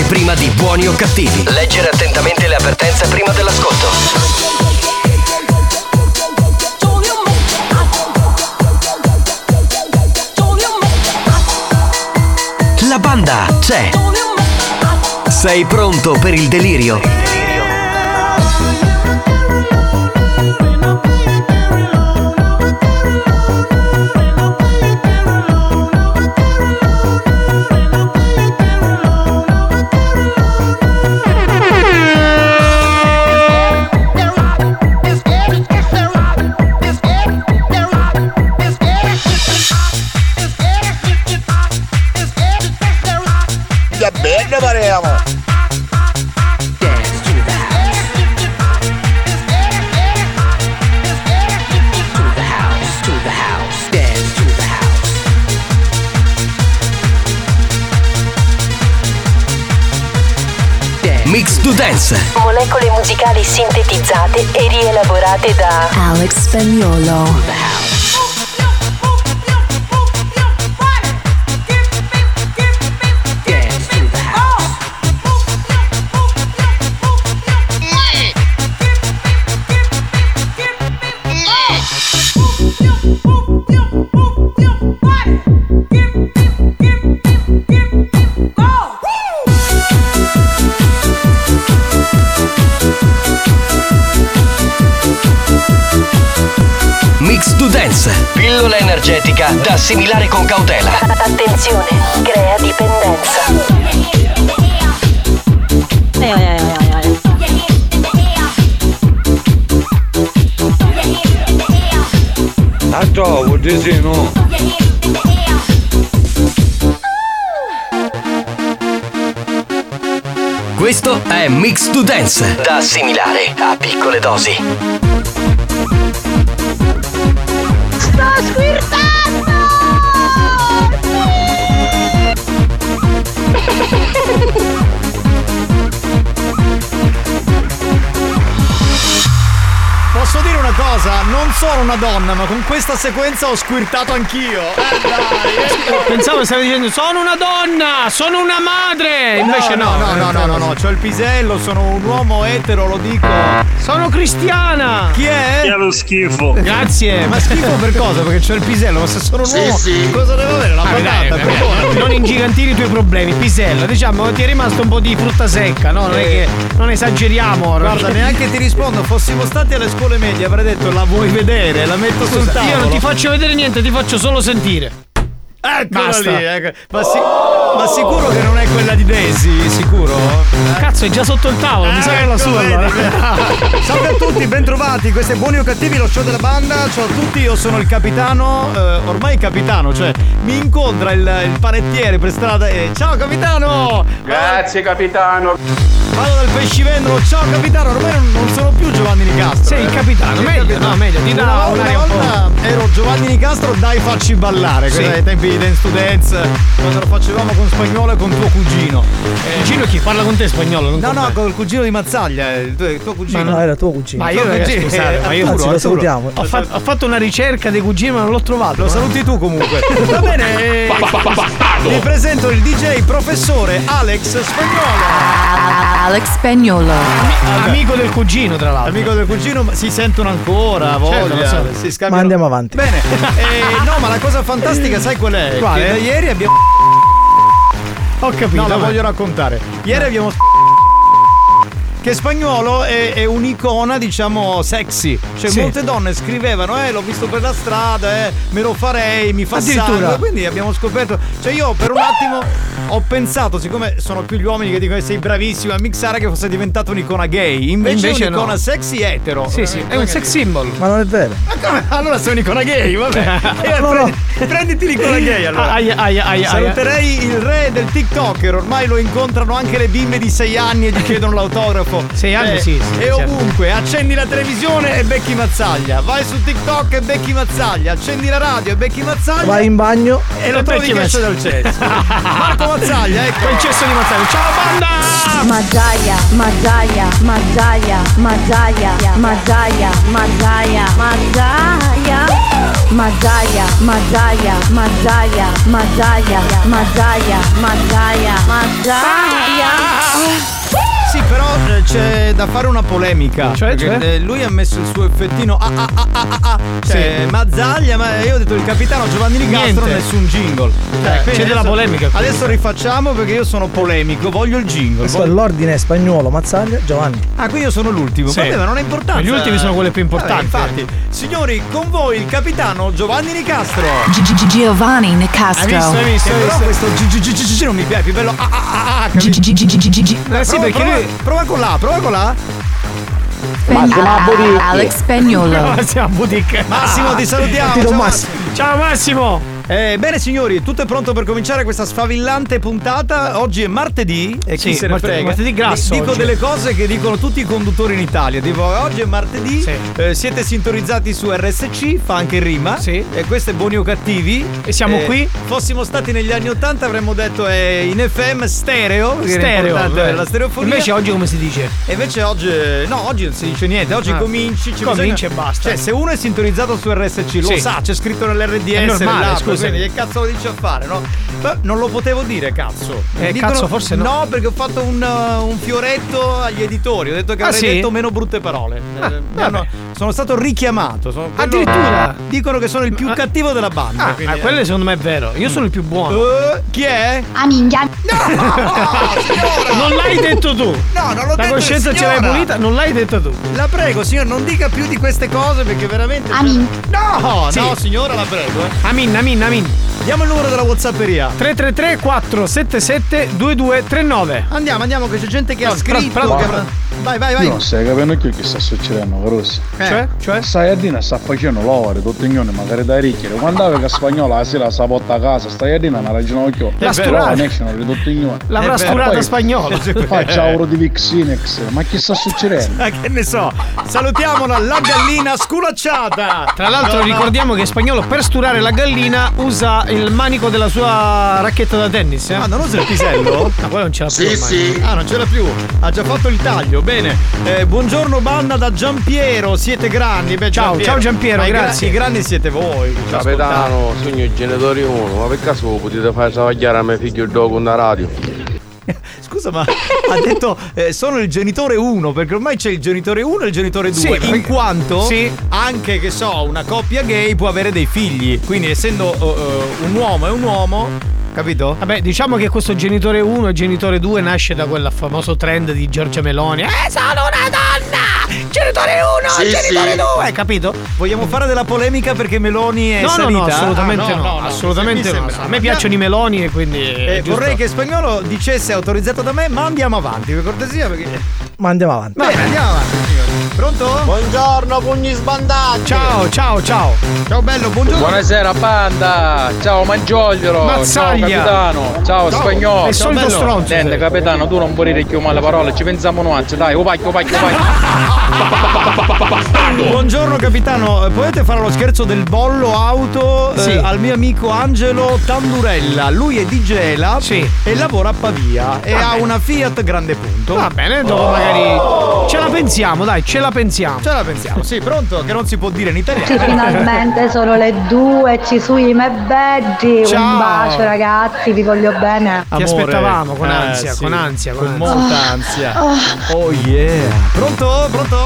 L'anteprima di buoni o cattivi. Leggere attentamente le avvertenze prima dell'ascolto. La banda c'è. Sei pronto per il delirio? Molecole musicali sintetizzate e rielaborate da Alex Spagnolo. Assimilare con cautela. Attenzione, crea dipendenza. Tanto vuol dire sì, no. Questo è Mix to Dance. Da assimilare a piccole dosi. Sto squirtando! Sono una donna, ma con questa sequenza ho squirtato anch'io. Eh dai! Pensavo stavi dicendo sono una donna, sono una madre. Invece no. no, no, no, no, no, c'ho il pisello, sono un uomo etero, lo dico. Sono cristiana. Chi è? Che lo schifo. Grazie. Ma schifo per cosa? Perché c'ho il pisello, ma se sono un uomo, cosa devo avere? La dai, patata, non ingigantire i tuoi problemi, pisello. Diciamo, ti è rimasto un po' di frutta secca, no? Non è che non esageriamo. Guarda, neanche ti rispondo, fossimo stati alle scuole medie avrei detto la vuoi vedere, la metto sul tavolo. Io non ti faccio vedere niente, ti faccio solo sentire. Eccola Basta. lì, ecco. Ma sì. Ma sicuro che non è quella di Daisy? Sicuro? Cazzo, è già sotto il tavolo, mi sa che è la Ecco, sua. Salve a tutti, bentrovati. Questo è Buoni o Cattivi, lo show della banda. Ciao a tutti, io sono il capitano. eh, ormai capitano, cioè mi incontra il, il panettiere per strada e. Ciao capitano! Grazie capitano. Vado dal pescivendolo, ciao capitano, ormai non, non sono più Giovanni Nicastro. Sei il capitano, Sei il meglio, capitano. no, meglio, ti dà una, volta- una un ero Giovanni Nicastro, dai facci ballare, Sì. ai tempi di Dance to Dance, quando lo facevamo con spagnolo e con tuo cugino. Eh, Cugino chi parla con te spagnolo? Non No, con no, me. col cugino di Mazzaglia, il tuo, il tuo cugino. No, era tuo cugino. Ma io Tuo cugino, scusate, ma io Arturo, Anzi, lo salutiamo. ho, fatto, ho fatto una ricerca dei cugini ma non l'ho trovato. Lo saluti tu comunque. Va bene. eh, Vi presento il DJ professore Alex Spagnolo. Alex Spagnolo. Amico del cugino, tra l'altro. Amico del cugino, ma si sentono ancora, voglia. lo so. si scambiano. Ma andiamo avanti. Bene. Eh, no, ma la cosa fantastica, sai qual è? Quale? Che da ieri abbiamo. Ho capito. No, la voglio raccontare. Ieri abbiamo. Che spagnolo è, è un'icona, diciamo, sexy. Cioè, Sì. molte donne scrivevano, eh, l'ho visto per la strada, eh, me lo farei, mi fa Addirittura. sangue. Quindi abbiamo scoperto. Cioè, io per un attimo ho pensato, siccome sono più gli uomini che dicono che sei bravissimo a mixare, che fosse diventato un'icona gay. Invece, Invece è un'icona no. sexy etero. Sì, sì, è un sex symbol. Ma non è vero. Ma come? Allora sei un'icona gay, vabbè. Eh, No, no. prendi- Prenditi l'icona gay allora. Aia, aia, aia, aia. Saluterei il re del TikToker, ormai lo incontrano anche le bimbe di 6 anni e gli chiedono l'autografo. Sei anni, Eh, sì, sì, E certo. ovunque, accendi la televisione e becchi Mazzaglia. Vai su TikTok e becchi Mazzaglia. Accendi la radio e becchi Mazzaglia. Vai in bagno. e lo e trovi becchi che esce dal cesso. Marco Mazzaglia, ecco. Quel cesso di Mazzaglia. Ciao banda! Mazzaglia, Mazzaglia, Mazzaglia, Mazzaglia, Mazzaglia, Mazzaglia, Mazzaglia. Mazzaglia, Mazzaglia, Mazzaglia, Mazzaglia, Mazzaglia, Mazzaglia, Mazzaglia. Sì, però eh, c'è da fare una polemica. Cioè, perché, cioè? eh, lui ha messo il suo effettino ah ah ah ah ah, ah. Cioè, Mazzaglia, ma io ho detto il capitano Giovanni Nicastro, Niente. nessun jingle. Eh, quindi c'è della adesso- polemica qui. Adesso rifacciamo perché io sono polemico, voglio il jingle. Questo voglio- l'ordine è spagnolo, Mazzaglia, Giovanni. Ah, quindi io sono l'ultimo. Sì. Vabbè, ma non è importante. Gli ultimi sono quelli più importanti. infatti, signori, con voi il capitano Giovanni Nicastro. Giovanni Hai Nicastro. visto, hai visto? Hai però visto? questo GGGG non mi piace, più bello. Ah ah ah sì, perché lui. Prova con la, prova con la. Alex Spagnolo. Siamo a boutique. Massimo, ti salutiamo. Ti do ciao, Massimo. Ciao Massimo! Eh, bene signori, tutto è pronto per cominciare questa sfavillante puntata. Oggi è martedì e chi Sì, se ne marte- frega. martedì grasso Dico oggi. delle cose che dicono tutti i conduttori in Italia. Tipo, oggi è martedì, Sì. eh, siete sintonizzati su RSC, fa anche rima. Sì. E questo è Buoni o Cattivi. E siamo Eh, qui? Fossimo stati negli anni 80 avremmo detto è in FM stereo. Stereo. La stereofonia. Invece oggi come si dice? E invece oggi. No, oggi non si dice niente. Oggi Ah. cominci. ci Cominci bisogna- e basta. Cioè, se uno è sintonizzato su RSC, lo sa, c'è scritto nell'RDS. È normale, scusa. Quindi Che cazzo lo dice a fare, no? Ma non lo potevo dire, cazzo. Eh, cazzo, forse no. No, perché ho fatto un, uh, un fioretto agli editori. Ho detto che Ah, avrei sì? detto meno brutte parole. Ah, Eh, hanno- sono stato richiamato. Sono quello- Addirittura? Dicono che sono il più Ah. cattivo della banda. Ah, quindi, ah, eh. quello secondo me è vero. Io sono il più buono. Eh, chi è? A minchia. signora! Non l'hai detto tu. No, non l'ho La detto, coscienza ce l'hai pulita, non l'hai detto tu. La prego, signor, non dica più di queste cose perché veramente. Amin. No, Sì. no, signora, la prego. eh. Amin, amin, amin. Diamo il numero della Whatsapperia. 333 477 2239. Andiamo, andiamo, che c'è gente che ha No, scritto. però- che però- avrà- Vai, vai, vai. Non stai capendo più che sta succedendo, Caruso. Eh. Cioè? Cioè? Stai a Dina sta facendo lavori tutti i giorni, magari da ricchi. Quando avevo che spagnolo la sera sa porta a casa, stai a Dina una ragione occhio. La sturata. L'avrà sturata poi- spagnola. Faccia euro di Vixinex. Ma che sta succedendo? Ah, che ne so. Salutiamola, la gallina sculacciata. Tra l'altro No, no. ricordiamo che spagnolo per sturare la gallina usa il manico della sua racchetta da tennis. Eh? Ah, non usa il pisello? No, quello non ce l'ha più. ormai. Ah, non ce l'ha più. Ha già fatto il taglio. Bene. Eh, buongiorno, banda da Giampiero. Siete grandi. Beh, Ciao, ciao Giampiero, Ma i gra- grazie. I grandi siete voi. Capitano, sogno i genitori uno, ma per caso potete far travagliare a mio figlio il dopo una radio? Scusa, ma ha detto eh, sono il genitore 1 perché ormai c'è il genitore 1 e il genitore 2. Sì, in quanto sì. anche che so, una coppia gay può avere dei figli. Quindi, essendo eh, un uomo e un uomo, capito? Vabbè, diciamo che questo genitore 1 e genitore 2 nasce da quel famoso trend di Giorgia Meloni. Eh, sono una donna! Genitore genitore 1, Sì, genitore sì. 2, capito? Vogliamo fare della polemica perché Meloni è No, no, salita? no, assolutamente Ah, no, assolutamente mi no. sembra. A me piacciono i meloni e quindi. Eh, giusto. vorrei che Spagnolo dicesse autorizzato da me, ma andiamo avanti, per cortesia, perché. Ma andiamo avanti. Bene, andiamo avanti. Pronto? Buongiorno, pugni sbandati. Ciao, ciao, ciao. Ciao bello, buongiorno. Buonasera banda, ciao Mangiogliolo, Mazzaglia. ciao capitano, ciao, Ciao. spagnolo. È solito Ciao, bello. stronzo, Niente sei. capitano, tu non puoi dire più male parole, ci pensiamo noi, dai, upacchio, upacchio, upacchio. Buongiorno capitano, Eh, potete fare lo scherzo del bollo auto eh, Sì. al mio amico Angelo Tandurella. Lui è di Gela e lavora a Pavia e ha una Fiat grande punto. Va bene, dopo magari. Ce la pensiamo, dai, ce la pensiamo. Ce la pensiamo, sì, pronto? Che non si può dire in Sì, italiano. finalmente sono le due, ci sui me. Ciao. Un bacio ragazzi, vi voglio bene. Ti aspettavamo con Eh, ansia, sì, con ansia, con, con ansia. molta ansia. Oh yeah. Pronto? Pronto?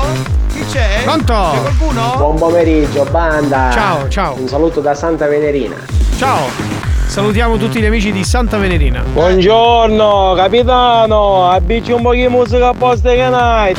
Chi c'è? Pronto? C'è qualcuno? Buon pomeriggio, banda. Ciao, ciao. Un saluto da Santa Venerina. Ciao. Salutiamo tutti gli amici di Santa Venerina. Buongiorno capitano, abbici un po' di musica a posto che night.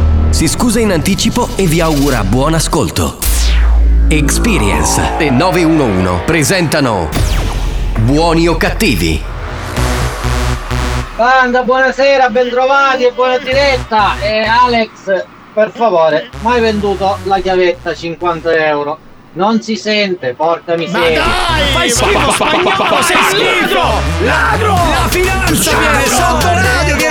si scusa in anticipo e vi augura buon ascolto. Experience e 911 presentano Buoni o cattivi? Banda, buonasera, bentrovati e buona diretta. E Alex, per favore, mai venduto la chiavetta 50 euro? Non si sente, porca miseria. Fai schifo, spagnolo, sei schifo! Ladro! La finanza viene sotto radio, viene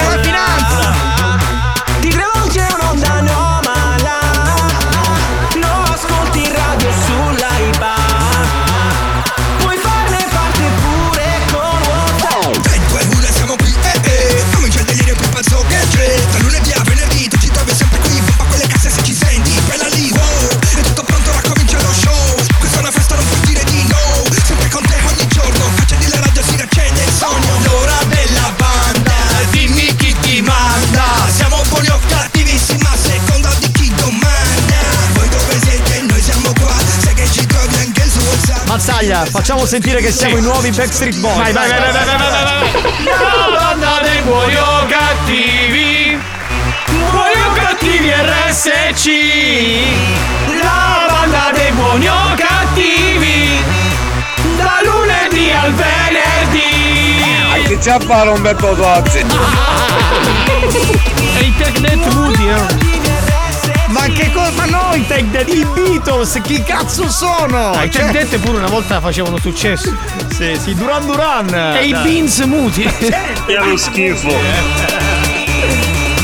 Mazzaglia, facciamo sentire che siamo i nuovi Backstreet Boys. Vai, vai, vai, vai, vai, vai, vai, vai. La banda dei buoni o cattivi Buoni o cattivi RSC La banda dei buoni o cattivi Da lunedì al venerdì Che c'è a fare Umberto Tozzi? E i Tecnet Moody eh. Ma che cosa? Ma no, i i Beatles, chi cazzo sono? Ah, I Cioè- Dead pure una volta facevano successo Sì, sì, Duran Duran. E i. Beans Muti È uno schifo.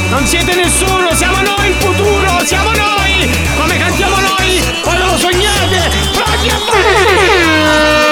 Non siete nessuno, siamo noi il futuro, siamo noi! Come cantiamo noi quando lo sognate! Pronti a Tu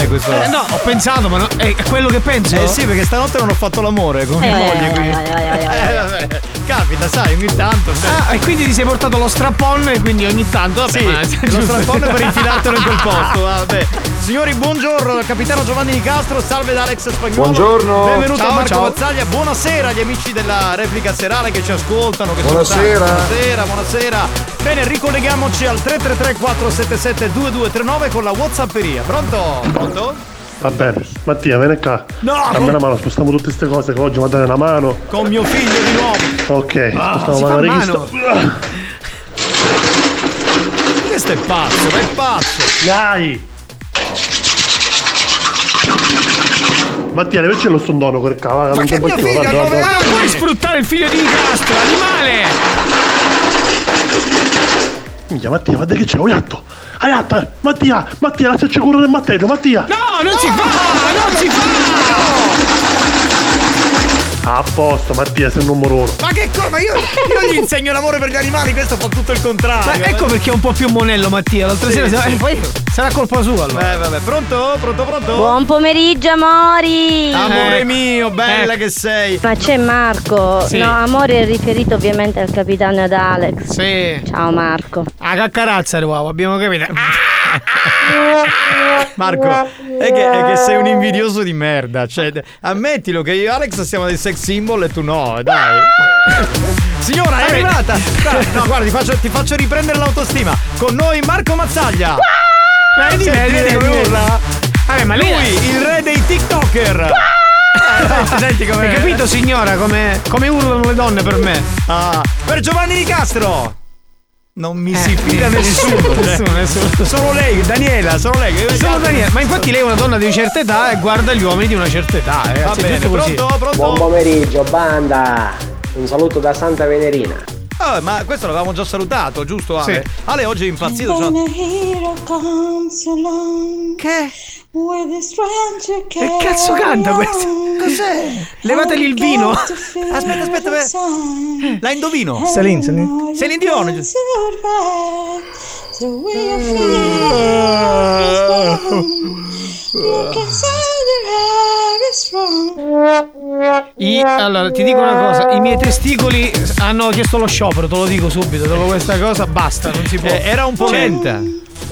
te questo? Eh, no, ho pensato, ma no- è quello che penso. Eh sì, perché stanotte non ho fatto l'amore con mia Eh, moglie, eh, eh, eh, vabbè, Capita, sai, ogni tanto. Ah, e quindi ti sei portato lo strappon e quindi ogni tanto. Vabbè, Sì, ma- lo strappone per infilartelo in quel posto. Vabbè. Signori, buongiorno dal capitano Giovanni Di Castro, salve da Alex Spagnolo. Buongiorno. Benvenuto Ciao, a Marco ciao. Mazzaglia, buonasera agli amici della replica serale che ci ascoltano. Che sono Buonasera. tanti. Buonasera, buonasera. Bene, ricolleghiamoci al 333 477 2239 con la Whatsapperia. Pronto? Pronto? Va bene, Mattia, vieni qua. No! Dammi una mano, spostiamo tutte queste cose che oggi mi dare una mano. Con mio figlio di nuovo. Ok, Ah, spostiamo la mano. Questo è pazzo, è pazzo. Dai! Mattia, invece lo stondono quel cavolo. Ma che mio figlio ah, puoi sfruttare il figlio di Nicastro, animale! Minchia, Mattia, guarda che c'è, un atto. Hai atto, eh. Mattia, Mattia, lasciaci curare il Matteo, Mattia. No, non si fa! Non si fa! A posto, Mattia, sei il numero uno. Ma che cosa? Io, io gli insegno l'amore per gli animali, questo fa tutto il contrario. Ma ecco perché è un po' più monello Mattia, l'altra Sì, sera sì. eh, poi sarà colpa sua allora. Eh, vabbè, pronto? Pronto, pronto? Buon pomeriggio, amori! Amore Ecco. mio, bella Ecco. che sei. Ma c'è Marco. Sì. No, amore è riferito ovviamente al capitano e ad Alex. Sì. Ciao Marco. Ah, caccarazza uovo, abbiamo capito. Marco, è che, è che sei un invidioso di merda. Cioè, ammettilo che io e Alex siamo dei sex symbol e tu no, dai. Signora, è arrivata! No, guarda, ti faccio, ti faccio riprendere l'autostima. Con noi Marco Mazzaglia. Vedi, Senti, vedi, vedi, come urla? Vabbè, ma lei Lui, il re dei TikToker. Eh, senti, senti come. Hai capito signora come, come urlano le donne per me? Ah, per Giovanni Di Castro. Non mi Eh, si fida nessuno. cioè. nessuno, nessuno. Solo lei, Daniela, solo lei. Solo Daniele, ma infatti lei è una donna di certa età e guarda gli uomini di una certa età. Va ragazzi, è bene, tutto così. pronto, Buon pronto? pomeriggio, banda. Un saluto da Santa Venerina. Ah, ma questo l'avevamo già salutato, giusto Ale? Sì. Ale oggi è impazzito. cioè- Che? Che cazzo canta questo? Cos'è? Levategli il vino. Aspetta, aspetta, aspetta. La indovino. Celine, Celine. Celine Dion. giusto? I- allora, ti dico una cosa, i miei testicoli hanno chiesto lo sciopero, te lo dico subito, dopo questa cosa basta, non si può. Eh, era un po' Cioè, lenta.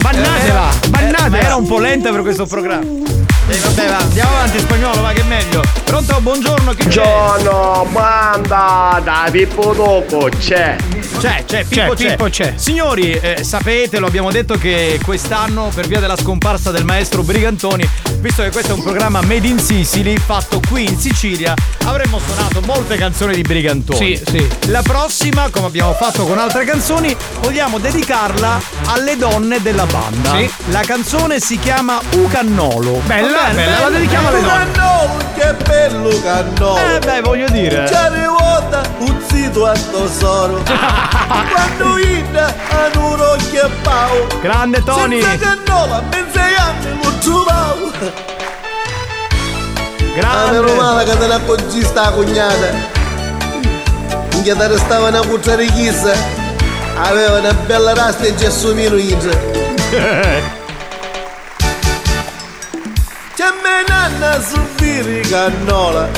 Bannatela, Eh, bannatela. ma era un po' lenta per questo programma. E vabbè, va, andiamo avanti, spagnolo, va che è meglio. Pronto, buongiorno, chi c'è? Buongiorno, banda, da Pippo Dopo c'è. C'è, c'è, Pippo c'è. Pippo c'è. Signori, eh, sapete, lo abbiamo detto che quest'anno, per via della scomparsa del maestro Brigantoni, visto che questo è un programma made in Sicily, fatto qui in Sicilia, avremmo suonato molte canzoni di Brigantoni. Sì, sì. La prossima, come abbiamo fatto con altre canzoni, vogliamo dedicarla alle donne della banda. Sì. La canzone si chiama Ucannolo. Bella, Bene, bella, la dedichiamo alle donne. Cannolo, che bello cannolo. Eh beh, voglio dire. Ci arrivata un zito a tesoro. Quando inda a un occhio e pao. Grande Tony. Senza cannola, ben sei anni lo trovavo. Ah, meno Grande. male che te ne appoggi sta cognata. Minchia te restava una cuccia chissà. Aveva una bella rasta e gessomino in C'è me nanna subire cannola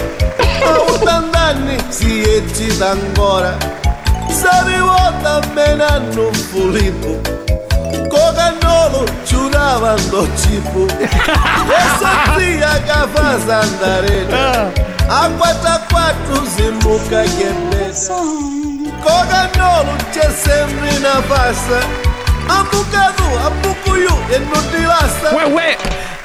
A 80 anni si eccita ancora Sta rivolta a me nanno un fulippo Co cannolo ciurava ando cippo E sa zia che fa sandarena A 4 a 4 si mucca che besa Co cannolo c'è sempre una pasta A buca tu, a buco io e non ti basta Uè, uè.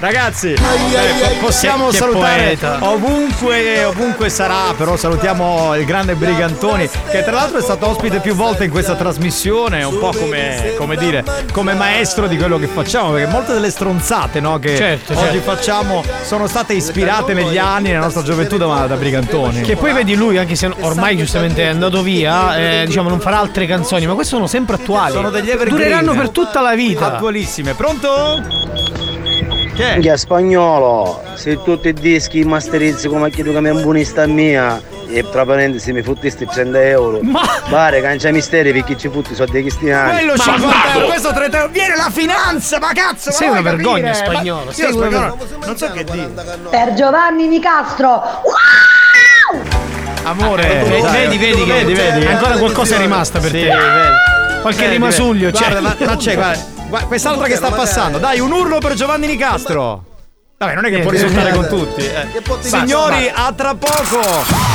Ragazzi, eh, possiamo Che- che salutare poeta. ovunque, ovunque sarà, però salutiamo il grande Brigantoni, che tra l'altro è stato ospite più volte in questa trasmissione, un po' come, come dire, come maestro di quello che facciamo, perché molte delle stronzate no, che Certo, oggi certo. facciamo sono state ispirate negli anni, nella nostra gioventù da, da Brigantoni. Che poi vedi lui, anche se ormai giustamente è andato via, eh, diciamo non farà altre canzoni, ma queste sono sempre attuali. sono degli evergreen. Dureranno per tutta la vita. Attualissime. Pronto? Che è? Minchia spagnolo, se tutti i dischi masterizzi come chiedo che mi è un buonista mia e tra parentesi mi futtisti 100 euro. Ma- Pare cancia misteri perché ci futti soldi cristiani. Quello Ma 50 Marco! euro, questo 30 euro. Viene la finanza, ma cazzo! ma Sei una vergogna, capire? spagnolo, Ma- sei una spagnolo, non so che dire. Per Giovanni Nicastro. Amore, Vedi, dai, vedi, vedi che vedi, vedi. ancora qualcosa è rimasta per Sì, te. vedi. Qualche rimasuglio c'è. Guarda, ma, ma c'è, guarda, guarda, quest'altra che sta passando. Dai, un urlo per Giovanni Nicastro. Vabbè, non è che può risultare con tutti. eh. Signori, a tra poco.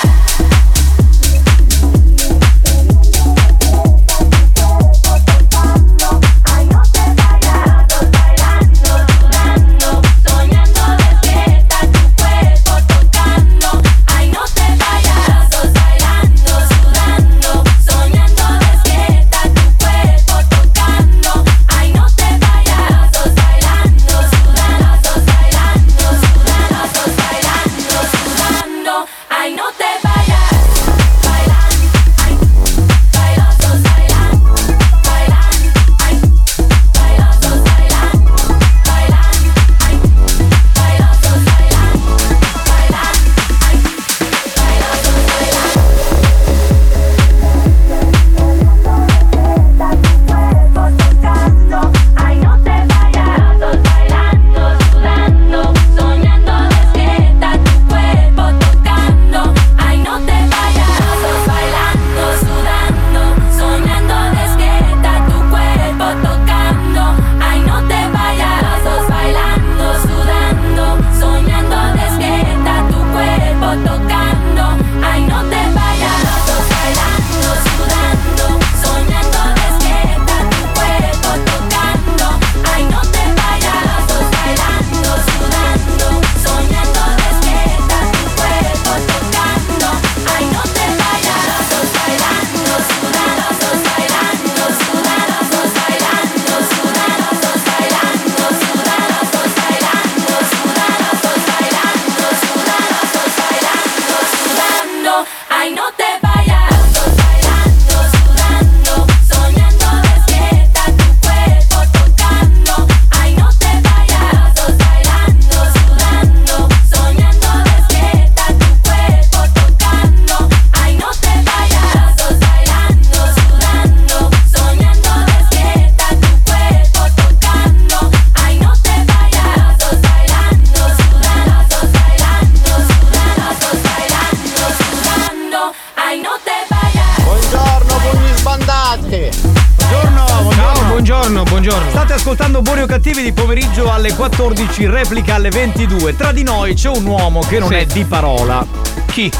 14, replica alle 22. Tra di noi c'è un uomo che non Sì. è di parola. Chi?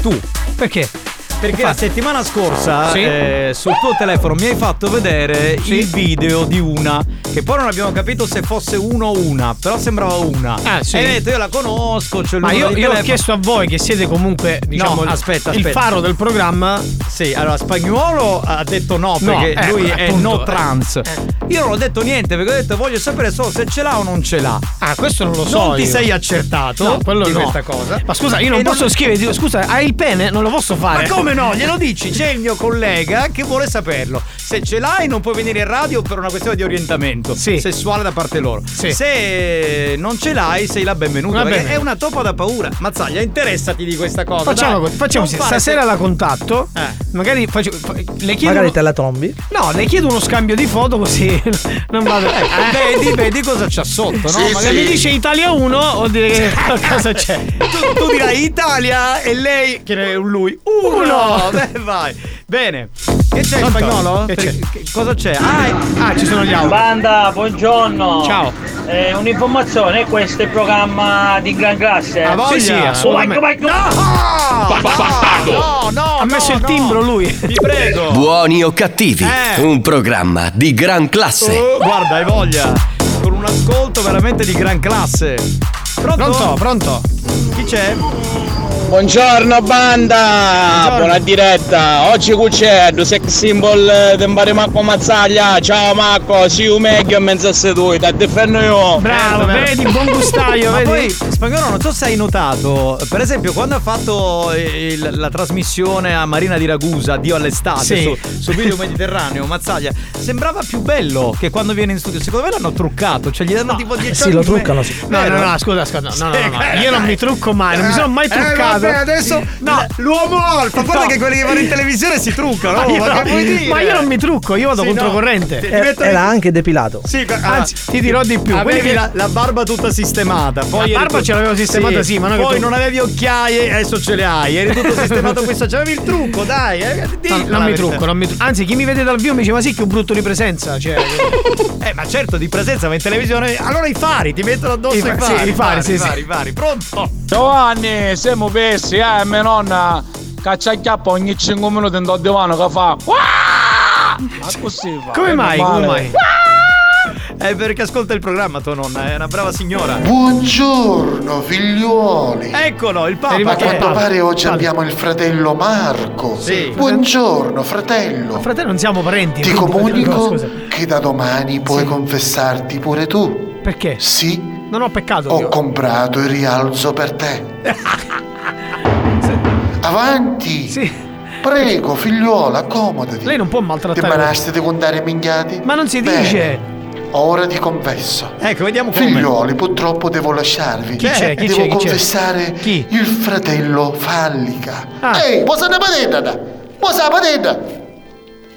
Tu. Perché? Perché la settimana scorsa Sì. eh, sul tuo telefono mi hai fatto vedere il video di una che poi non abbiamo capito se fosse uno o una, però sembrava una. Ah, sì. E hai detto io la conosco, c'è il Ma io, io ho chiesto a voi che siete comunque, diciamo, no, aspetta, il aspetta. faro del programma. Sì, allora Spagnuolo ha detto no No, perché eh, lui è appunto, no eh. trans. Io non ho detto niente perché ho detto voglio sapere solo se ce l'ha o non ce l'ha. Ah, questo non lo so. Non ti io. sei accertato No, quello di no. questa cosa. Ma scusa, io non E posso scrivere, dico, scusa, hai il pene? Non lo posso fare. Ma come no? Glielo dici? C'è il mio collega che vuole saperlo. Se ce l'hai non puoi venire in radio per una questione di orientamento sessuale da parte loro. Se non ce l'hai sei la benvenuta. Va perché bene. è una topa da paura. Mazzaglia, interessati di questa cosa. Facciamo così, facciamo fare Stasera se- la contatto. Magari faccio, fa- le chiedo. Magari te la trombi. No, le chiedo uno scambio di foto così non vado. Eh, vedi, vedi cosa c'è sotto, no? Sì, Magari sì. mi dice Italia 1, vuol dire che qualcosa c'è. tu, tu dirai Italia e lei che è un lui. Uno! Uno! Beh, vai. Bene. Che c'è in Pronto? spagnolo? Che c'è? Che- cosa c'è? Ah, è- Ah, ci sono gli audio. Banda, buongiorno. Ciao. Eh, un'informazione, questo è il programma di gran classe. Voglia? Sì, sì, assolutamente. vai, vai, vai. No, no, Ha messo il timbro lui. Ti prego. Buoni o cattivi, Eh. un programma di gran classe. Oh, guarda, hai voglia. Con un ascolto veramente di gran classe. Pronto? Pronto, pronto. Chi c'è? Buongiorno banda, buona diretta. Oggi qui c'è il sex symbol di Mbari Marco Mazzaglia. Ciao Marco, see you meglio in mezzo a seduti, da difendo io. Bravo, vedi, buon gustaio, Ma vedi? poi, Spagnolo, non so se hai notato, per esempio, quando ha fatto il- la trasmissione a Marina di Ragusa, Dio all'estate, Sì. su, su video Mediterraneo, Mazzaglia, sembrava più bello che quando viene in studio. Secondo me l'hanno truccato, cioè gli danno tipo 10 sì, anni lo in me- truccano, sì. No, no, no, scusa, scusa, no, no, no, no, Sì, Io non mi trucco mai, non mi sono mai Eh, truccato. Vabbè, adesso no. l'uomo alfa, guarda No. che quelli che vanno in televisione si truccano. Ma io, ma dire? ma io non mi trucco, io vado Sì, controcorrente. no. Ti- ti mettono- Era anche depilato. Sì, Anzi, ti dirò di più. Avevi che- la, la barba tutta sistemata. Poi La barba tu- ce l'avevo sistemata, sì, ma non che Poi tu- non avevi occhiaie, adesso ce le hai. Eri tutto sistemato questo. C'avevi il trucco, dai. Eh, No, non la mi trucco, non mi trucco. Anzi, chi mi vede dal vivo mi dice: Ma sì, che un brutto di presenza. Cioè, Eh, ma certo, di presenza, ma in televisione. Allora i fari, ti mettono addosso I i fa- fari. sì, i fari, sì, i sì. fari, i fari. Pronto? Giovanni, siamo pessi, eh, mia nonna caccia chiappa ogni 5 minuti in do divano che fa. Ma così fa. come è mai? Come mai? È perché ascolta il programma tua nonna, è una brava signora. Buongiorno figliuoli. Eccolo, il A Papa. quanto pare oggi Padre. abbiamo il fratello Marco. Sì. Buongiorno fratello. Fratello, non siamo parenti. Ti comunico no, che da domani puoi confessarti pure tu. Perché? Sì, Non ho peccato. ho io. comprato il rialzo per te. Avanti. Sì. Prego, figliuola, accomodati. Lei non può Ti maltrattare. manasti di contare minchiati? Ma non si Bene. dice. Ora ti confesso. Ecco, vediamo come. Figlioli, purtroppo devo lasciarvi. Chi c'è? Chi devo c'è? Confessare Chi? il fratello Fallica. Ah. Ehi, posa una patella! Posa la patella!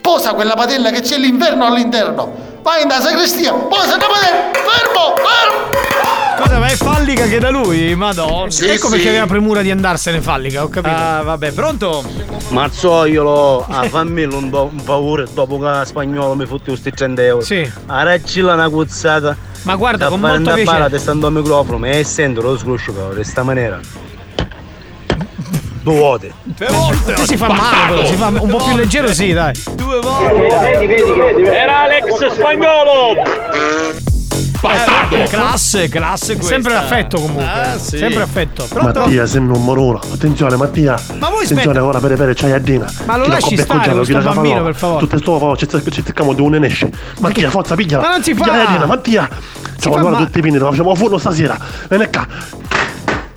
Posa quella patella che c'è l'inverno all'interno! Vai in da sacrestia! Posa una patella! Fermo! Fermo! Cosa, ma è fallica che da lui? Madonna. Sì, ecco perché sì. aveva premura di andarsene fallica, ho capito. Ah, vabbè, pronto? Mazzoiolo, a fammi un, do- un favore dopo che spagnolo mi fotti questi 30 euro. Sì. A raccilla una cuzzata. Ma guarda, da con fare molto piacere. balla stando al microfono e sento lo scruscio però di questa maniera. Due volte. Due volte. Si fa male, però, si fa un po' più leggero, sì, dai. Due volte. Era Alex Spagnolo! Eh, classe, classe questa. Sempre affetto comunque. Ah, sì. Sempre affetto. Pronto? Mattia, sei il numero uno. Attenzione, Mattia. Ma voi Attenzione, aspetta. ora per per c'hai Addina. Ma lo lasci stare questo bambino, per favore. Tutte sto favore, ci cerchiamo di un esce. Mattia, forza, pigliala. Ma non si fa! Mattia. Ciao, allora ma- tutti i pini, lo facciamo a forno stasera. Vieni qua.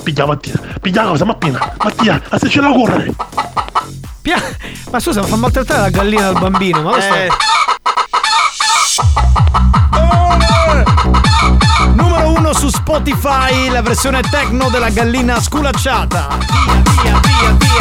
Piglia Mattia. Piglia la cosa, Mattina. Mattia, a se ce la correre. Pia- Ma scusa, ma fa maltrattare la gallina al bambino, ma questo Eh. Numero uno su Spotify, la versione techno della gallina sculacciata. Via, via, via, via,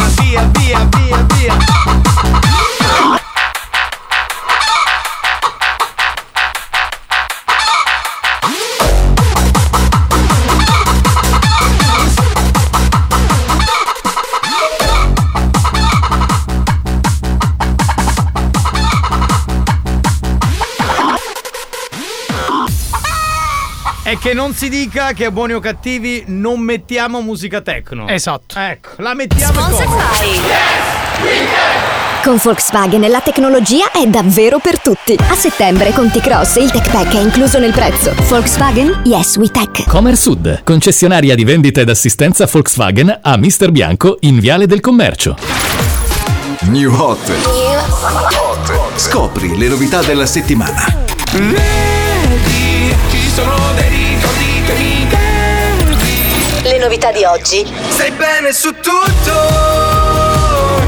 che non si dica che a buoni o cattivi non mettiamo musica techno. Esatto. Ecco, la mettiamo e come? Con Volkswagen la tecnologia è davvero per tutti. A settembre con T-Cross il Tech Pack è incluso nel prezzo. Volkswagen Yes We Tech. Comer Sud, concessionaria di vendita ed assistenza Volkswagen a Mister Bianco in Viale del Commercio. New Hot. Scopri le novità della settimana. Vedi, ci sono dei Le novità di oggi. Stai bene su tutto,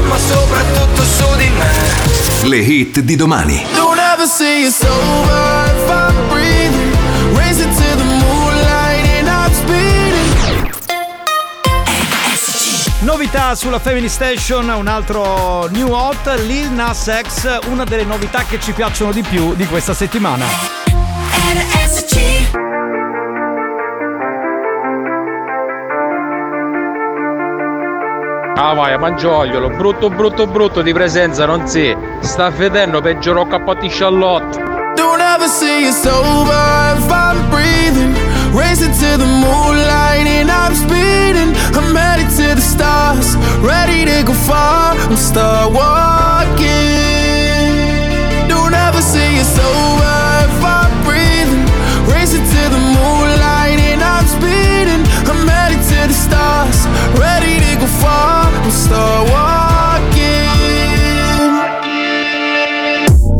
ma soprattutto su di me. Le hit di domani. Don't ever say it's over if I'm breathing. Racing to the moonlight and I'm speeding. Novità sulla Family Station, un altro new hot, Lil Nas X, una delle novità che ci piacciono di più di questa settimana. Ah vai, mangiagliolo, brutto brutto brutto di presenza, non si. Sta vedendo peggio cappotti Charlotte. Don't ever say it's over if I'm breathing. Racing to the moonlight and I'm speeding. I'm headed to the stars, ready to go far. I'm start walking. Don't ever say it's over if I'm breathing. Racing to the moonlight and I'm speeding. I'm headed to the stars, ready to go far. Start walking.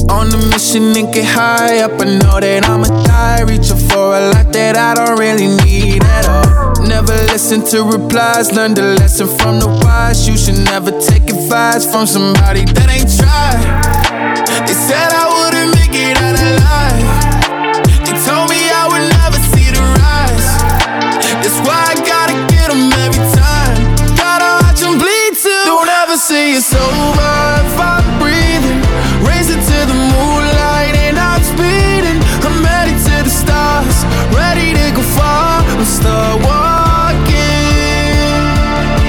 On a mission and get high up. I know that I'ma die. Reaching for a lot that I don't really need at all. Never listen to replies. Learn the lesson from the wise. You should never take advice from somebody that ain't tried. They said it's over if I'm breathing. Racing to the moonlight and I'm speeding. I'm headed to the stars, ready to go far. I'm star walking.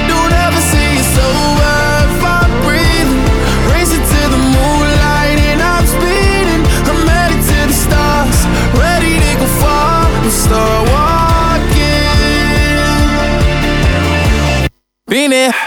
Don't ever say it's over if I'm breathing. Racing to the moonlight and I'm speeding. I'm headed to the stars, ready to go far. Walking. Been it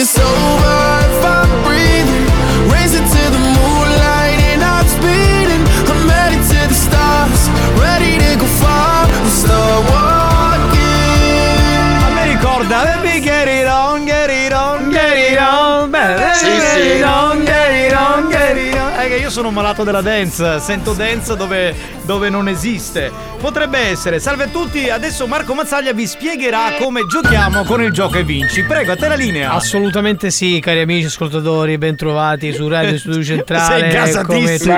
It's over un malato della dance Sento dance dove, dove non esiste Potrebbe essere Salve a tutti Adesso Marco Mazzaglia vi spiegherà come giochiamo con il gioco e vinci Prego, a te la linea Assolutamente sì, cari amici ascoltatori, bentrovati su Radio Studio Centrale. Sei come gasatissimo.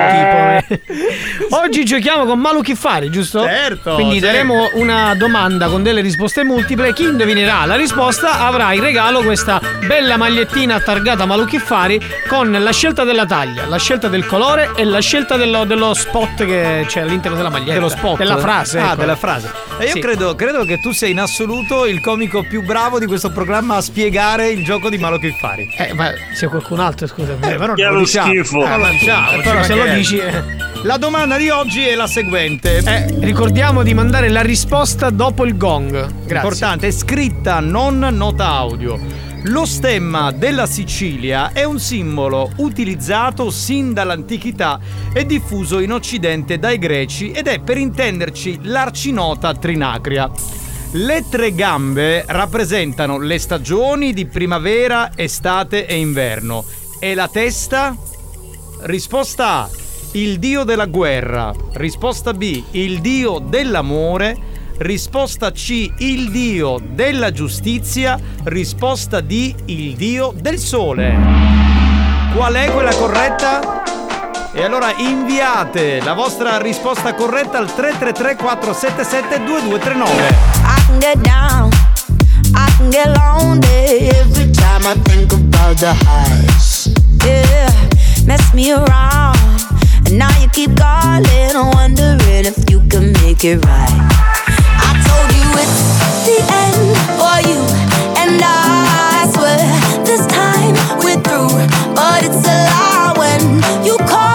tutti i Oggi giochiamo con Malu Chiffari, giusto? Certo, Quindi certo. daremo una domanda con delle risposte multiple. Chi indovinerà la risposta avrà in regalo questa bella magliettina targata Malu Chiffari con la scelta della taglia, la scelta del colore e la scelta dello, dello spot che c'è all'interno della maglietta. dello spot Della frase. Ah, ecco. della frase E io Sì. credo, credo che tu sei in assoluto il comico più bravo di questo programma a spiegare il gioco di Malo Chiffari Eh, ma c'è qualcun altro, scusami. Eh, però non Chiaro lo diciamo. schifo. Eh, non lo diciamo, Eh, però se lo dici, eh. La domanda di oggi è la seguente. Eh, ricordiamo di mandare la risposta dopo il gong. Grazie. Importante, è scritta, non nota audio. Lo stemma della Sicilia è un simbolo utilizzato sin dall'antichità e diffuso in Occidente dai greci ed è per intenderci l'arcinota trinacria. Le tre gambe rappresentano le stagioni di primavera, estate e inverno. E la testa? Risposta A. Il dio della guerra. Risposta B. Il dio dell'amore. Risposta C. Il dio della giustizia. Risposta D. Il dio del sole. Qual è quella corretta? E allora inviate la vostra risposta corretta al 333 477 2239. I can get down, I can get lonely every time I think about the highs. Yeah, mess me around, and now you keep calling, wondering if you can make it right. I told you it's the end for you and I swear this time we're through, but it's a lie when you call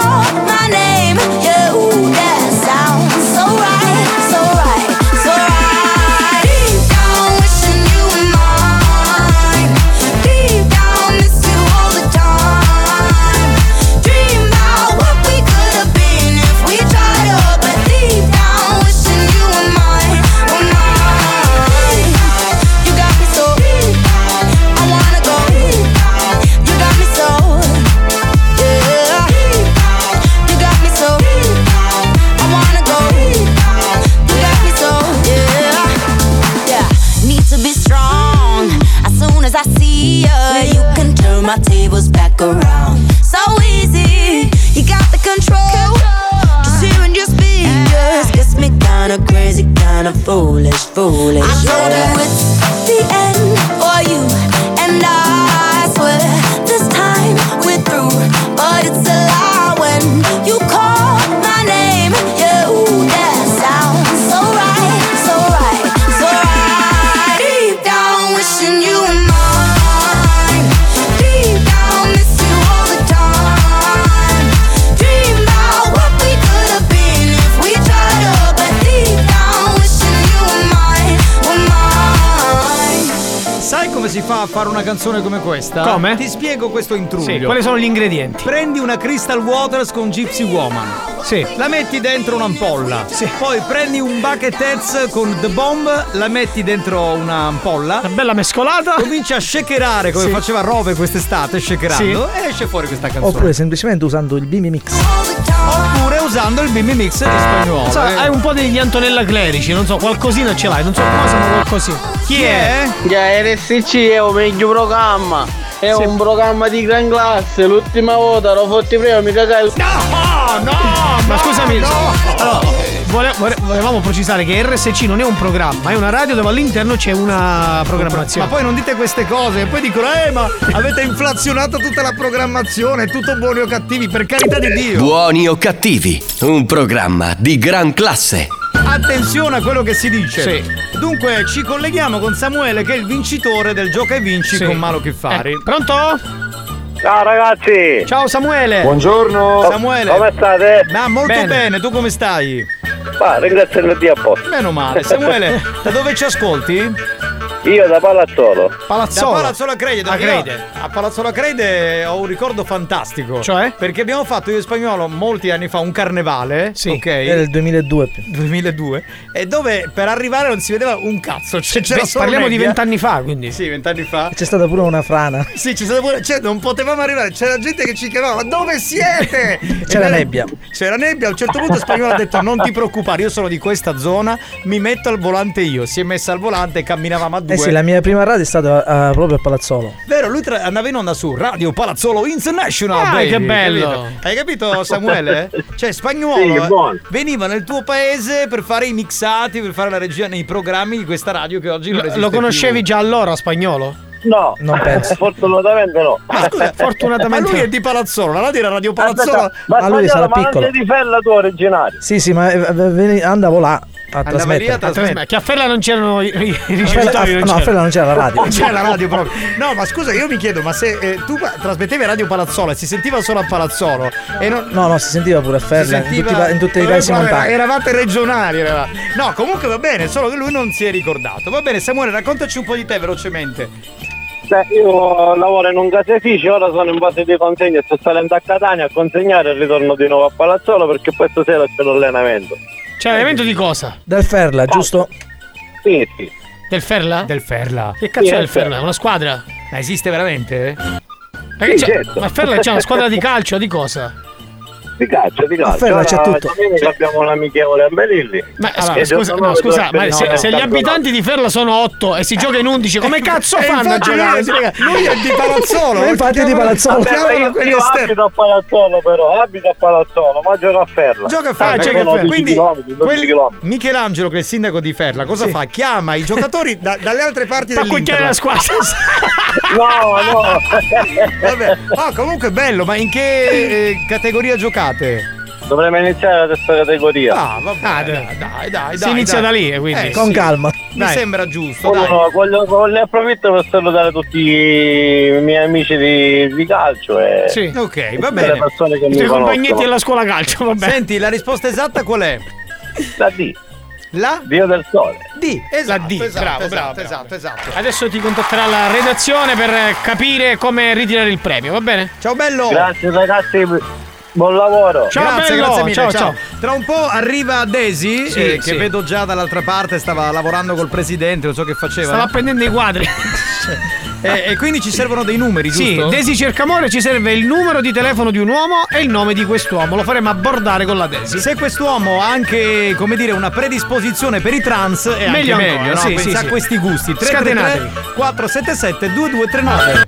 around. So easy, you got the control. Just hearing your gets me kinda crazy, kinda foolish, foolish. I it's the end for you and I swear this time we're through, but it's a lie when you si fa a fare una canzone come questa? Come? Ti spiego questo intruglio. Sì, quali sono gli ingredienti? Prendi una Crystal Waters con Gypsy Woman. Sì. La metti dentro un'ampolla. Sì. Poi prendi un bucket heads con The Bomb, la metti dentro un'ampolla. Una bella mescolata. Cominci a shakerare come Sì. faceva Rove quest'estate, shakerando. E esce fuori questa canzone. Oppure semplicemente usando il Bimbi Mix. Oppure usando il Bimbi Mix di spagnolo. So, eh. hai un po' degli Antonella Clerici, non so, qualcosina ce l'hai, non so cosa, ma qualcosina. Chi è? Già, RSC è un meglio programma. È un programma di gran classe. L'ultima volta ero forti prima, mi cagai. No! No! Ma scusami, allora, vole- vole- volevamo precisare che RSC non è un programma, è una radio dove all'interno c'è una programmazione. Ma poi non dite queste cose e poi dicono, eh, ma avete inflazionato tutta la programmazione, è tutto buoni o cattivi, per carità di Dio. Buoni o cattivi, un programma di gran classe. Attenzione a quello che si dice. Sì. Dunque, ci colleghiamo con Samuele, che è il vincitore del gioca e vinci Sì. con Malo Chiffari. Eh, pronto? Ciao ragazzi! Ciao Samuele! Buongiorno! Samuele. Come state? Ma molto bene. Bene. tu come stai? Ma ringrazio il Dio a posto. Meno male. Samuele, da dove ci ascolti? Io da Palazzolo. Palazzolo. Da Palazzola Crede. A dove Crede. A Palazzola Crede ho un ricordo fantastico. Cioè? Perché abbiamo fatto io e Spagnolo molti anni fa un carnevale. Sì, Ok. Era il 2002 più. 2002 e dove per arrivare non si vedeva un cazzo cioè, c'era Beh, solo parliamo di nebbia. vent'anni fa, quindi. sì vent'anni fa C'è stata pure una frana. sì c'è stata pure cioè non potevamo arrivare c'era gente che ci chiamava ma dove siete C'era era- nebbia. c'era nebbia a un certo punto Spagnolo ha detto non ti preoccupare io sono di questa zona mi metto al volante io si è messa al volante e camminavamo a due Eh sì, la mia prima radio è stata eh, proprio a Palazzolo. Vero, lui tra- andava in onda su Radio Palazzolo International. Ah, baby, che bello. capito? Hai capito, Samuele? Cioè, Sì, spagnolo che eh, veniva nel tuo paese per fare i mixati, per fare la regia nei programmi di questa radio che oggi non Lo, esiste lo conoscevi più. già allora spagnolo? No, Non penso. fortunatamente no. Ma scusa, ma Fortunatamente. lui è di Palazzolo, la radio era Radio Palazzolo. Aspetta, ma Ma lui sarà ma piccolo. sei di Fella tu originario? Sì, sì, ma eh, andavo là a Andava lì a trasmettere. trasmettere. Che a Ferla non c'erano i, i A Fella- ricevitori, no, a c'era. Fella non c'era la radio. Non c'è la radio proprio. No, ma scusa, io mi chiedo, ma se eh, tu trasmettevi Radio Palazzolo e si sentiva solo a Palazzolo e non, No, no, si sentiva pure a Ferla, in, sentiva- i in tutti i Vabbè, paesi montani. Eravate regionali, eravate. No, comunque va bene, solo che lui non si è ricordato. Va bene, Samuele, raccontaci un po' di te velocemente. Beh, io lavoro in un caseificio, ora sono in base di consegna e sto salendo a Catania a consegnare e ritorno di nuovo a Palazzolo perché poi stasera c'è l'allenamento. Cioè, l'evento di cosa? Del Ferla, giusto? Sì, sì. Del Ferla? Del Ferla. Che cazzo Sì, è il Ferla? Una squadra? Ma esiste veramente? Ma, che Sì, c'è? certo. ma Ferla c'è una squadra di calcio, di cosa? Di calcio, di calcio. Ferla c'è Ora, tutto. Abbiamo un amichevole a Melilli. Ma Allora, scusa, no, scusa, ma se, se gli abitanti di Ferla sono 8 e si gioca in 11, come cazzo E fanno a infatti giocare? lui è- Lui è di Palazzolo. Ma infatti è di Palazzolo. Vabbè, ma io, io abito a Palazzolo però, abito a Palazzolo, ma gioco a Ferla. Gioca a Ah, Ferla, gioca a sono Ferla. 12 Quindi chilometri, 12 quelli- chilometri. Michelangelo, che è il sindaco di Ferla, cosa fa? Chiama i giocatori da- dalle altre parti Fa cucchiare la squadra. No, no. Vabbè. Ah, comunque bello, ma in che eh, categoria giocate? Dovremmo iniziare la terza categoria. Ah, vabbè. Ah, dai, dai. dai, dai, Si dai, inizia dai. da lì, quindi. Eh, Con sì. calma. Mi Dai. sembra giusto, Uno, dai. voglio, voglio approfitto per salutare tutti i miei amici di, di calcio e Sì. Ok, va tutte le bene. persone che I mi tuoi compagnetti della scuola calcio, vabbè. Senti, la risposta esatta qual è? La D, La Dio del Sole. D. Esatto, La D, esatto, bravo, esatto, bravo, esatto, esatto. Adesso ti contatterà la redazione per capire come ritirare il premio, va bene? Ciao bello. Grazie ragazzi, buon lavoro. Ciao, grazie, bello. grazie mille. Ciao, Ciao, ciao. Tra un po' arriva Daisy, Sì, eh, che sì. vedo già dall'altra parte, stava lavorando col presidente, non so che faceva. Stava prendendo i quadri. Eh, e quindi ci servono dei numeri, Sì, giusto? Desi Cercamore ci serve il numero di telefono di un uomo e il nome di quest'uomo. Lo faremo abbordare con la Desi. Se quest'uomo ha anche, come dire, una predisposizione per i trans, è Meglio anche ancora, meglio, no? sì, Pensa sì, a sì. questi gusti. 333 Scatenatevi. 477 2239.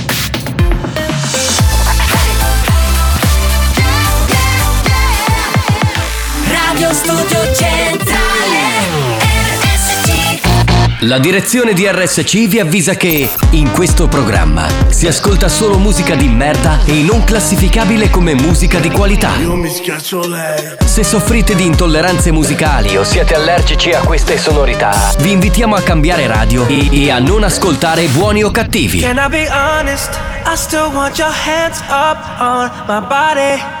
Studio Centrale RSC La direzione di RSC vi avvisa che in questo programma si ascolta solo musica di merda e non classificabile come musica di qualità. Io mi schiaccio lei. Se soffrite di intolleranze musicali o siete allergici a queste sonorità, vi invitiamo a cambiare radio e, e a non ascoltare buoni o cattivi. Can I be honest? I still want your hands up on my body.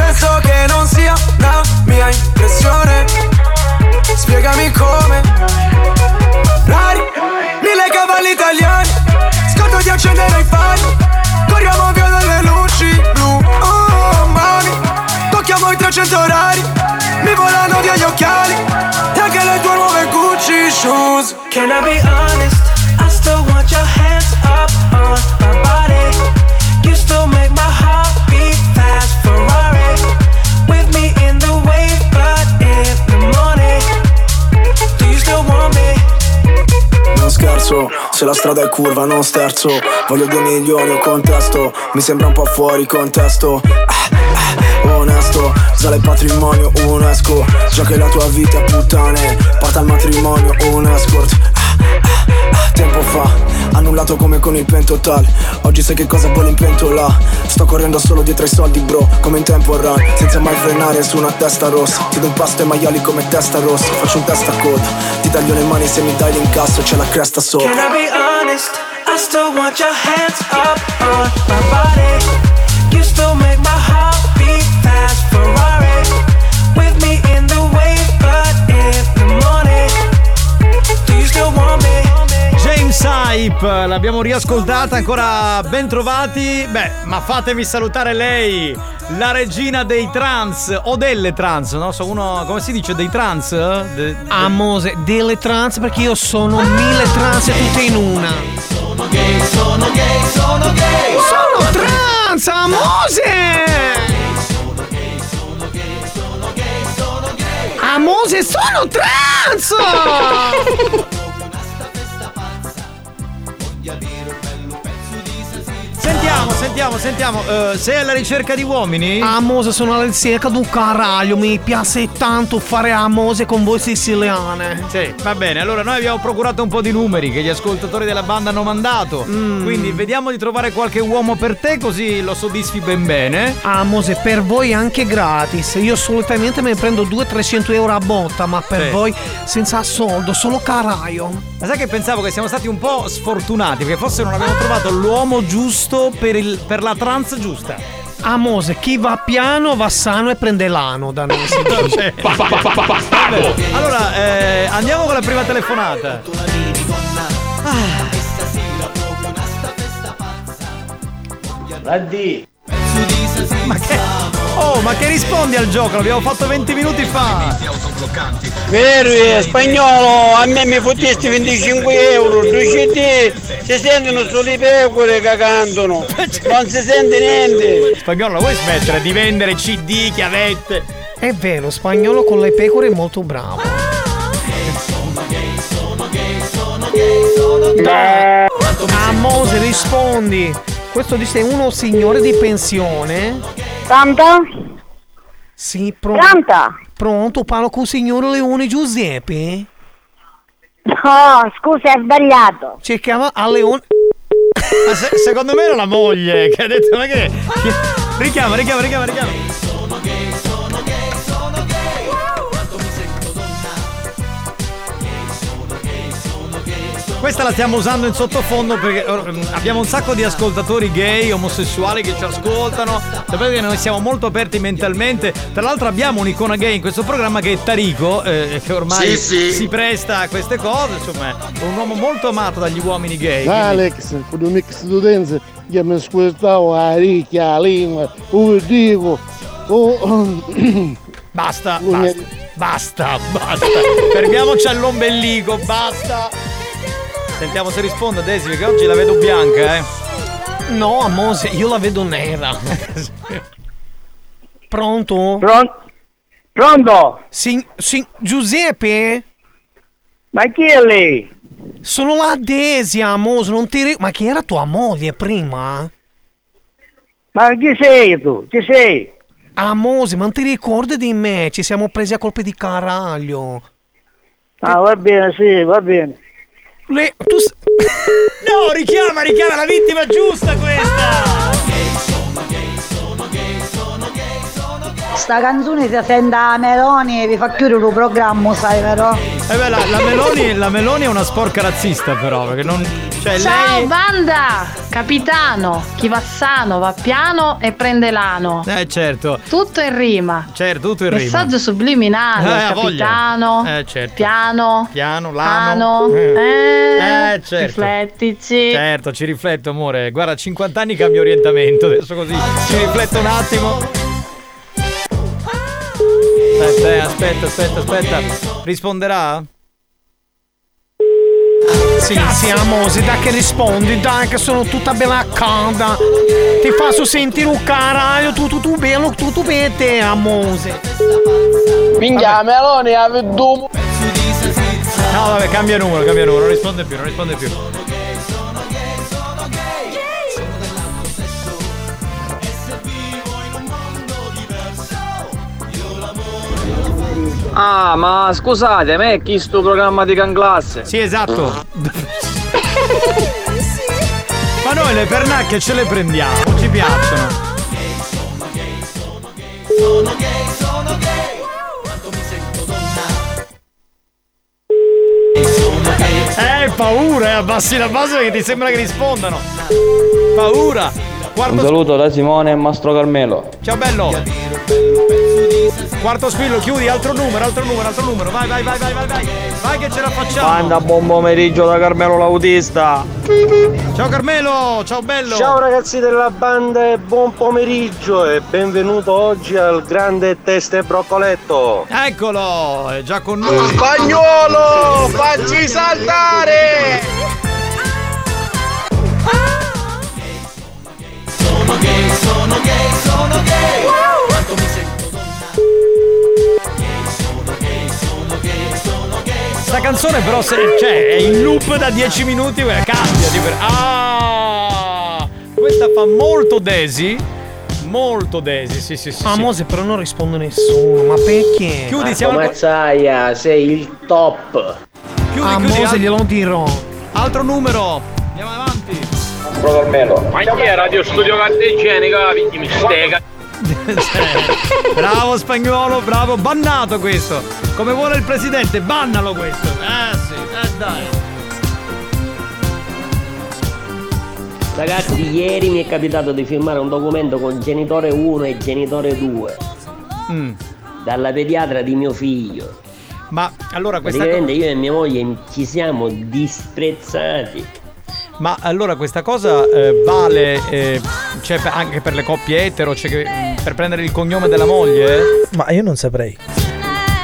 Penso che non sia una mia impressione. Spiegami come. Rari, mille cavalli italiani. Scotto di accendere i fari. Corriamo via dalle luci blu. Oh, mami. Tocchiamo i 300 orari. Mi volano via gli occhiali. E anche le tue nuove Gucci shoes. Can I be honest? Scherzo, se la strada è curva non sterzo. Voglio due milioni o contesto Mi sembra un po' fuori contesto. Ah, ah, Onesto, sale il patrimonio UNESCO. Già che la tua vita è puttane Porta al matrimonio un ah, Tempo fa, annullato come con il pentotal Oggi sai che cosa vuole in pentola. Sto correndo solo dietro ai soldi bro Come in tempo run, senza mai frenare su una testa rossa. Ti do un pasto ai maiali come testa rossa. Faccio un testa coda. Ti taglio le mani se mi dai l'incasso C'è la cresta sopra. Can I be honest? I still want your hands up on my body. You still make Hype, l'abbiamo riascoltata ancora ben trovati. Beh, ma fatemi salutare lei, la regina dei trans o delle trans, no? So uno, come si dice, dei trans? De- de- Amose, delle trans perché io sono mille trans tutte in una. Sono gay, sono gay, sono gay. Sono trans, Amose! Amose, sono trans! Ya Sentiamo, sentiamo, sentiamo. eh, sei alla ricerca di uomini? Amose, sono alla ricerca di un caraglio. Mi piace tanto fare amose con voi siciliane. Sì, va bene. Allora, noi abbiamo procurato un po' di numeri che gli ascoltatori della banda hanno mandato. Mm. Quindi vediamo di trovare qualche uomo per te, così lo soddisfi ben bene. Amose, per voi anche gratis. Io solitamente me ne prendo 200-300 euro a botta, ma per Sì. voi senza soldo, solo caraio. Ma sai che pensavo che siamo stati un po' sfortunati, perché forse non abbiamo trovato l'uomo giusto per, il- per la trans giusta. Amose, chi va piano va sano e prende l'ano da noi. si dice. Vabbè. Allora, eh, andiamo con la prima telefonata. Raddi. Ma che. Oh, ma che rispondi al gioco? L'abbiamo fatto 20 minuti fa. Vero, spagnolo, a me mi fottesti 25 euro, due CD, si sentono solo i pecore che cantano, non si sente niente. Spagnolo, vuoi smettere di vendere CD, chiavette? È vero, spagnolo con le pecore è molto bravo. Dai, Amose, rispondi. Questo dice uno signore di pensione. Pronto? Sì, pronto. Pronto? Pronto, parlo con il signor Leone Giuseppe? No, scusa, è sbagliato. Chiama a Leone. Ma se- secondo me era la moglie che ha detto ma che. che- Richiama, richiama, richiama, richiama. Questa la stiamo usando in sottofondo perché eh, abbiamo un sacco di ascoltatori gay, omosessuali che ci ascoltano. Sapete che noi siamo molto aperti mentalmente. Tra l'altro abbiamo un'icona gay in questo programma che è Tarico, eh, che ormai Sì, sì. si presta a queste cose. Insomma, è un uomo molto amato dagli uomini gay. Alex, con un mix di utenze, io mi ascoltavo la ricchia, lingua, un dico. Oh, Basta, basta, basta, basta. Fermiamoci all'ombelico, basta. Sentiamo se risponde Daisy, perché oggi la vedo bianca, eh. No, Amose, io la vedo nera. Pronto? Pronto? Sì, sì, Giuseppe? Ma chi è lei? Sono la Desi, Amose, non ti ri- Ma chi era tua moglie prima? Ma chi sei tu? Chi sei? Amose, ma non ti ricordi di me? Ci siamo presi a colpi di caraglio. Ah, va bene, sì, va bene. Le... Tu... No, richiama, richiama la vittima giusta questa! Sta canzone si sente a Meloni e vi fa chiudere il programma, sai vero? Eh beh, la, la Meloni, la Meloni è una sporca razzista però, perché non... Cioè Ciao lei... banda! Capitano, chi va sano va piano e prende l'ano. Eh certo, Tutto in rima. certo, tutto in rima. Messaggio subliminale, Eh, capitano. Eh, certo. Piano. Piano, lano. Ano. Eh. Eh, Eh, certo. Riflettici. Certo, ci rifletto amore. Guarda, a 50 anni cambio orientamento, adesso così ci rifletto un attimo. Aspetta, eh, aspetta, aspetta, aspetta. Risponderà? Sì, sì, amore, dai che rispondi, dai che sono tutta bella calda. Ti faccio sentire un caralho, tu tu tu bello, tu tu bete, amore. Minchia, Meloni ha veduto. No, vabbè, cambia numero, cambia numero, non risponde più, non risponde più. Ah, ma scusate, ma è chi sto programma di Can Classe? Sì, esatto. Ma noi le pernacche ce le prendiamo, ci piacciono. Eh, paura, eh, abbassi la base perché ti sembra che rispondano. Paura. Quarto Un saluto da Simone e Mastro Carmelo. Ciao bello. Quarto spillo, chiudi, altro numero, altro numero, altro numero. Vai, vai, vai, vai, vai, vai. Vai che ce la facciamo. Banda, buon pomeriggio da Carmelo l'autista. Ciao Carmelo, ciao bello. Ciao ragazzi della banda e buon pomeriggio e benvenuto oggi al grande test e broccoletto. Eccolo, è già con noi. Spagnolo, facci saltare! Sono gay, sono gay, sono gay. Quanto Sta canzone però se, cioè, è in loop da 10 minuti, quella cambia di per... Ah! Questa fa molto Desi. Molto Desi, sì, sì, sì. sì. Amore, però non risponde nessuno, ma perché? Chiudi, siamo al... Mazzaia, sei il top. Chiudi, Amore, chiudi, al- glielo dirò. Altro numero. Andiamo avanti. Carmelo. Ma chi è Radio Studio Carta Igienica? Mi stega. Bravo spagnolo, bravo. Bannato questo. Come vuole il presidente, bannalo questo. Eh sì, eh dai. Ragazzi, ieri mi è capitato di firmare un documento con genitore 1 e genitore 2. Mm. Dalla pediatra di mio figlio. Ma allora questa Praticamente io e mia moglie ci siamo disprezzati. Ma allora questa cosa eh, vale eh, cioè, anche per le coppie etero, cioè che, per prendere il cognome della moglie? Ma io non saprei.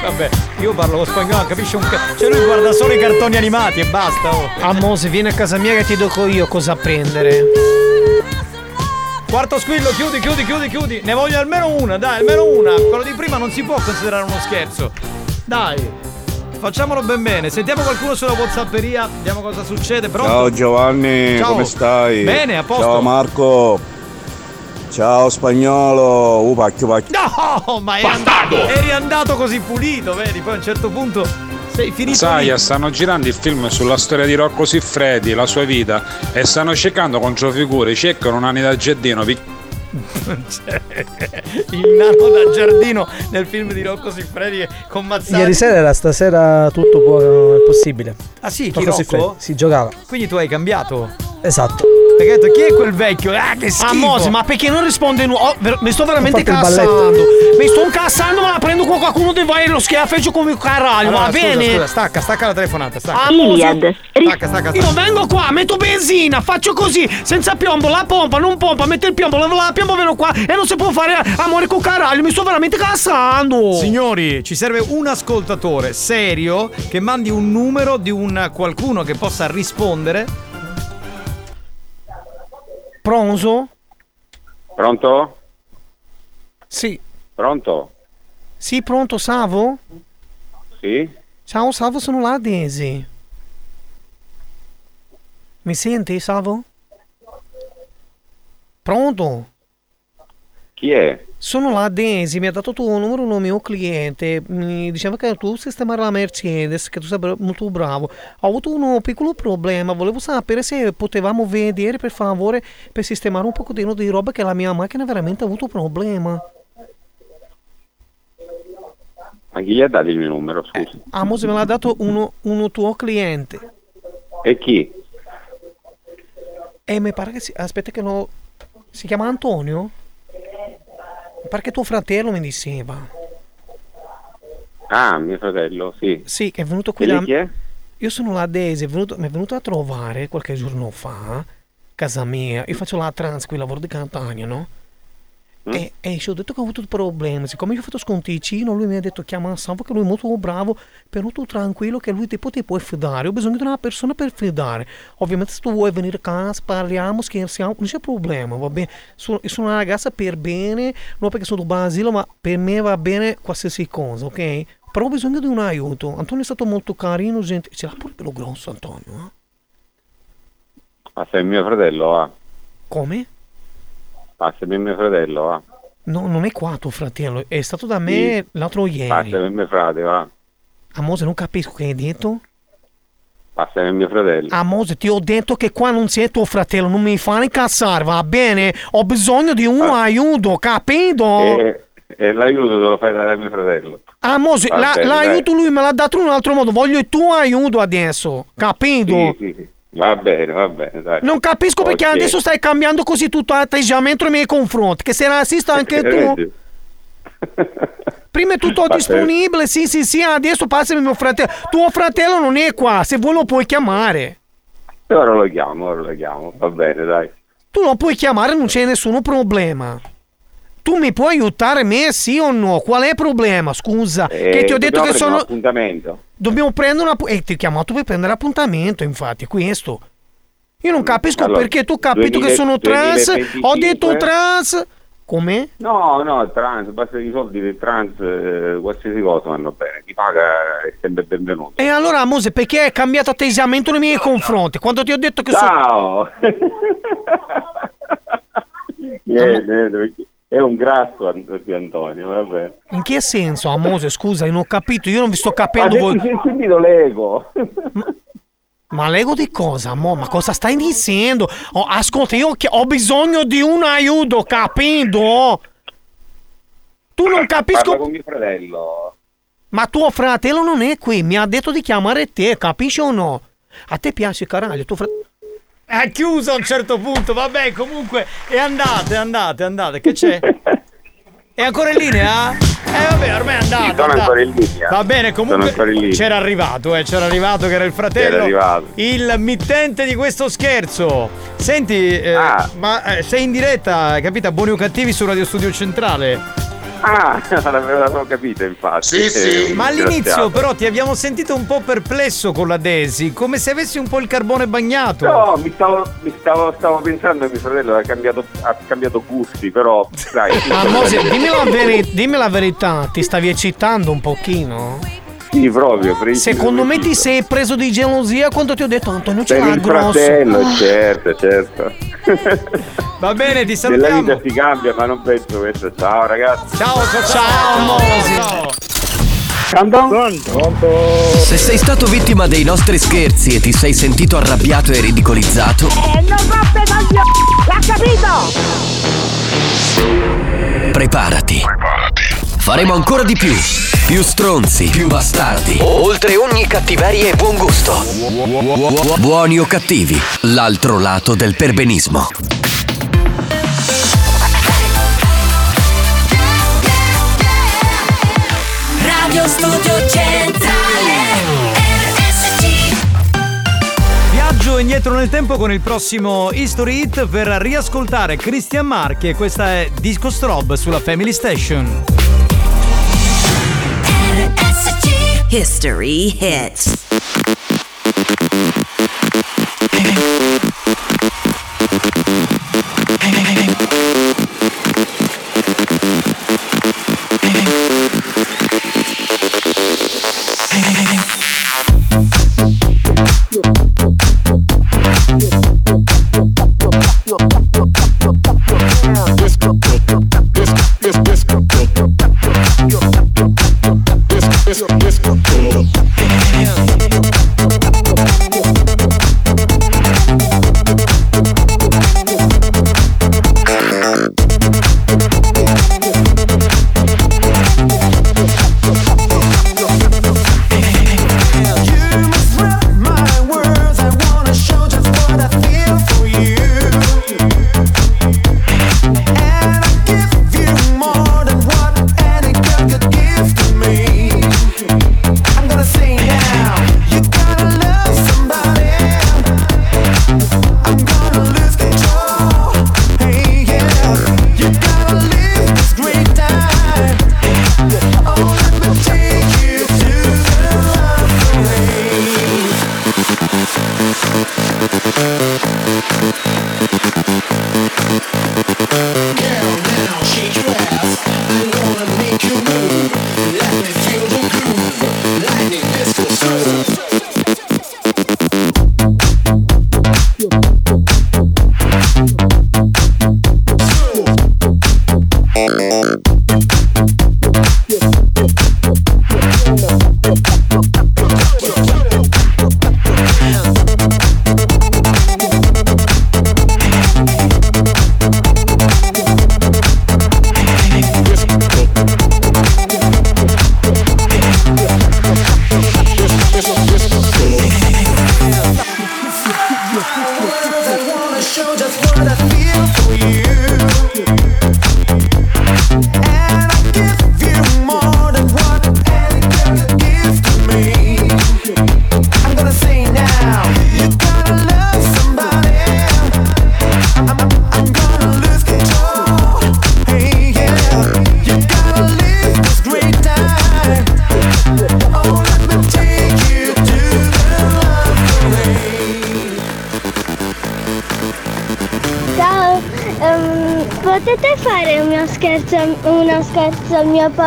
Vabbè, io parlo lo spagnolo, capisce un ca- Cioè lui guarda solo i cartoni animati e basta. Oh. Amore, vieni a casa mia che ti dico io cosa prendere. Quarto squillo, chiudi, chiudi, chiudi, chiudi. Ne voglio almeno una, dai, almeno una. Quello di prima non si può considerare uno scherzo. Dai. Facciamolo ben bene. Sentiamo qualcuno sulla Whatsapperia, vediamo cosa succede. Pronto? Ciao Giovanni, Ciao. come stai? Bene, a posto. Ciao Marco. Ciao spagnolo. Uh, pacchio pacchio. No, ma eri andato, eri andato così pulito, vedi? Poi a un certo punto sei finito Sai, lì. stanno girando il film sulla storia di Rocco Siffredi, la sua vita, e stanno cercando controfigure, cercano un anni da giardino. pic- il nano da giardino nel film di Rocco Siffredi con Mazzani. Ieri sera era stasera tutto può, è possibile. Ah sì, Rocco? Siffredi, Si giocava. Quindi tu hai cambiato. Esatto. Perché hai detto chi è quel vecchio? Ah, che schifo. Amore, ma perché non risponde nu- oh, ver- mi sto veramente cassando. Mi sto incassando, ma la prendo con qualcuno di voi e lo schiaffeggio come un caralho, Allora, va scusa, bene? scusa, stacca, stacca la telefonata, stacca. Amore, Stacca, stacca, Io stacca. vengo qua, metto benzina, faccio così, senza piombo, la pompa, non pompa, metto il piombo, la, la piombo, vengo qua e non si può fare amore con caralho, mi sto veramente cassando. Signori, ci serve un ascoltatore serio che mandi un numero di un qualcuno che possa rispondere. Pronto? Pronto? Sì. Pronto? Sì, pronto, Savo? Sì? Ciao, Savo, sono la Daisy. Mi senti, Savo? Pronto? Chi è? Sono la Daisy, mi ha dato tuo numero un mio cliente, mi diceva che tu sistemare la Mercedes, che tu sei molto bravo. Ho avuto un piccolo problema, volevo sapere se potevamo vedere per favore per sistemare un pochettino di roba che la mia macchina veramente ha avuto problema. Ma chi gli ha dato il mio numero, scusa? Amos me l'ha dato uno, uno tuo cliente. E chi? E mi pare che si... Aspetta che lo... Si chiama Antonio? Che tuo fratello mi diceva. Ah, mio fratello, sì. Sì, che è venuto qui E da... chi è? Io sono la Daisy, è venuto- mi è venuto a trovare qualche giorno fa, casa mia. Io faccio la trans qui, lavoro di Catania, no? E, e ci ho detto che ho avuto problemi. Siccome io ho fatto sconticino, lui mi ha detto chiama Salvo che lui è molto bravo, però tu tranquillo che lui tipo ti puoi fidare. Ho bisogno di una persona per fidare. Ovviamente se tu vuoi venire a casa, parliamo, scherziamo, non c'è problema, va bene. Sono, io sono una ragazza per bene, non perché sono basilo, ma per me va bene qualsiasi cosa, ok? Però ho bisogno di un aiuto. Antonio è stato molto carino, gente. Ce l'ha pure bello grosso Antonio, eh? Passami mio fratello, va. Come? Passami mio fratello, va. No, non è qua tuo fratello, è stato da me l'altro ieri. Passami mio frate, va. Amose, non capisco che hai detto. Passami mio fratello. Amose, ti ho detto che qua non sei tuo fratello, non mi fai incazzare, va bene? Ho bisogno di un aiuto, capito? E, e l'aiuto te lo fai dare a mio fratello. Amose, Va la- bene, l'aiuto lui me l'ha dato in un altro modo, voglio il tuo aiuto adesso, capito? Sì, sì, sì. Va bene, va bene, dai. Non capisco perché Ok. adesso stai cambiando così tutto atteggiamento nei miei confronti, che sei razzista anche tu. Prima è tutto disponibile, sì, sì, sì, adesso passami mio fratello. Tuo fratello non è qua, se vuoi lo puoi chiamare. E ora lo chiamo, ora lo chiamo. Va bene, dai. Tu lo puoi chiamare, non c'è nessun problema. Tu mi puoi aiutare me, sì o no? Qual è il problema? Scusa, che ti ho detto che Eh, dobbiamo prendere sono... un appuntamento. Dobbiamo prendere una... E ti ho chiamato per prendere appuntamento, infatti, questo. Io non capisco Allora, perché tu capito 2000 che sono trans, ho 2025. detto trans... Come? No, no, trans, basta i soldi del trans, eh, qualsiasi cosa vanno bene. Chi paga è sempre benvenuto. E allora, Mose, perché hai cambiato atteggiamento nei miei confronti? Quando ti ho detto che sono... Ciao! Niente, niente, perché è un grasso qui, Antonio, va bene. In che senso, Amose? Scusa, io non ho capito, io non vi sto capendo Ma voi. ti sei sentito l'ego? Ma l'ego di cosa, mo? Ma cosa stai dicendo? Oh, ascolta, io ho bisogno di un aiuto, capito? Tu non capisco. Parla con mio fratello. Ma tuo fratello non è qui, mi ha detto di chiamare te, capisci o no? A te piace caraglio, tuo fratello. È chiuso a un certo punto, vabbè, comunque. E andate, andate, andate. Che c'è? È ancora in linea? Eh vabbè, ormai è andato. Sì, sono andato. ancora in linea. Va bene, comunque c'era arrivato, eh, c'era arrivato che era il fratello. C'era arrivato. Il mittente di questo scherzo. Senti, eh, Ah. ma eh, sei in diretta, capito? Buoni o cattivi su Radio Studio Centrale. Ah, l'avevo capito infatti. Eh, Ma all'inizio però ti abbiamo sentito un po' perplesso con la Desi, come se avessi un po' il carbone bagnato. No, mi stavo, mi stavo, stavo pensando che mio fratello ha cambiato, ha cambiato gusti, però dai. Ah, Mose, dimmi la, veri- dimmi la verità, ti stavi eccitando un pochino? Sì, proprio. Secondo me ti sei preso di gelosia quando ti ho detto Antonio l'ha il grosso. fratello, Ah. certo, certo. Va bene, ti Nella salutiamo. vita si cambia, ma non penso questo. Ciao ragazzi. Ciao, ciao, ciao, Mosi. Se sei stato vittima dei nostri scherzi e ti sei sentito arrabbiato e ridicolizzato, E non roppe coglioni! L'ha capito? preparati. Faremo ancora di più. Più stronzi, più bastardi. Oltre ogni cattiveria e buon gusto. Buoni o cattivi, l'altro lato del perbenismo. Radio Studio Centrale RSC Viaggio indietro nel tempo con il prossimo History Hit per riascoltare Christian Marchi e questa è Disco Strobe sulla Family Station. History Hits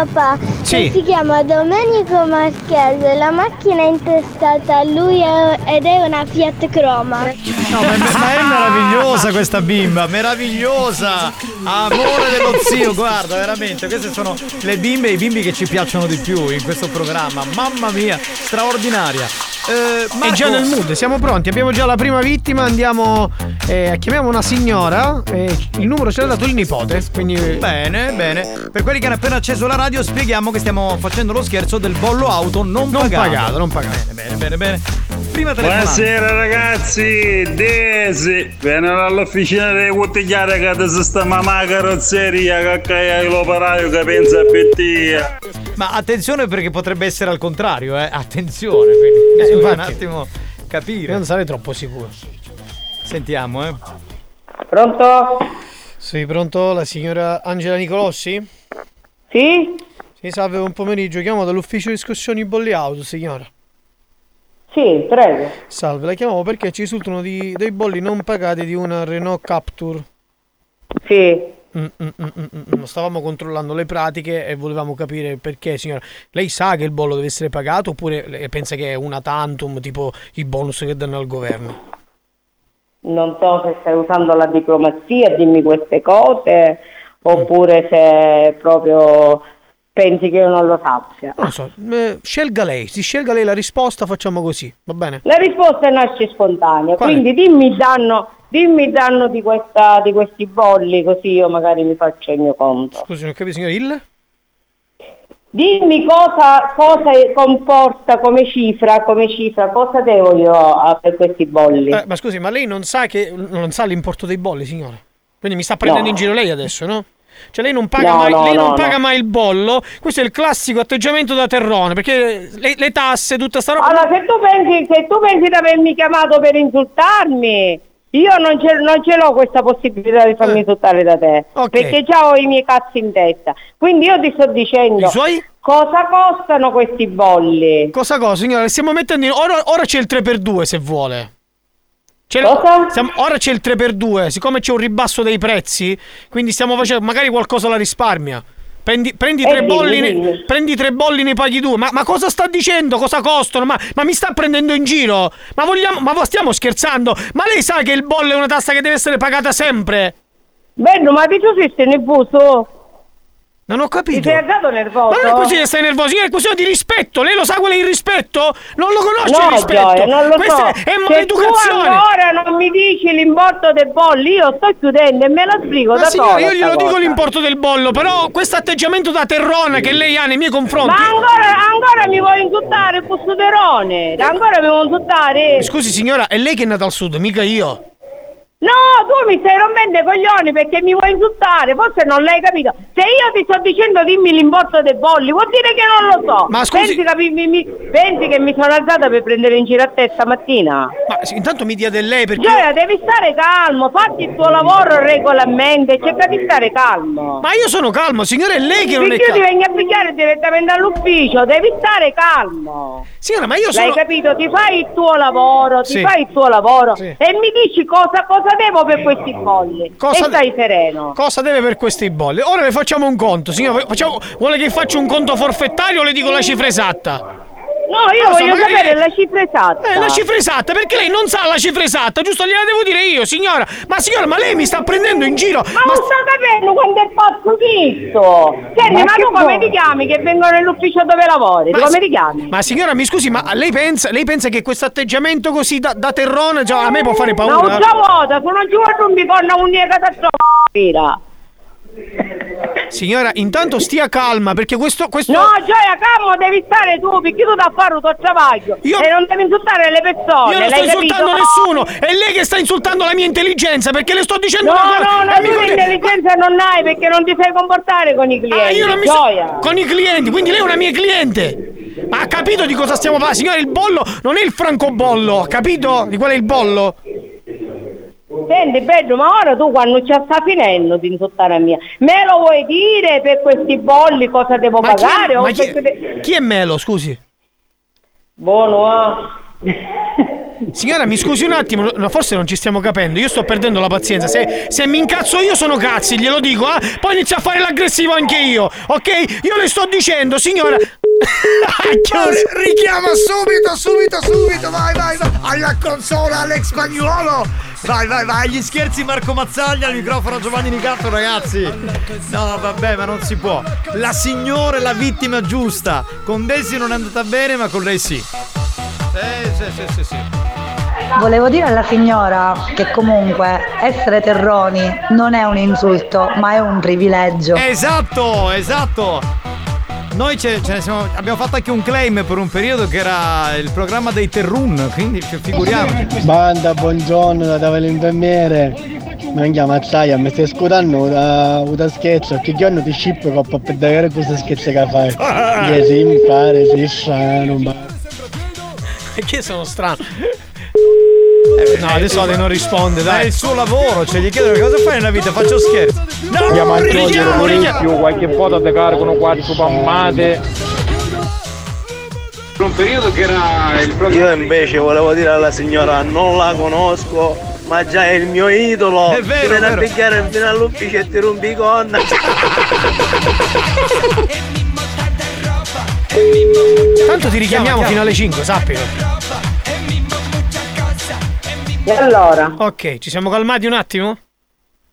papà? Sì. Che si chiama Domenico Marchese, la macchina è intestata a lui è- ed è una Fiat Croma. No, ma, ma è meravigliosa questa bimba, meravigliosa! Amore dello zio, guarda, veramente, queste sono le bimbe e i bimbi che ci piacciono di più in questo programma. Mamma mia, straordinaria. Eh, È Marco- già nel mood, siamo pronti, abbiamo già la prima vittima, andiamo. Eh, chiamiamo una signora. eh, il numero ce l'ha dato il nipote. Quindi. Bene, bene. Per quelli che hanno appena acceso la radio, spieghiamo che stiamo facendo lo scherzo del bollo auto non, Non pagato. pagato, non pagato. Bene, bene, bene, bene. Prima telefonata. Buonasera ragazzi, Desi, vieni all'officina dei bottigliare che ti sistema la carrozzeria che hai l'operaio che pensa a pettia. Ma attenzione perché potrebbe essere al contrario, eh. Attenzione, quindi Eh, bisogna un infatti. attimo capire. Non sarei troppo sicuro. Sentiamo, eh. Pronto? Sì, pronto? La signora Angela Nicolossi? Sì? Sì, salve, buon pomeriggio. Chiamo dall'ufficio discussioni bolli auto, signora. Sì, prego. Salve, la chiamavo perché ci risultano di- dei bolli non pagati di una Renault Capture. Sì. Mm, mm, mm. Stavamo controllando le pratiche e volevamo capire perché, signora. Lei sa che il bollo deve essere pagato oppure pensa che è una tantum, tipo i bonus che danno al governo? Non so se stai usando la diplomazia, dimmi queste cose, oppure se proprio pensi che io non lo sappia. Non so, eh, scelga lei, si scelga lei la risposta, facciamo così, va bene? La risposta nasce spontanea, Qual è? quindi dimmi danno, dimmi il danno di, questa, di questi bolli, così io magari mi faccio il mio conto. Scusi, non capisco, signora, il? Dimmi cosa, cosa comporta come cifra, come cifra, cosa devo io a- per questi bolli? Eh, ma scusi, ma lei non sa che non sa l'importo dei bolli, signore? Quindi mi sta prendendo No. in giro lei adesso, no? Cioè lei non paga, No, mai, no, lei non no, paga mai il bollo, questo è il classico atteggiamento da terrone, perché le, le tasse, tutta sta roba... Allora, se tu pensi, se tu pensi di avermi chiamato per insultarmi, io non ce, non ce l'ho questa possibilità di Eh. farmi insultare da te. Perché già ho i miei cazzi in testa. Quindi io ti sto dicendo cosa costano questi bolli. Cosa cosa, signora? Stiamo mettendo in... Ora, ora c'è il 3x2 se vuole. C'è stiamo- ora c'è il 3x2, siccome c'è un ribasso dei prezzi, quindi stiamo facendo... Magari qualcosa la risparmia. Prendi, prendi, Eh, tre, dimmi, bolli, ne- dimmi. prendi tre bolli, ne paghi due. Ma, ma cosa sta dicendo? Cosa costano? Ma, ma mi sta prendendo in giro? Ma vogliamo. Ma stiamo scherzando? Ma lei sa che il bollo è una tassa che deve essere pagata sempre? Bello, ma ti tu sei nervoso? Non ho capito. Ti sei andato nervoso? Ma non è così che stai nervoso, è questione di rispetto. Lei lo sa qual è il rispetto? Non lo conosce No, il rispetto. Gioia, non lo Questa so. è, è maleducazione. tu ancora non mi dici l'importo dei bolli, io sto chiudendo e me la spiego Ma da signora, io glielo dico l'importo del bollo, però questo atteggiamento da terrona che lei ha nei miei confronti. Ma ancora, ancora mi vuoi insultare, Pussuderone? Ancora mi vuoi insultare? Scusi signora, è lei che è nata al sud, mica io. No, tu mi stai rompendo i coglioni perché mi vuoi insultare, forse non l'hai capito. Se io ti sto dicendo dimmi l'importo dei bolli, vuol dire che non lo so. Ma scusi- Pensi, capi- mi, mi- pensi che mi sono alzata per prendere in giro a te stamattina? Ma intanto mi dia del lei perché. Gioia, devi stare calmo, fatti il tuo lavoro regolarmente, cerca di stare calmo. Ma io sono calmo, signore, è lei che non è Perché io ti calmo. vengo a pigliare direttamente all'ufficio, devi stare calmo. Signora, ma io sono. L'hai capito? Ti fai il tuo lavoro, ti Sì. fai il tuo lavoro Sì. e mi dici cosa, cosa devo per questi bolli. Cosa- E stai sereno. Cosa deve per questi bolli? Ora le facciamo un conto, signora. Facciamo... Vuole che faccia un conto forfettario o le dico la cifra esatta? No, io Non so, voglio sapere la cifra esatta. Eh, la cifra esatta, perché lei non sa la cifra esatta, giusto? Gliela devo dire io, signora. Ma signora, ma lei mi sta prendendo in giro. Ma non sto capendo quando è pazzo questo. Senti, Ma ma, tu come ti chiami che vengo nell'ufficio dove lavori? Ma come si- ti chiami? Ma signora, mi scusi, ma lei pensa, lei pensa che questo atteggiamento così da, da terrone già a me può fare paura? Non già vuota, sono giù a un biconna unica catastrofica. Signora, intanto stia calma, perché questo. questo... No, Gioia, calmo, devi stare tu, perché tu da fare il tuo travaglio. E non devi insultare le persone. Io non sto insultando capito? nessuno, è lei che sta insultando la mia intelligenza perché le sto dicendo No, una cosa. no, no, tu conte- l'intelligenza non hai perché non ti sai comportare con i clienti. Ah, io non mi so- Gioia. con i clienti, quindi lei è una mia cliente. Ma ha capito di cosa stiamo parlando? Signore, il bollo non è il francobollo, ha capito di qual è il bollo? Senti, bello, ma ora tu quando ci sta finendo di insultare a mia, me lo vuoi dire per questi bolli cosa devo Ma chi è- pagare? o ma chi- perché- Chi è Melo, scusi? Buono, ah. Signora, mi scusi un attimo, no, forse non ci stiamo capendo. Io sto perdendo la pazienza. Se, se mi incazzo io sono cazzi, glielo dico, ah? Poi inizio a fare l'aggressivo anche io, ok? Io le sto dicendo, signora. Richiama subito, subito, subito, vai, vai, vai. Alla console Alex Spagnuolo. Vai, vai, vai. Agli scherzi Marco Mazzaglia, al microfono Giovanni Nicato, ragazzi. No, vabbè, ma non si può. La signora è la vittima giusta. Con Daisy non è andata bene, ma con lei sì. Sì, sì, sì, sì, sì. Volevo dire alla signora che comunque essere terroni non è un insulto, ma è un privilegio. Esatto, esatto. Noi ce, ce ne siamo, abbiamo fatto anche un claim per un periodo che era il programma dei Terrun, quindi ci figuriamo. Banda, buongiorno, da l'infermiere. Mi chiama Mazzaia, mi stai scudando da un scherzo, che giorno ti scippo coppa per vedere cosa scherzo che fai. Che si impara, si strano, ma... Perché sono strano? No, adesso Ade non risponde, È dai. il suo lavoro, cioè gli chiedono cosa fai nella vita, faccio scherzo. No, il richiamo, giorno richiamo. più qualche foto ti caricano quattro pammate. un periodo che era il Io invece volevo dire alla signora, non la conosco, ma già è il mio idolo. È vero, Ti viene è a picchiare fino all'ufficio e ti rompi i conna. Tanto ti richiamiamo fino alle 5, sappilo. E allora? Ok, ci siamo calmati un attimo?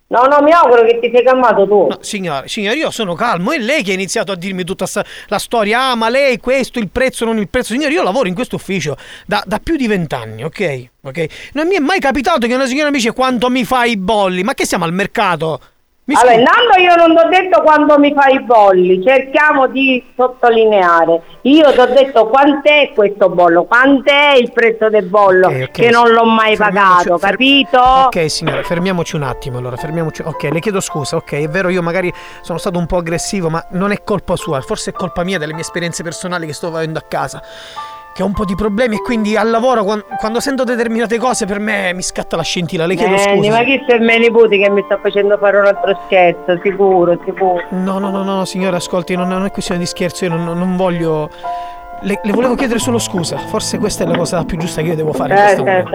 No, no, mi auguro che ti sei calmato tu. No, signore, signore, io sono calmo. È lei che ha iniziato a dirmi tutta sta- la storia. Ah, ma lei questo, il prezzo, non il prezzo. Signore, io lavoro in questo ufficio da, da più di vent'anni, ok? Ok? Non mi è mai capitato che una signora mi dice quanto mi fai i bolli. Ma che siamo al mercato? Mi Allora, intanto io non ti ho detto quando mi fai i bolli, cerchiamo di sottolineare. Io ti ho detto quant'è questo bollo, quant'è il prezzo del bollo, Ok, ok. che non l'ho mai pagato, fer- capito? Ok, signore, fermiamoci un attimo. Allora, fermiamoci. Ok, le chiedo scusa. Ok, è vero, io magari sono stato un po' aggressivo, ma non è colpa sua. Forse è colpa mia, delle mie esperienze personali che sto avendo a casa. Che ho un po' di problemi e quindi al lavoro, quan- quando, sento determinate cose, per me mi scatta la scintilla. Le chiedo Senti, scusa. ma chi il miei nipoti che mi sta facendo fare un altro scherzo, sicuro, sicuro. No, no, no, no, signora, ascolti, non, non è questione di scherzo, io non, non voglio. Le, le volevo chiedere solo scusa. Forse questa è la cosa più giusta che io devo fare Eh, sì, momento.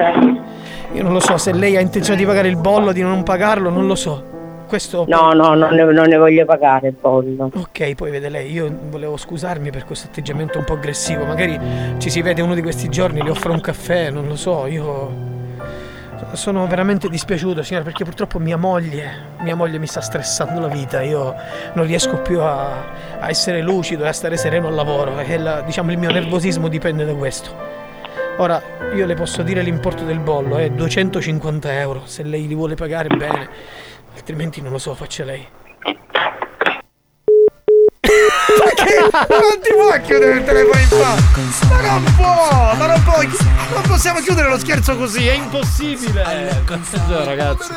Io non lo so se lei ha intenzione di pagare il bollo, di non pagarlo, non lo so. Questo. No, no, non ne, non ne voglio pagare il bollo. Ok, poi vede lei, io volevo scusarmi per questo atteggiamento un po' aggressivo. Magari ci si vede uno di questi giorni, le offro un caffè, non lo so, io. Sono veramente dispiaciuto, signora, perché purtroppo mia moglie, mia moglie mi sta stressando la vita. Io non riesco più a, a essere lucido e a stare sereno al lavoro. E la- diciamo il mio nervosismo dipende da questo. Ora, io le posso dire l'importo del bollo, è 250 euro. Se lei li vuole pagare bene, altrimenti non lo so, faccia lei. Perché non ti puoi chiudere il telefono in faccia? Ma non può, ma non puoi. Non possiamo chiudere lo scherzo così, è impossibile. ragazzi.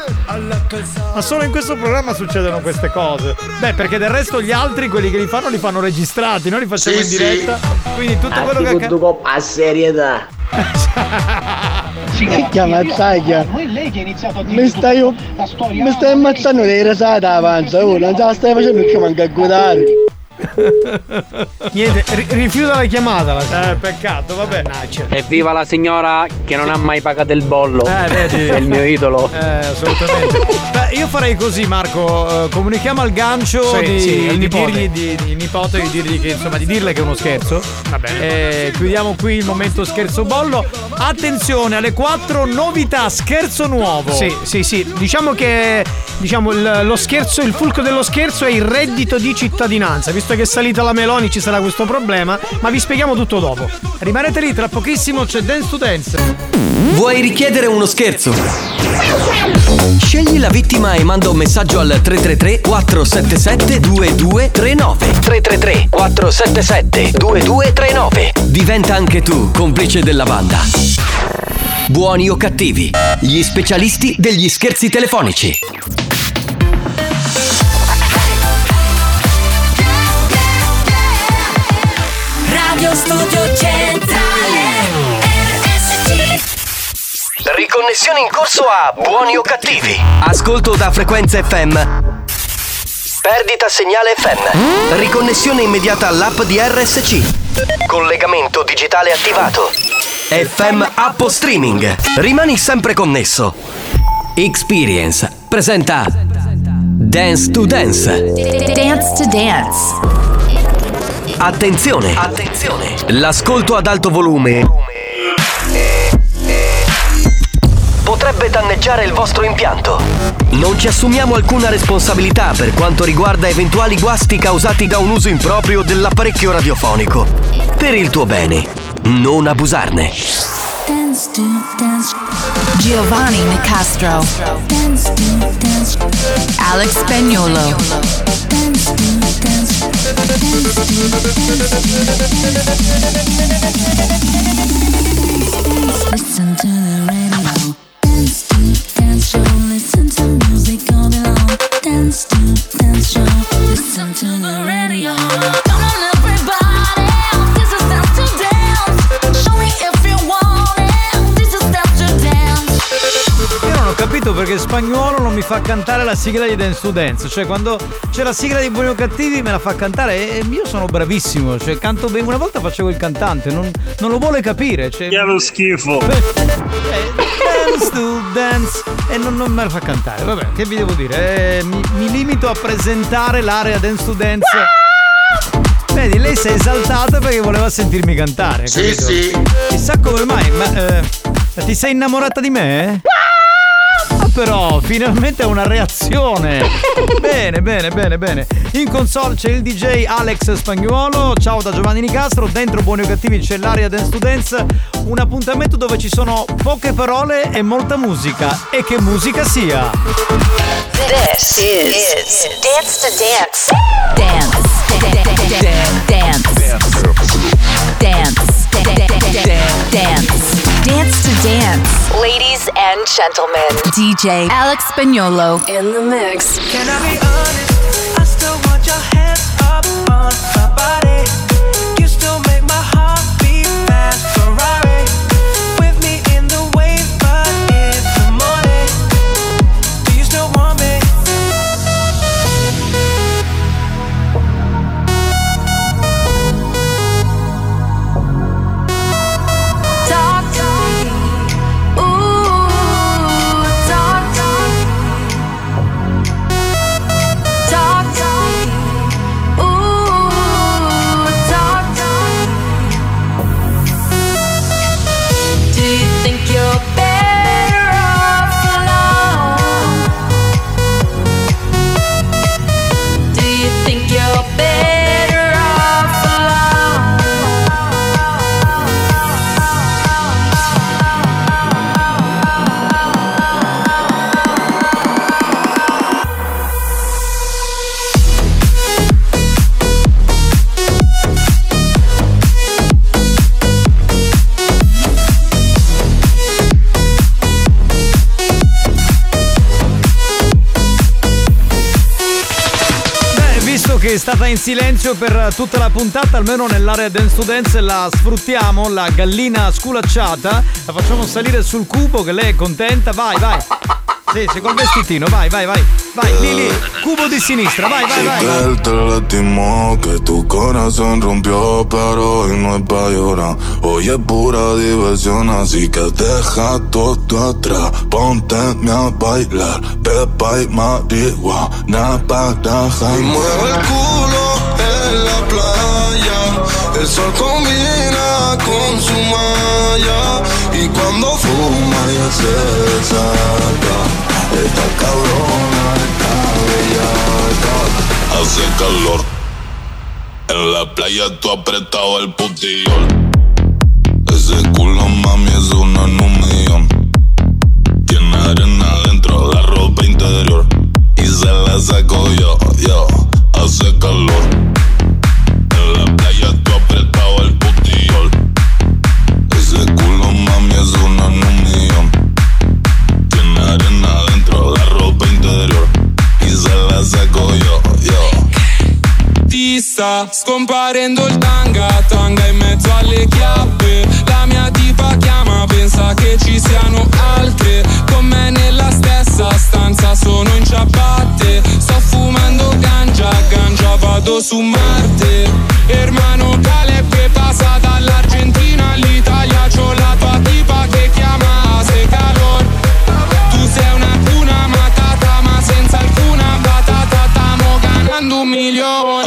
Ma solo in questo programma succedono queste cose. Beh, perché del resto gli altri, quelli che li fanno, li fanno registrati, noi li facciamo Sì, in sì. diretta. Quindi tutto quello che accade. a serietà. Chiama Zaglia? Mi stai, mi stai ammazzando dei resate avanza, oh, non se la stai facendo più manca a guidare. Niente, ri- rifiuta la chiamata. La Eh, peccato, vabbè. Evviva la signora che non ha mai pagato il bollo. Eh, vedi. È il mio idolo. Eh, assolutamente. Beh, io farei così, Marco. eh, comunichiamo al gancio Sì, di, sì, di nipote. dirgli di, di nipote, di dirgli che insomma di dirle che è uno scherzo. Va bene. chiudiamo qui il momento scherzo bollo. Attenzione, alle 4 novità, scherzo nuovo. Sì, sì, sì. Diciamo che diciamo, lo scherzo, il fulcro dello scherzo è il reddito di cittadinanza. Visto che è salita la Meloni ci sarà questo problema, ma vi spieghiamo tutto dopo. Rimanete lì, tra pochissimo c'è Dance to Dance. Vuoi richiedere uno scherzo? Scegli la vittima e manda un messaggio al 333 477 2239 333 477 2239 Diventa anche tu complice della banda. Buoni o cattivi, gli specialisti degli scherzi telefonici. Studio Centrale RSC Riconnessione in corso a buoni o cattivi. Ascolto da frequenza FM. Perdita segnale FM. Riconnessione immediata all'app di RSC. Collegamento digitale attivato. FM App Streaming. Rimani sempre connesso. Experience presenta Dance to Dance. Dance to Dance. Attenzione! Attenzione! L'ascolto ad alto volume potrebbe danneggiare il vostro impianto. Non ci assumiamo alcuna responsabilità per quanto riguarda eventuali guasti causati da un uso improprio dell'apparecchio radiofonico. Per il tuo bene, non abusarne. Dance to Dance. Giovanni Nicastro. Dance to Dance. Alex Spagnolo. Dance to ただただただただただただ perché spagnolo non mi fa cantare la sigla di Dance to Dance. Cioè, quando c'è la sigla di Buoni o Cattivi me la fa cantare e io sono bravissimo. Cioè, canto bene. Una volta facevo il cantante, non, non lo vuole capire. Cioè, Che è lo schifo. dance to dance e non, non me la fa cantare. Vabbè, che vi devo dire? Eh, mi, mi limito a presentare l'area dance to dance. Vedi, lei si è esaltata perché voleva sentirmi cantare. Sì, capito? sì. Chissà come mai, ma eh, ti sei innamorata di me? Ah, però, finalmente è una reazione. bene, bene, bene, bene. In console c'è il DJ Alex Spagnuolo. Ciao da Giovanni Nicastro. Dentro Buoni o Cattivi c'è l'area Dance to Dance. Un appuntamento dove ci sono poche parole e molta musica. E che musica sia! This is, Dance to Dance. Dance. Dance. Dance. Dance. Dance to Dance. Ladies and gentlemen, DJ Alex Spagnolo in the mix. Can I be honest? I still want your hands stata in silenzio per tutta la puntata, almeno nell'area dance to dance la sfruttiamo, la gallina sculacciata, la facciamo salire sul cubo che lei è contenta, vai, vai. Sì, sì, col vestitino, vai, vai, vai. Vai, lì, cubo di sinistra, vai, vai, vai. que él te lastimó, que tu corazón rompió, pero hoy no es pa' llorar. Hoy es pura diversión, así que deja todo atrás. Ponte a bailar, pepa y marihuana para Y mueve el culo en la playa. El sol combina con su malla. Y cuando fuma ya se desata. Cabrona está bellaca. Hace calor. En la playa tú apretado el putillol. Ese culo mami es una en un millón. Tiene arena dentro la ropa interior. Y se la saco yo, yo. Hace calor. Ti sta scomparendo il tanga, tanga in mezzo alle chiappe. La mia tipa chiama, pensa che ci siano altre. Con me nella stessa stanza sono in ciabatte. Sto fumando ganja, ganja vado su Marte. Hermano Caleb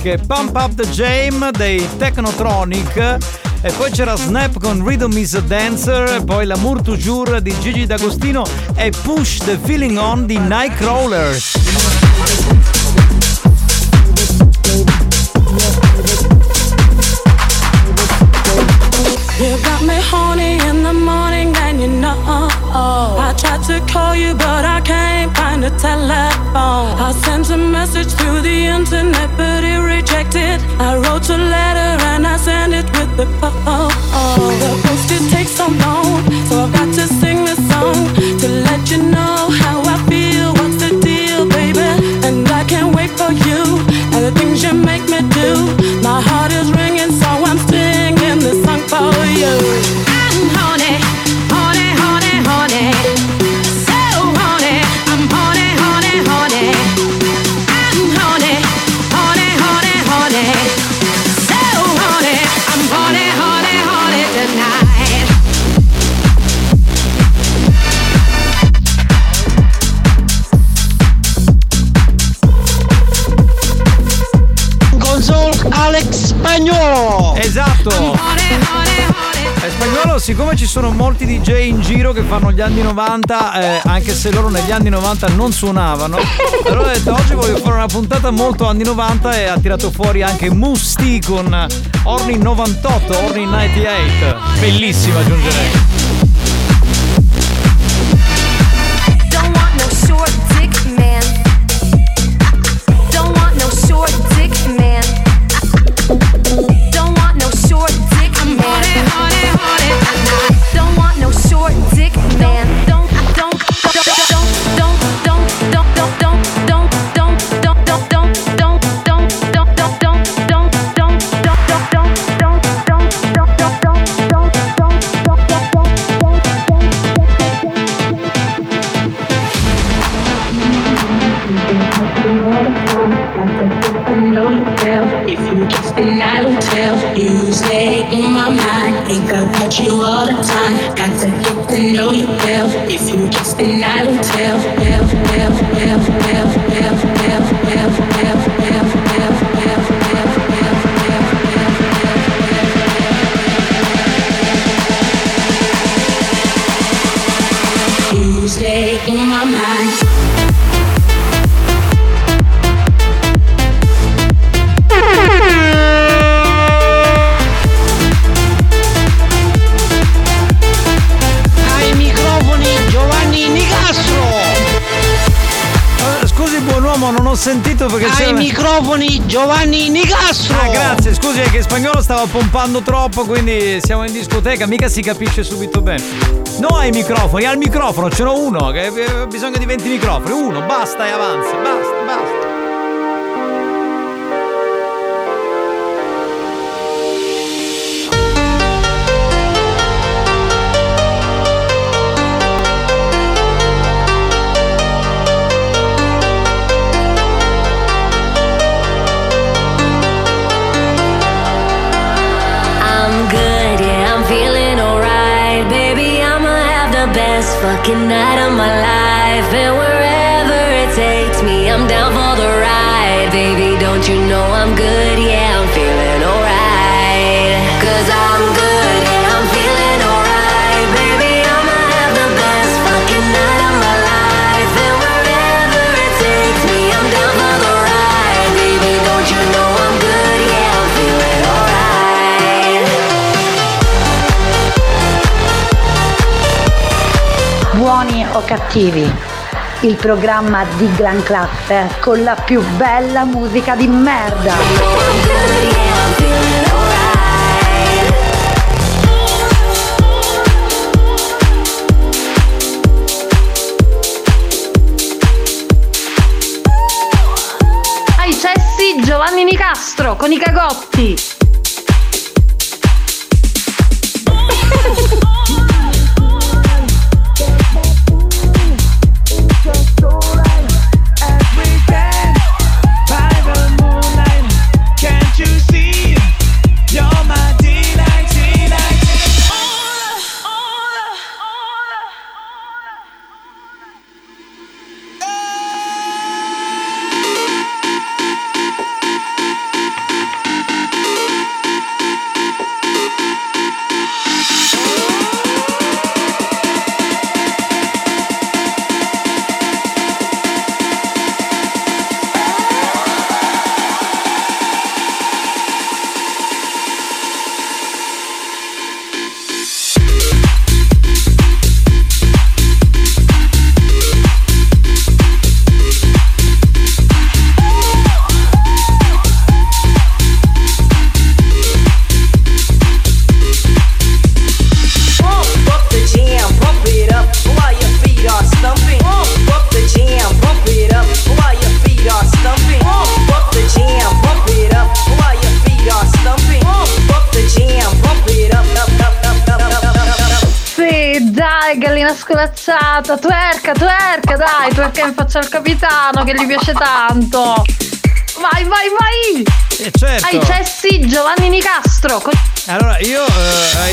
Storiche. Pump Up the Jam dei Technotronic. E poi c'era Snap con Rhythm is a Dancer, poi l'Amour Toujours di Gigi D'Agostino e Push the Feeling On di Nightcrawlers. telephone. I sent a message through the internet, but it rejected. I wrote a letter and I sent it with the post. Oh. The post it takes so long, so I've got to sing this song to let you know how I feel. What's the deal, baby? And I can't wait for you and the things you make me do. My heart is ringing, so I'm singing this song for you. sono molti DJ in giro che fanno gli anni 90, eh, anche se loro negli anni 90 non suonavano. Allora ho detto oggi voglio fare una puntata molto anni 90 e ha tirato fuori anche Musti con Orni 98, Orni 98. Bellissima aggiungerei. spagnolo stava pompando troppo, quindi siamo in discoteca, mica si capisce subito bene. No ai microfoni, al microfono, ce n'ho uno, che eh, bisogna di 20 microfoni, uno, basta e avanza, basta, basta. cattivi, il programma di gran classe con la più bella musica di merda. Ai cessi Giovanni Nicastro con i cagotti.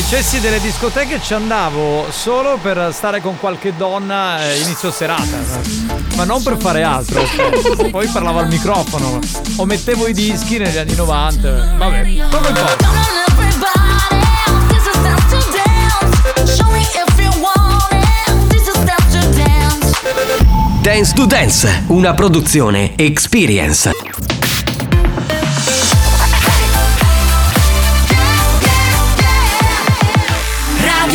Eh, ai cessi delle discoteche ci andavo solo per stare con qualche donna eh, inizio serata, ma non per fare altro. cioè, Poi parlavo al microfono o mettevo i dischi negli anni 90. Vabbè, poco importa. Dance to Dance, una produzione Experience.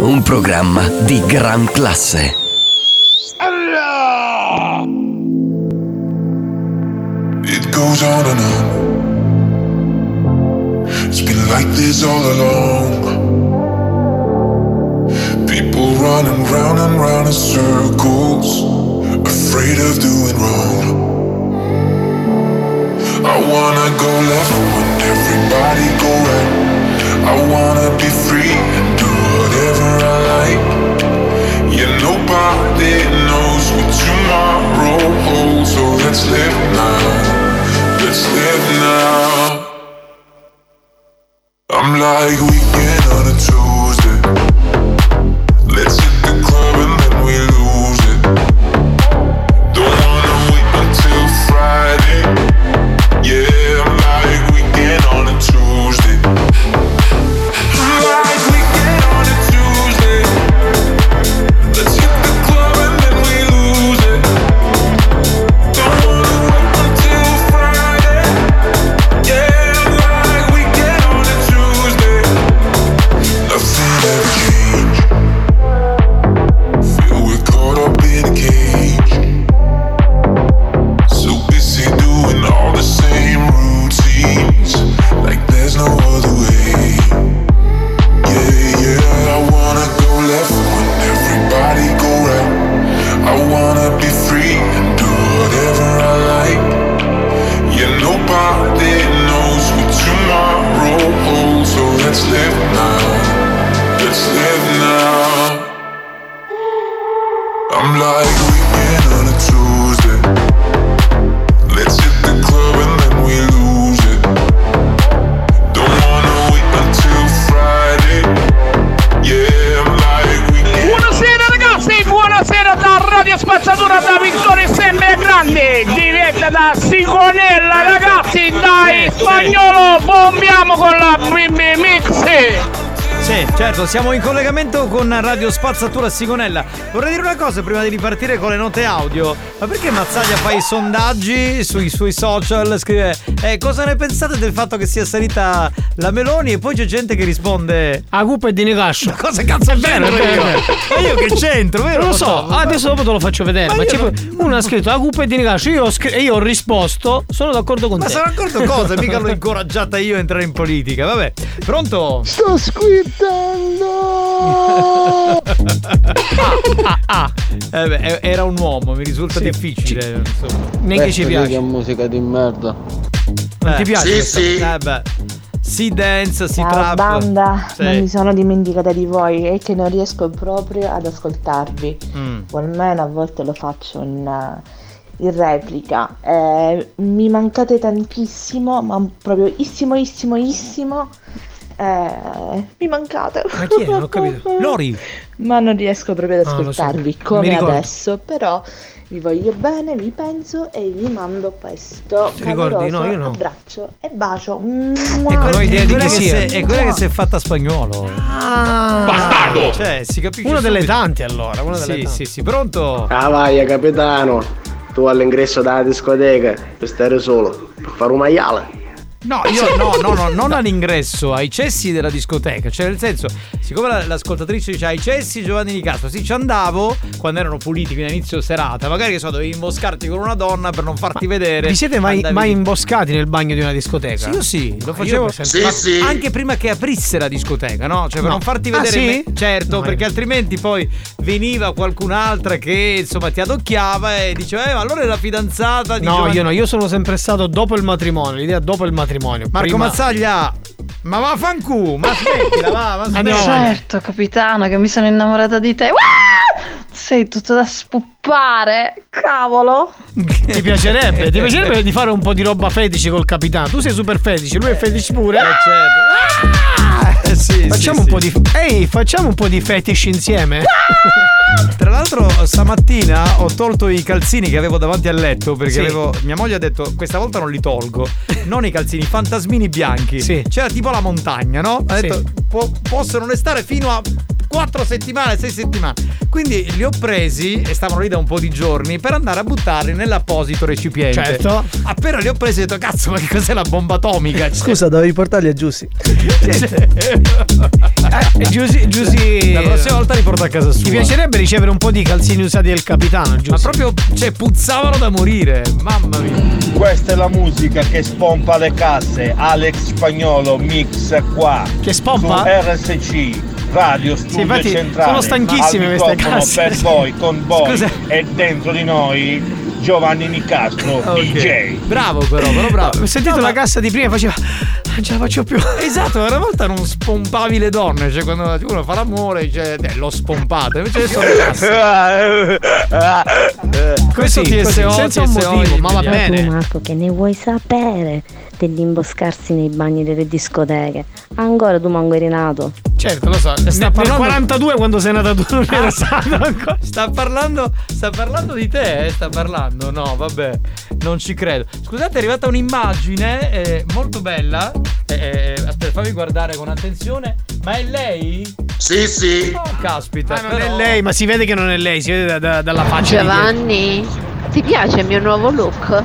un programma di gran classe. It goes on and on. It's been like this all along. People running round and round in circles, afraid of doing wrong. I wanna go left when everybody go right. I wanna be free and do Yeah, nobody knows what tomorrow holds, so let's live now. Let's live now. I'm like we on siamo in collegamento con Radio Spazzatura Sigonella. Vorrei dire una cosa prima di ripartire con le note audio. Ma perché Mazzaglia fa i sondaggi sui suoi social? Scrive: eh, Cosa ne pensate del fatto che sia salita la Meloni? E poi c'è gente che risponde: A cupa e di Nicascio. Ma cosa cazzo è vero? Ma io che c'entro, vero? Non lo so, adesso dopo te lo faccio vedere. Ma Ma, non- uno ha scritto a cupa e di Nicascio. Io ho, scr- e io ho risposto, sono d'accordo con Ma te. sono d'accordo cosa? Mica l'ho incoraggiata io a entrare in politica. Vabbè, pronto? Sto squittando! ah, ah. Eh beh, era un uomo, mi risulta difficile. insomma. Neanche ci piace. Che musica di merda. Non ti piace Sì, questa? sì. Eh beh. Si dance, si Ciao trap. banda, Sì. non mi sono dimenticata di voi e che non riesco proprio ad ascoltarvi. Mm. O almeno a volte lo faccio in, eh, in replica. Eh, mi mancate tantissimo, ma proprio issimo, issimo, issimo. Eh, mi mancate. Ma chi è? Non ho capito. Lori. Ma non riesco proprio ad Ah, so. ascoltarvi Mi come ricordo. adesso, però vi voglio bene, vi penso e vi mando questo Ti ricordi? No, caloroso è abbraccio e bacio. Ecco, ho idea è di quella chi che sia. si è- quella che si è fatta a spagnolo. Ah. Bastardo! Cioè, si capisce. Una delle tante allora, una delle Sì, tante. sì, sì, pronto? Ah vai, capitano. Tu all'ingresso della discoteca per stare solo, per fare un maiale. No, io no, no, no, non all'ingresso, ai cessi della discoteca. Cioè, nel senso, siccome la- l'ascoltatrice dice ai cessi Giovanni Di Castro, sì, ci andavo quando erano puliti, quindi inizio serata. Magari che so, dovevi imboscarti con una donna per non farti vedere. Vi siete mai, mai imboscati nel bagno di una discoteca? Sì, io sì, lo Ah, facevo esempio- ma anche prima che aprisse la discoteca, no? Cioè per No. non farti Ah, vedere sì? me- certo, No, perché io- altrimenti poi veniva qualcun'altra che insomma ti adocchiava e diceva "Eh, ma allora è la fidanzata di No, Giovanni- io no, io sono sempre stato dopo il matrimonio, l'idea dopo il matrimonio. Marco Prima- Mazzaglia, ma va fancu, ma smettila, va, ma Andiamo smettila. Certo, capitano, che mi sono innamorata di te. Sei tutto da spuppare, cavolo. Ti piacerebbe, ti piacerebbe di fare un po' di roba fetici col capitano. Tu sei super fetici, lui è fetici pure. Eh, sì, facciamo sì, un po' sì. di. Ehi, facciamo un po' di fetish insieme? Tra l'altro stamattina ho tolto i calzini che avevo davanti al letto perché Sì. avevo mia moglie ha detto questa volta non li tolgo. Non i calzini, i fantasmini bianchi. C'era tipo la montagna, no? Ha Sì. detto "Po- possono restare fino a 4 settimane, 6 settimane. Quindi li ho presi e stavano lì da un po' di giorni per andare a buttarli nell'apposito recipiente. Certo. Appena li ho presi ho detto cazzo ma che cos'è la bomba atomica? Cioè, Scusa, dovevi portarli a Giussi. Eh, Giusy, Giusy- La prossima volta li porto a casa sua. Ti piacerebbe ricevere un po' di calzini usati del capitano, giusto? Ma proprio, cioè, puzzavano da morire. Mamma mia. Questa è la musica che spompa le casse. Alex Spagnolo mix qua. Che spompa? Su RSC. Radio Studio infatti Centrale. sono stanchissime Al queste casse. per voi, con voi Scusa. e dentro di noi Giovanni Nicastro, DJ. Bravo però, però bravo. Ho sentito la cassa di prima e faceva. Non ce la faccio più. Esatto, una volta non spompavi le donne, cioè quando uno fa l'amore dice eh, l'ho spompata, invece adesso le casse. Questo Così, TSO, così, senza un motivo, ma va bene. Marco che ne vuoi sapere degli imboscarsi nei bagni delle discoteche? Ancora tu manco eri nato. Certo, lo so. Sta Nel, nel parlando- 42 quando sei nata tu non era Ah, stato ancora. Sta parlando, sta parlando di te, eh, sta parlando. No, vabbè, non ci credo. Scusate, è arrivata un'immagine eh, molto bella. Eh, eh, aspetta, fammi guardare con attenzione. Ma è lei? Sì, sì. Oh, caspita. Ah, non però- è lei, ma si vede che non è lei, si vede da- da- dalla faccia. Giovanni, ti piace il mio nuovo look?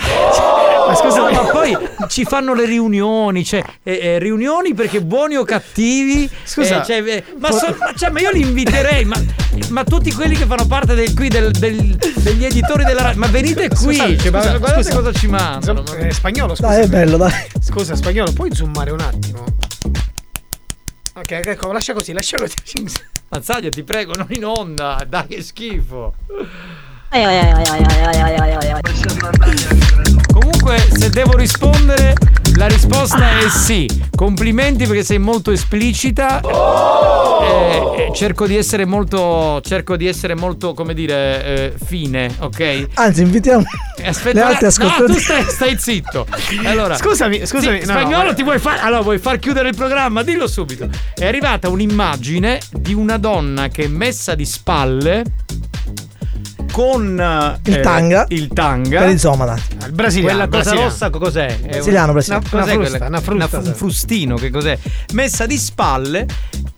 Ma scusa, ma poi ci fanno le riunioni, cioè eh, eh, riunioni perché buoni o cattivi. Scusa, eh, cioè, eh, ma, so- ma- cioè, ma io li inviterei, ma, ma tutti quelli che fanno parte del, qui del- del- degli editori della radio, ma venite qui, Scusa, cioè, ma scusa, guardate scusa. cosa ci mandano. Insomma, eh, spagnolo, scusa. Dai, è bello, dai. Scusa, spagnolo, puoi zoomare un attimo? Ok, ecco, lascia così, lascia così. Mazzaglia, ti prego, non in onda, dai che schifo. Comunque, se devo rispondere, la risposta è sì. Complimenti perché sei molto esplicita. Eh, eh, cerco di essere molto. Cerco di essere molto, come dire, eh, fine, ok? Anzi, invitiamo Eh, Aspetta, le altre no, ascoltatrici. tu stai, stai zitto. Allora, Scusami, scusami, Sì, no, no, spagnolo, guarda. ti vuoi fare. Allora, vuoi far chiudere il programma? Dillo subito. È arrivata un'immagine di una donna che è messa di spalle con Il eh, tanga. Il tanga. Per il Zomadan. Il brasiliano. Quella cosa brasiliano. rossa cos'è? È un- Brasiliano, brasiliano. Una, cos'è Una quella- frusta, una frusta, una- sì. un frustino, che cos'è? Messa di spalle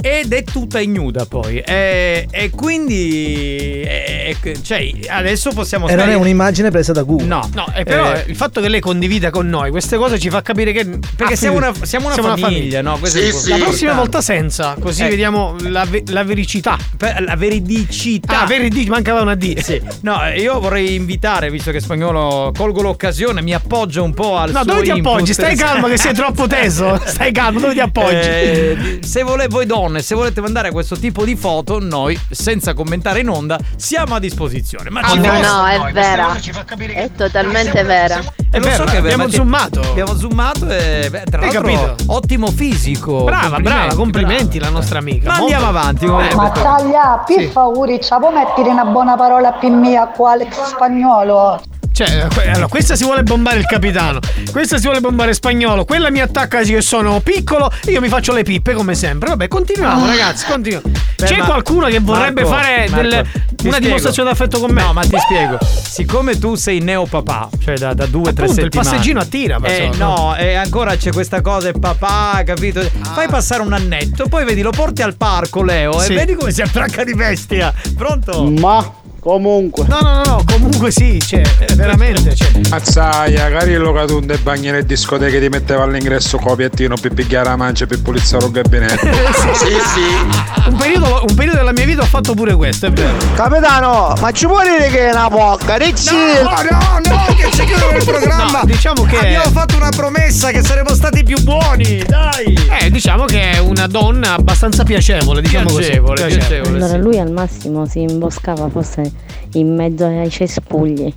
ed è tutta ignuda poi. E, e quindi. e- cioè, adesso possiamo E non è un'immagine presa da Google. No, No, e però Eh, il fatto che lei condivida con noi queste cose ci fa capire che. Perché Ah, siamo sì, una, siamo una famiglia, no? Questo è Sì, importante. La prossima volta senza, così Eh. vediamo la, ve- la vericità. La veridicità. Ah, veridi, mancava una D. Sì. No, eh, io vorrei invitare, visto che spagnolo colgo l'occasione, mi appoggio un po' al No, suo dove ti input. appoggi? Stai calmo che sei troppo teso. Stai calmo, dove ti appoggi? Eh, se vole- voi donne, se volete mandare questo tipo di foto, noi, senza commentare in onda, siamo a disposizione. Ma ci no, fosse- no, è vera. È totalmente vera. Eh, lo so che abbiamo ti- zoomato. Abbiamo zoomato e beh, tra Hai l'altro capito? ottimo fisico. Brava, brava, complimenti la nostra amica. Ma Molto- andiamo avanti. come- Ma taglia, per favore, ci può mettere una buona parola per mia qua Alex Spagnolo? Cioè, allora, questa si vuole bombare il capitano, questa si vuole bombare spagnolo, quella mi attacca che sono piccolo, io mi faccio le pippe come sempre. Vabbè, continuiamo, Ah. ragazzi, continuiamo. Beh, C'è ma- qualcuno che vorrebbe Marco, fare Marco, delle- una spiego. dimostrazione d'affetto con me? No, ma ti spiego. Siccome tu sei neopapà, cioè da, da due o tre Appunto, il settimane. passeggino attira, ma Eh, insomma. no, e ancora c'è questa cosa, è papà, capito? Fai passare un annetto, poi vedi, lo porti al parco, Leo, Sì. e vedi come si attracca di bestia. Pronto? Ma Comunque. No, no, no, no, comunque sì, cioè, veramente, cioè. Mazzaia, Carillo Catunde e bagni nelle discoteche ti metteva all'ingresso copiattino per picchiare la mancia per pulizzare il gabinetto. sì, sì. Un periodo, un periodo della mia vita ho fatto pure questo, è vero. Capitano, ma ci puoi dire che è una bocca? Ricci! No, no, no, che ci chiudono il programma. No, diciamo che- Abbiamo fatto una promessa che saremmo stati più buoni, dai. Eh, diciamo che è una donna abbastanza piacevole, diciamo Piacevole, così. piacevole. Allora lui al massimo si imboscava forse in mezzo ai cespugli.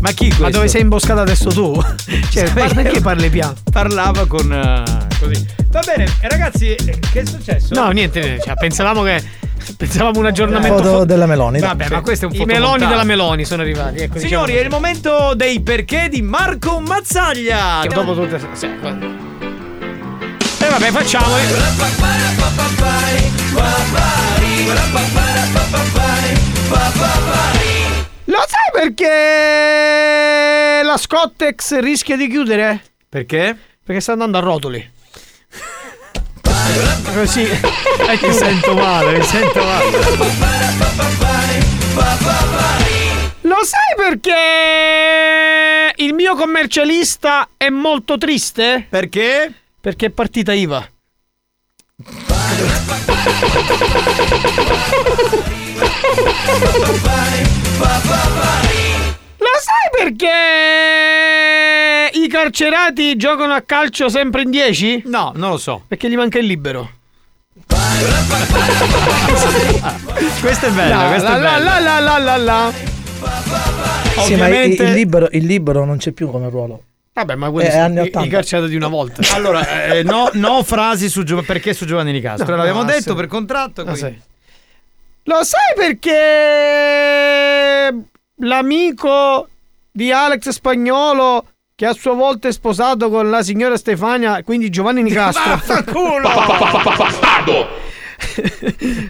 Ma chi Ma dove sei imboscata adesso tu? Cioè, perché che- parli piano? Parlava con eh, così. Va bene, eh, ragazzi, eh, che è successo? No, niente, cioè, pensavamo che. Pensavamo un aggiornamento. Foto fo- della Meloni. Vabbè, ma questo è un I meloni della Meloni sono arrivati. Ecco, Signori, è il momento dei perché di Marco Mazzaglia. Che dopo tutte. Sì, e vabbè, facciamoli. Lo sai perché la Scottex rischia di chiudere? Perché? Perché sta andando a rotoli. Così. Eh, Mi sento male, mi sento male. Lo sai perché il mio commercialista è molto triste? Perché? Perché è partita IVA. Lo sai perché i carcerati giocano a calcio sempre in 10? No, non lo so. Perché gli manca il libero. Questo è bello, La, questo la, è bello. la, la, la, la, la. Sì, ma il, Ovviamente- il libero, il libero non c'è più come ruolo. Vabbè, ma quelli Eh, sono anni i, 80. i carcerati di una volta. Allora, eh, no, no frasi su Gio- perché su Giovanni Nicastro. No, L'abbiamo no, detto sì. per contratto. Ah, quindi- sì. Lo sai perché l'amico di Alex Spagnolo che a sua volta è sposato con la signora Stefania, quindi Giovanni Nicastro.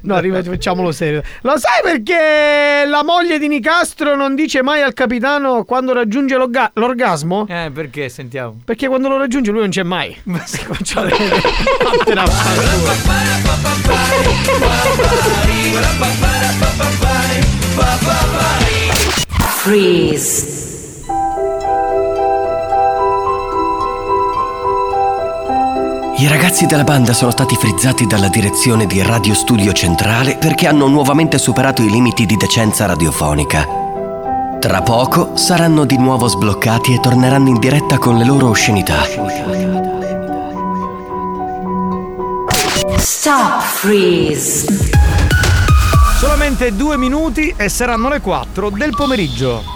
no, rifacciamolo serio. Lo sai perché la moglie di Nicastro non dice mai al capitano quando raggiunge l'orga- l'orgasmo? Eh, perché sentiamo? Perché quando lo raggiunge lui non c'è mai. Ma si comincia a. Vattene. Freeze. I ragazzi della banda sono stati frizzati dalla direzione di Radio Studio Centrale perché hanno nuovamente superato i limiti di decenza radiofonica. Tra poco saranno di nuovo sbloccati e torneranno in diretta con le loro oscenità. Stop freeze. Solamente due minuti e saranno le 4 del pomeriggio.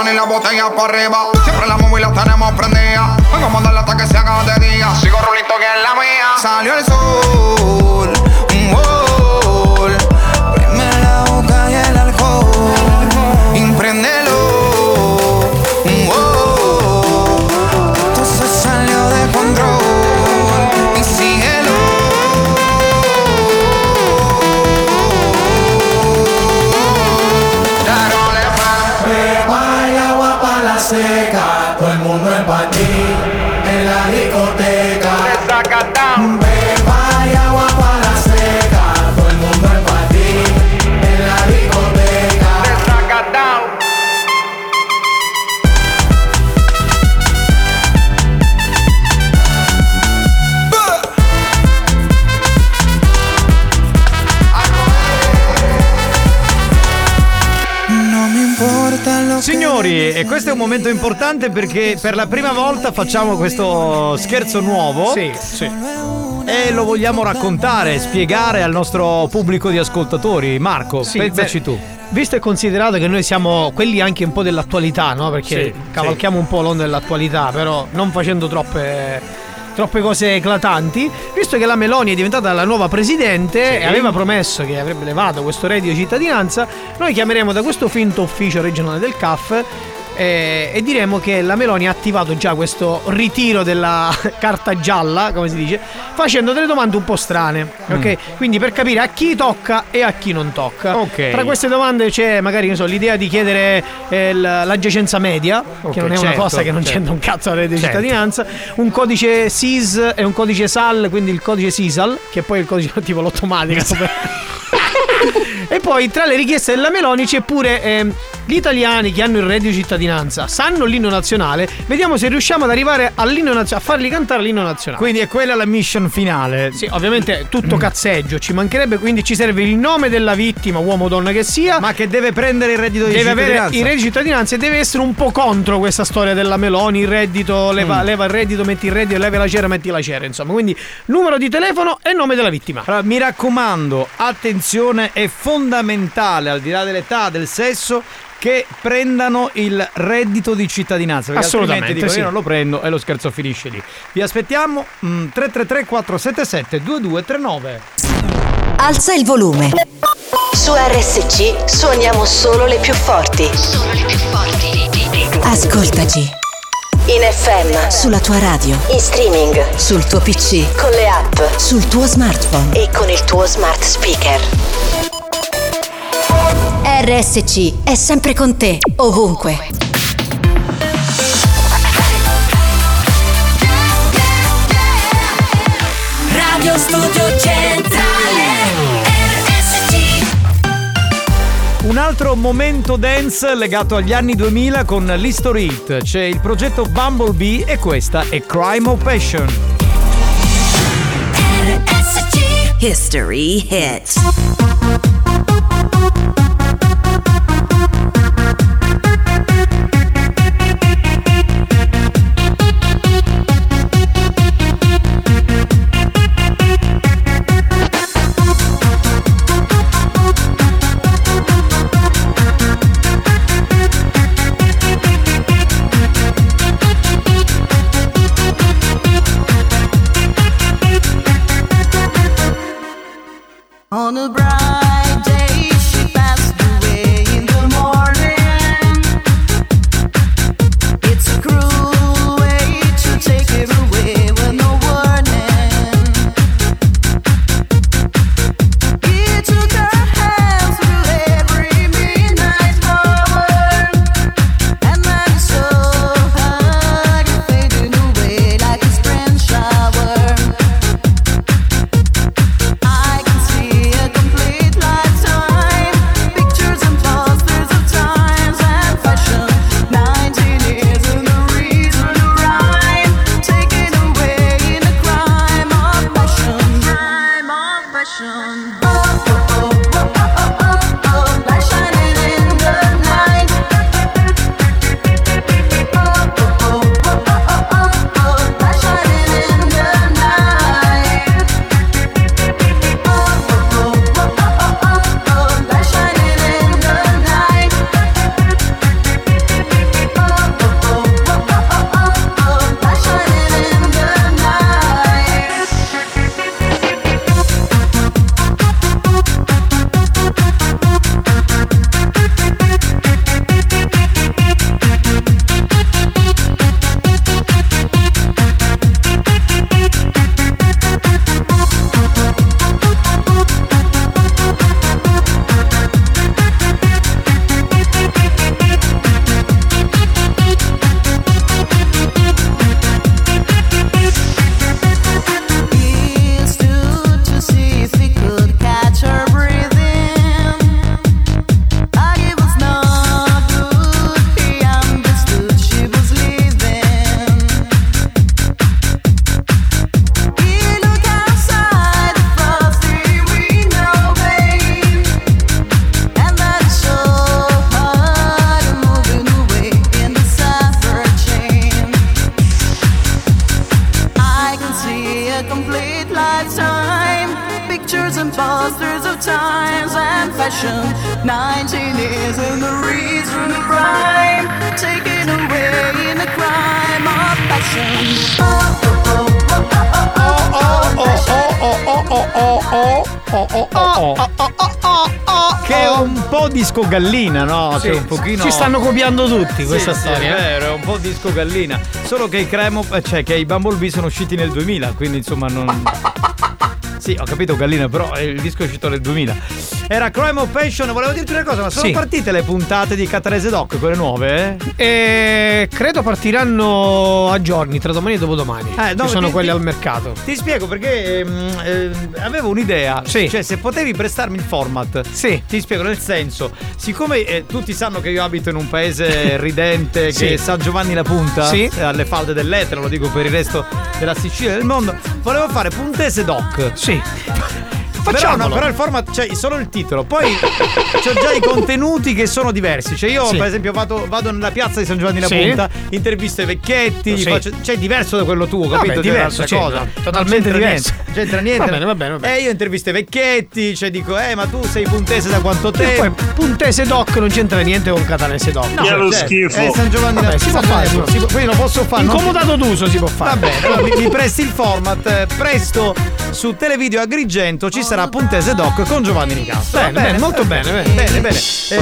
Mano y la botella para arriba. Siempre la móvil la tenemos prendida. Vengo a mandarla hasta que se haga de día. Sigo rulito que es la mía. Salió el sol. Signori, e questo è un momento importante perché per la prima volta facciamo questo scherzo nuovo. Sì, sì. E lo vogliamo raccontare, spiegare al nostro pubblico di ascoltatori. Marco, Sì, pensaci beh, tu. Visto e considerato che noi siamo quelli anche un po' dell'attualità, no? Perché Sì, cavalchiamo un po' l'onda dell'attualità, però non facendo troppe, troppe cose eclatanti. Visto che la Meloni è diventata la nuova presidente e aveva promesso che avrebbe levato questo reddito di cittadinanza, noi chiameremo da questo finto ufficio regionale del CAF. Eh, e diremo che la Meloni ha attivato già questo ritiro della carta gialla, come si dice, facendo delle domande un po' strane. Ok? Quindi per capire a chi tocca e a chi non tocca. Ok. Tra queste domande c'è magari non so, l'idea di chiedere eh, l- l'aggiacenza media, Ok, che non è una certo, cosa che non certo. c'entra un cazzo alla rete di Certo. cittadinanza, un codice SIS e un codice SAL, quindi il codice SISAL, che poi è il codice tipo l'automatica. e poi tra le richieste della Meloni c'è pure ehm, gli italiani che hanno il reddito di cittadinanza sanno l'inno nazionale. Vediamo se riusciamo ad arrivare all'inno nazionale, a farli cantare l'inno nazionale. Quindi è quella la mission finale. Sì, ovviamente tutto cazzeggio, ci mancherebbe, quindi ci serve il nome della vittima, uomo o donna che sia. Ma che deve prendere il reddito di deve avere cittadinanza. il reddito di cittadinanza e deve essere un po' contro questa storia della Meloni, il reddito, leva, Mm. leva il reddito, metti il reddito, leva la cera, metti la cera, insomma. Quindi numero di telefono e nome della vittima. Allora, mi raccomando, attenzione, è fondamentale, al di là dell'età, del sesso, che prendano il reddito di cittadinanza. Perché Assolutamente, altrimenti dico, sì. io non lo prendo e lo scherzo finisce lì. Vi aspettiamo mm, 333 477 2239. Alza il volume. Su RSC suoniamo solo le più forti. Solo le più forti. Ascoltaci. In FM. Sulla tua radio. In streaming. Sul tuo PC. Con le app. Sul tuo smartphone. E con il tuo smart speaker. RSC è sempre con te, ovunque. Radio Studio Centrale Un altro momento dance legato agli anni 2000 con l'History Hit. C'è il progetto Bumblebee e questa è Crime of Passion. History Hit. Gallina, no? Sì, Cioè un pochino. ci stanno copiando tutti questa Sì, sì, storia, È eh. vero, è un po' disco gallina. Solo che i Cremo, eh, cioè che i Bumblebee sono usciti nel 2000, quindi insomma non. Sì, ho capito Gallina, però eh, il disco è uscito nel 2000. Era Crime of Passion, volevo dirti una cosa, ma sono Sì. partite le puntate di Catarese Doc, quelle nuove? eh? Credo partiranno a giorni, tra domani e dopodomani. Eh, no, sono ti- quelli ti- al mercato. Ti spiego perché ehm, ehm, avevo un'idea. Sì. Cioè, se potevi prestarmi il format. Sì. Ti spiego nel senso, siccome eh, tutti sanno che io abito in un paese ridente che Sì. è San Giovanni la Punta, Sì. alle falde dell'Etna, lo dico per il resto della Sicilia e del mondo, volevo fare puntese doc. Sì. No, però il format, cioè solo il titolo. Poi c'ho già i contenuti che sono diversi. Cioè, io, Sì. per esempio, vado, vado nella piazza di San Giovanni la Sì. Punta, intervisto i vecchietti, Sì. faccio- cioè, è diverso da quello tuo, Vabbè, capito? Cioè, diverso, sì, cosa. no, totalmente diverso. c'entra niente. Va bene, va bene, va bene. E io intervisto i vecchietti, cioè dico, eh, ma tu sei puntese da quanto E tempo? poi Puntese Doc non c'entra niente con Catanese Doc. No, cioè, È San Giovanni Vabbè, si può fare. Si può- Quindi lo posso fare. non- Incomodato d'uso si può fare. Va bene, allora mi, mi presti il format. eh, Presto su Televideo Agrigento ci sarà Puntese Doc con Giovanni Nicastro. Va Bene, bene, molto bene, bene. Bene, bene. Eh,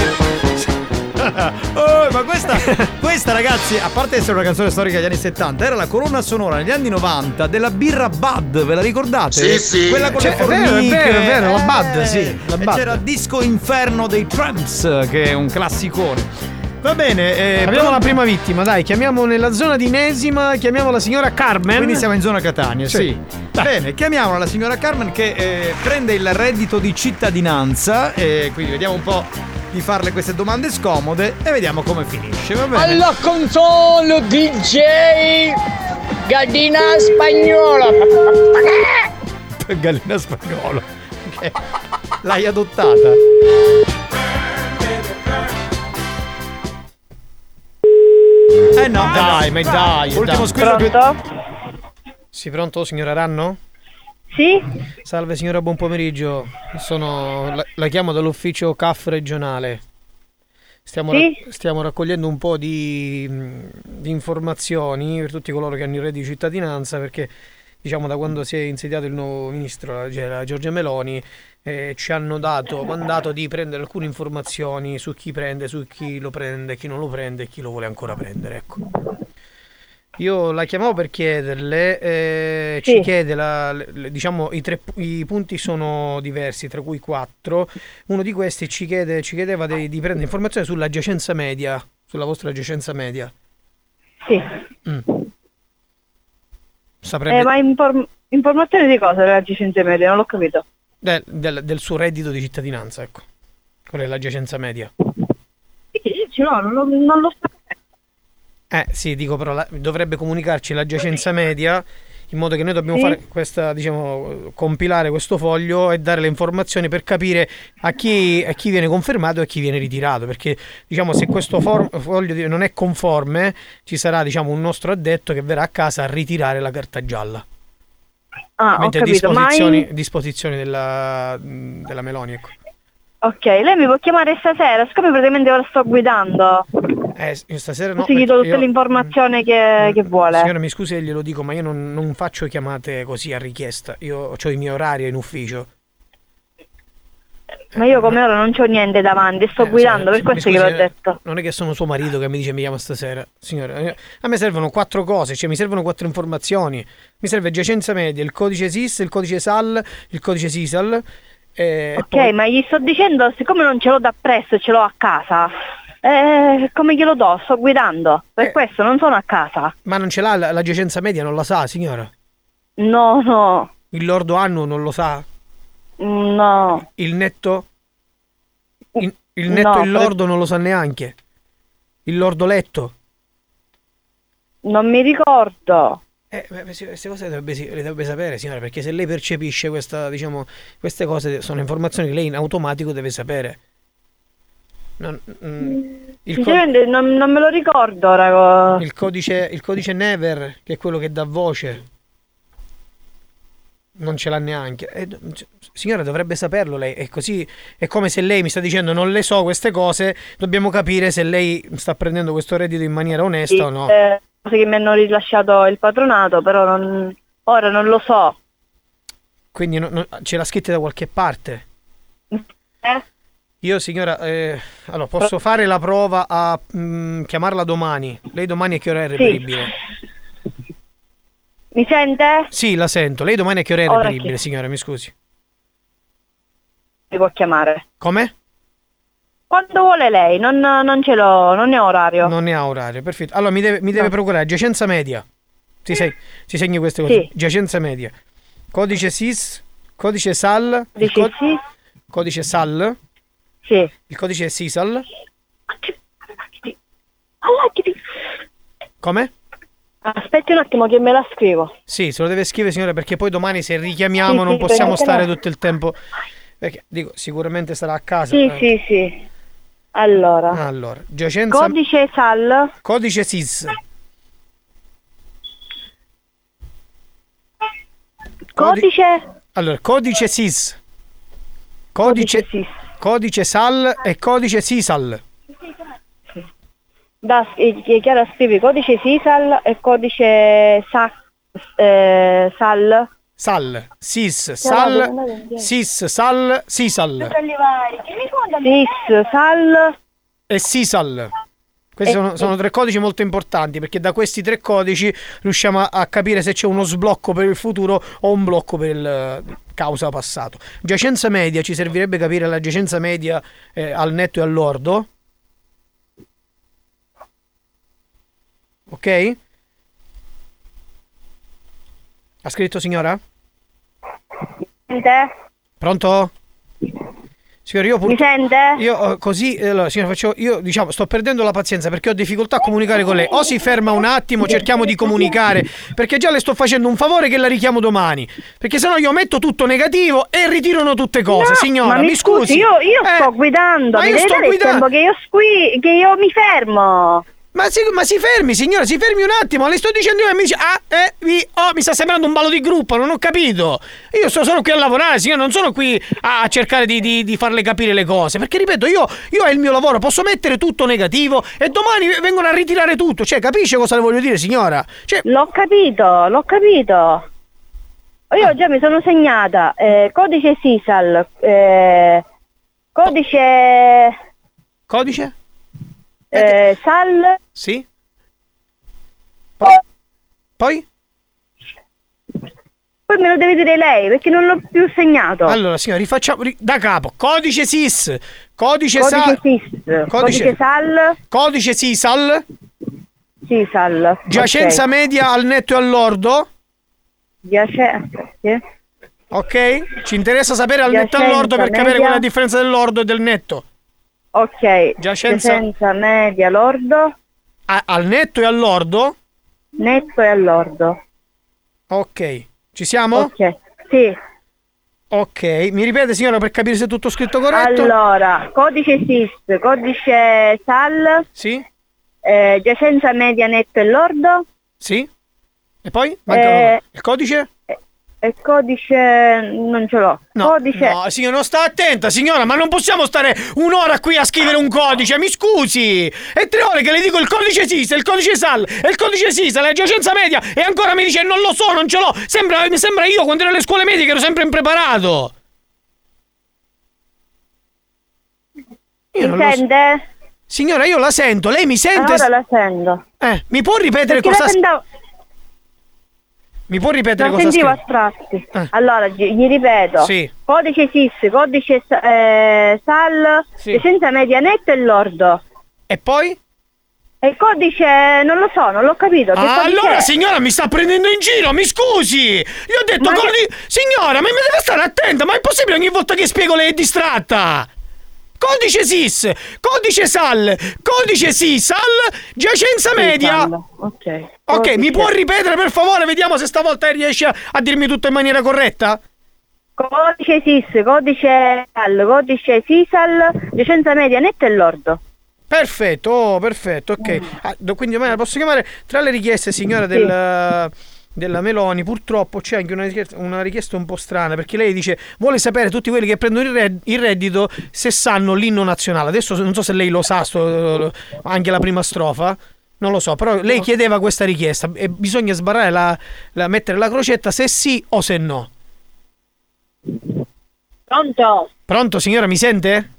oh, ma questa, questa ragazzi, a parte essere una canzone storica degli anni 70, era la colonna sonora negli anni 90 della birra Bud, ve la ricordate? Sì, sì. Quella con Cioè, le è vero, è formiche. vero, è vero, la Bud, Eh, sì, la e Bud. c'era Disco Inferno dei Tramps, che è un classicone. Va bene, eh, Abbiamo però- la prima vittima, dai, chiamiamo nella zona di Nesima, chiamiamo la signora Carmen. Quindi siamo in zona Catania, sì. Sì. Bene, chiamiamola la signora Carmen che eh, prende il reddito di cittadinanza e quindi vediamo un po' di farle queste domande scomode e vediamo come finisce, va bene? Alla console DJ Gallina spagnola. Gallina spagnolo. Ok. L'hai adottata? Eh no, Dai, ma dai, Ultimo dai. squillo più- Sì, pronto, signora Ranno? Sì? Salve signora, buon pomeriggio. Sono, la, la chiamo dall'ufficio CAF regionale. Stiamo, Sì? ra- stiamo raccogliendo un po' di, di informazioni per tutti coloro che hanno il reddito di cittadinanza perché diciamo da quando si è insediato il nuovo ministro, la, la Giorgia Meloni, eh, ci hanno dato mandato di prendere alcune informazioni su chi prende, su chi lo prende, chi non lo prende e chi lo vuole ancora prendere. Ecco. Io la chiamavo per chiederle, eh, ci Sì. chiede, la- le- diciamo, i, tre, i punti sono diversi, tra cui quattro. Uno di questi ci, chiede, ci chiedeva di, di prendere informazioni sulla giacenza media, sulla vostra giacenza media. Sì. Saprebbe Eh, ma inform- informazioni di cosa della giacenza media? Non l'ho capito. Del, del- del suo reddito di cittadinanza, ecco. Qual è la giacenza media? Sì, l'ho, non, lo- non lo so. Eh sì, dico però la- dovrebbe comunicarci la giacenza media in modo che noi dobbiamo Sì. fare questa, diciamo, compilare questo foglio e dare le informazioni per capire a chi, a chi viene confermato e a chi viene ritirato. Perché, diciamo, se questo for- foglio non è conforme, ci sarà, diciamo, un nostro addetto che verrà a casa a ritirare la carta gialla. Ah, ho Mentre capito. Disposizioni, in- disposizioni della, della Meloni, ecco. Ok, lei mi può chiamare stasera, siccome praticamente ora sto guidando. Eh, io stasera no. Do perché tutta io- l'informazione che, che vuole. Signora, mi scusi glielo dico, ma io non, non faccio chiamate così a richiesta. Io ho i miei orari in ufficio. Ma io come ora non c'ho niente davanti, sto guidando, per questo scusi, che l'ho eh, detto. Non è che sono suo marito che mi dice mi chiama stasera. Signora, eh, a me servono quattro cose, cioè mi servono quattro informazioni. Mi serve giacenza media, il codice SIS, il codice SAL, il codice SISAL. eh, Ok, poi- ma gli sto dicendo, siccome non ce l'ho da presso e ce l'ho a casa, eh, come glielo do? Sto guidando, per Eh. questo non sono a casa. Ma non ce l'ha la, la giacenza media, non la sa, signora? No, no, Il lordo annuo non lo sa? No. Il netto? Il, il netto No, e il lordo non lo sa neanche. Il lordo letto? Non mi ricordo. Eh, queste cose le dovrebbe, le dovrebbe sapere, signora, perché se lei percepisce questa, diciamo, queste cose sono informazioni che lei in automatico deve sapere. Non- mm, il, co- non, non me lo ricordo ora. co- il codice, il codice Never, che è quello che dà voce. Non ce l'ha neanche. Eh, signora, dovrebbe saperlo lei. È così. È come se lei mi sta dicendo non le so queste cose. Dobbiamo capire se lei sta prendendo questo reddito in maniera onesta Sì, o no. eh, cose che mi hanno rilasciato il patronato, però non- ora non lo so. Quindi no- no- ce l'ha scritta da qualche parte. Eh? Io, signora, eh, allora, posso fare la prova a mm, chiamarla domani. Lei domani a che ora è reperibile? Mi sente? Sì, la sento. Lei domani a che ora è Ora reperibile, che- signora? Mi scusi. Mi può chiamare. Come? Quando vuole lei, non, non ce l'ho, non ne ho orario. Non ne ha orario, perfetto. Allora mi deve, mi deve procurare giacenza media. Si, se- si segni queste cose. Sì. Giacenza media. Codice SIS, codice SAL. il Codice co- Codice SAL. Sì. Il codice SISAL. Come? Aspetti un attimo che me la scrivo. Sì, se lo deve scrivere signora perché poi domani se richiamiamo Sì, non sì, possiamo stare no. tutto il tempo. Perché dico, sicuramente sarà a casa. Sì, eh. sì, sì. Allora. Allora, giacenza Codice SAL. Codice SIS. Codice Allora, codice SIS. Codice, codice SAL e codice SISAL. Da eh, che chiaro scrivi codice SISAL e codice SA, eh, SAL. SAL, SIS, SAL. SIS, SAL, SISAL SIS, SAL. e SISAL. Questi sono, sono tre codici molto importanti perché da questi tre codici riusciamo a, a capire se c'è uno sblocco per il futuro o un blocco per il causa passato. Giacenza media ci servirebbe capire la giacenza media eh, al netto e all'ordo. Ok? Ha scritto signora? Sente? Pronto? Signora, io Mi sente? Io eh, così, allora, signora, faccio, io diciamo, sto perdendo la pazienza perché ho difficoltà a comunicare con lei. O si ferma un attimo, cerchiamo di comunicare, perché già le sto facendo un favore che la richiamo domani. Perché sennò io metto tutto negativo e ritirano tutte cose. No, signora, ma mi, mi scusi. io, io Eh, sto guidando, ma mi io sto guidando. che io, squi- che io mi fermo. Ma si, ma si fermi, signora, si fermi un attimo. Le sto dicendo io e mi dice, ah, eh, vi, oh, mi sta sembrando un ballo di gruppo, non ho capito. Io sto, sono qui a lavorare, signora, non sono qui a cercare di, di- di farle capire le cose. Perché, ripeto, io, io è il mio lavoro, posso mettere tutto negativo e domani vengono a ritirare tutto. Cioè, capisce cosa le voglio dire, signora? Cioè, L'ho capito, l'ho capito. Io già mi sono segnata eh, codice SISAL, eh, codice codice? eh, SAL, Sì? Poi? Poi? poi me lo deve dire lei perché non l'ho più segnato. Allora, signora, rifacciamo ri- da capo. Codice SIS, codice, Codice SAL, SIS, codice SAL, codice SISAL, SISAL. giacenza ok. media al netto e all'ordo. Giace- aspetti. Ok? Ci interessa sapere al netto e Giacenza all'ordo per capire media. qual è la differenza dell'ordo e del netto. Ok, Giacenza- giacenza media lordo, A- al netto e all'ordo? netto e all'ordo. Ok. Ci siamo? Ok, sì. Ok. Mi ripete, signora, per capire se è tutto scritto corretto? Allora, codice SIS, codice SAL, Sì? eh, giacenza media netto e lordo, Sì? E poi? Mancano Eh, il codice? E codice non ce l'ho. No, codice no, signora, non sta attenta, signora, ma non possiamo stare un'ora qui a scrivere un codice, mi scusi! È tre ore che le dico il codice SIS, il codice SAL, il codice SIS, la giacenza media, e ancora mi dice non lo so, non ce l'ho! Sembra, mi sembra io quando ero alle scuole medie che ero sempre impreparato! Io mi lo so. sente? Signora, io la sento, lei mi sente? Ora la sento. Eh, mi può ripetere Perché cosa... la Mi può ripetere la cosa sentivo a scrive? tratti. Eh. Allora, gi- gli ripeto. Sì. Codice SIS, codice eh, SAL, Sì. giacenza media netto e lordo. E poi? E il codice non lo so, non l'ho capito. Che Ah, allora è? signora mi sta prendendo in giro, mi scusi! Io ho detto Ma che- codi- Signora, ma mi deve stare attenta, ma è possibile ogni volta che spiego lei è distratta? Codice SIS, codice SAL, codice SISAL, giacenza media. Ok. Ok, mi può ripetere per favore? Vediamo se stavolta riesce a, a dirmi tutto in maniera corretta? Codice SIS, codice SAL, codice SISAL, giacenza media netto e lordo. Perfetto, oh, perfetto, ok. Ah, do- quindi me la posso chiamare tra le richieste, signora, del, della Meloni purtroppo c'è anche una richiesta, una richiesta un po' strana perché lei dice vuole sapere tutti quelli che prendono il, red- il reddito se sanno l'inno nazionale. Adesso non so se lei lo sa, sto- anche la prima strofa. Non lo so, però lei chiedeva questa richiesta e bisogna sbarrare la, la- mettere la crocetta se sì o se no. Pronto? Pronto signora, mi sente?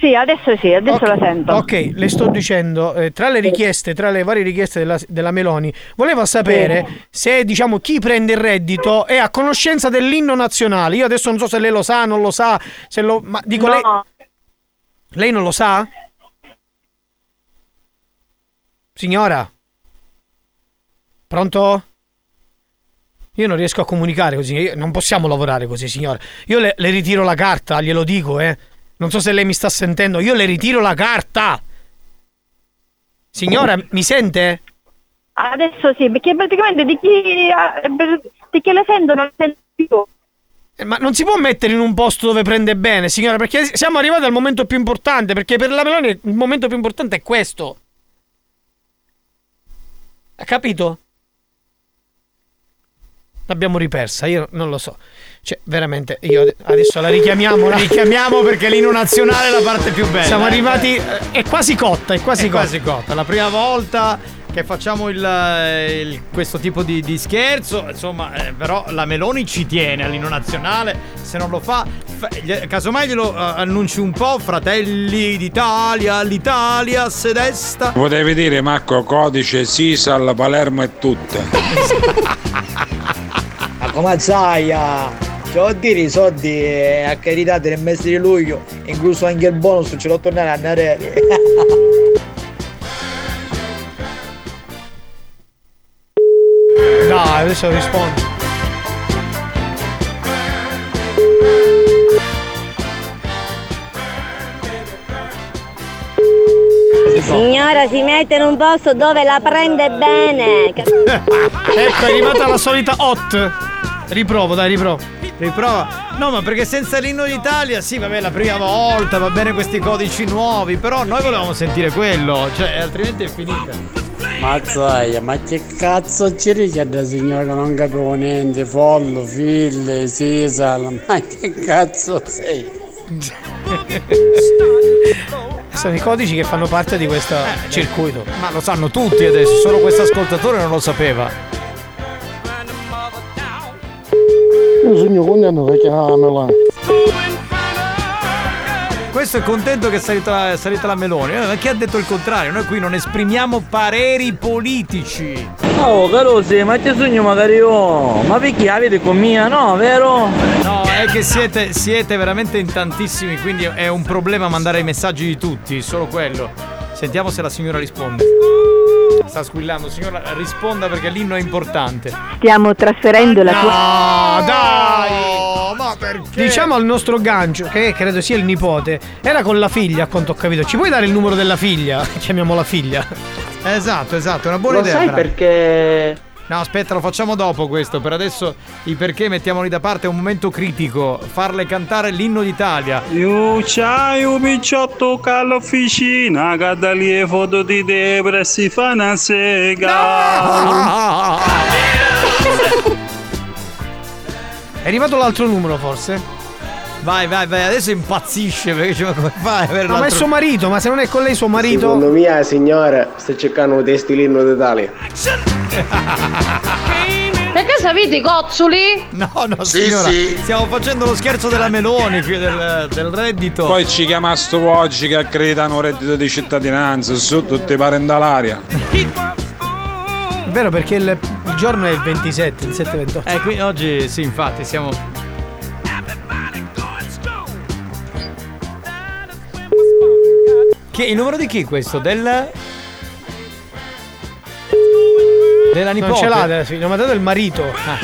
Sì, adesso sì, adesso la sento. Ok, le sto dicendo, eh, tra le richieste, tra le varie richieste della, della Meloni, voleva sapere se diciamo chi prende il reddito è a conoscenza dell'inno nazionale. Io adesso non so se lei lo sa, non lo sa, se lo. Ma dico No. lei. Lei non lo sa? Signora? Pronto? Io non riesco a comunicare così, non possiamo lavorare così, signora. Io le, le ritiro la carta, glielo dico, eh. Non so se lei mi sta sentendo, io le ritiro la carta. Signora, mi sente? Adesso sì, perché praticamente di chi, eh, di chi le sento non le sento più. Eh, Ma non si può mettere in un posto dove prende bene, signora, perché siamo arrivati al momento più importante, perché per la Meloni il momento più importante è questo. Ha capito? L'abbiamo ripersa, io non lo so. Cioè, veramente, io ade- adesso la richiamiamo. La richiamiamo perché l'inno nazionale è la parte più bella. Siamo eh. arrivati. eh, È quasi cotta, è quasi È cotta. quasi cotta. La prima volta che facciamo il, il- questo tipo di, di scherzo, insomma, eh, però la Meloni ci tiene all'inno nazionale. Se non lo fa, fa- gli- casomai glielo eh, annunci un po'. Fratelli d'Italia, l'Italia se desta. Potevi dire Marco codice Sisal, Palermo e tutte. Ma come zaia? Cioè, vuol dire i soldi eh, a carità nel mese di luglio, incluso anche il bonus, ce l'ho tornare a andare. Dai, adesso rispondo. Signora, si mette in un posto dove la prende bene. Ecco, è arrivata la solita hot. Riprovo, dai, riprovo. Riprova. No, ma perché senza l'inno d'Italia, sì, vabbè, la prima volta, va bene questi codici nuovi, però noi volevamo sentire quello, cioè, altrimenti è finita. Mazzaia, ma che cazzo ci richiede signora che non capivo niente, follo, figlie, sisal, ma che cazzo sei? Sono i codici che fanno parte di questo circuito. Ma lo sanno tutti adesso, solo questo ascoltatore non lo sapeva. Io quando hanno chiamata Meloni. Questo è contento che è salita, è salita la Meloni. Eh, Chi ha detto il contrario? Noi qui non esprimiamo pareri politici. Oh, Carosi, ma che sogno magari io? Ma perché avete con mia, no, vero? No, è che siete, siete veramente in tantissimi, quindi è un problema mandare i messaggi di tutti, solo quello. Sentiamo se la signora risponde. Sta squillando, signora, risponda perché l'inno è importante. Stiamo trasferendo la tua... Ah, dai! ma perché? Diciamo al nostro gancio, che credo sia il nipote, era con la figlia, a quanto ho capito. Ci puoi dare il numero della figlia? Chiamiamola figlia. Esatto, esatto, è una buona Lo idea. sai Fra. perché... No, aspetta, lo facciamo dopo questo. Per adesso i perché mettiamoli da parte, è un momento critico. Farle cantare l'inno d'Italia. Io c'hai un picciotto all'officina che da lì è foto di Debra e si fa una sega. È arrivato l'altro numero, forse? Vai, vai, vai, adesso impazzisce perché ma come fai avere No, ma è suo marito, ma se non è con lei suo marito. Secondo me, signora, sta cercando un testilino d'Italia. Perché sapete i cozzoli? No, no, signora. Stiamo facendo lo scherzo della Meloni qui del, del reddito. Poi ci chiamasto oggi che accreditano un reddito di cittadinanza, su tutti parendalaria. È vero perché il, il giorno è il 27, il 7-28. Eh, qui oggi sì, infatti, siamo. Che il numero di chi questo? Del. Della nipote. Non ce l'ha della figlia, ma dato il marito. Ah.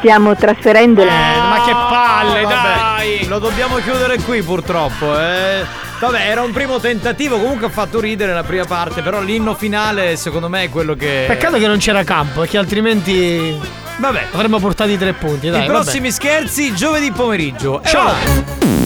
Stiamo trasferendo la... ma che palle, dai! Lo dobbiamo chiudere qui purtroppo. Eh. Vabbè, era un primo tentativo, comunque ha fatto ridere la prima parte, però l'inno finale secondo me è quello che... Peccato che non c'era campo, perché altrimenti. Vabbè. Avremmo portato i tre punti, dai. I vabbè. prossimi scherzi giovedì pomeriggio. Ciao.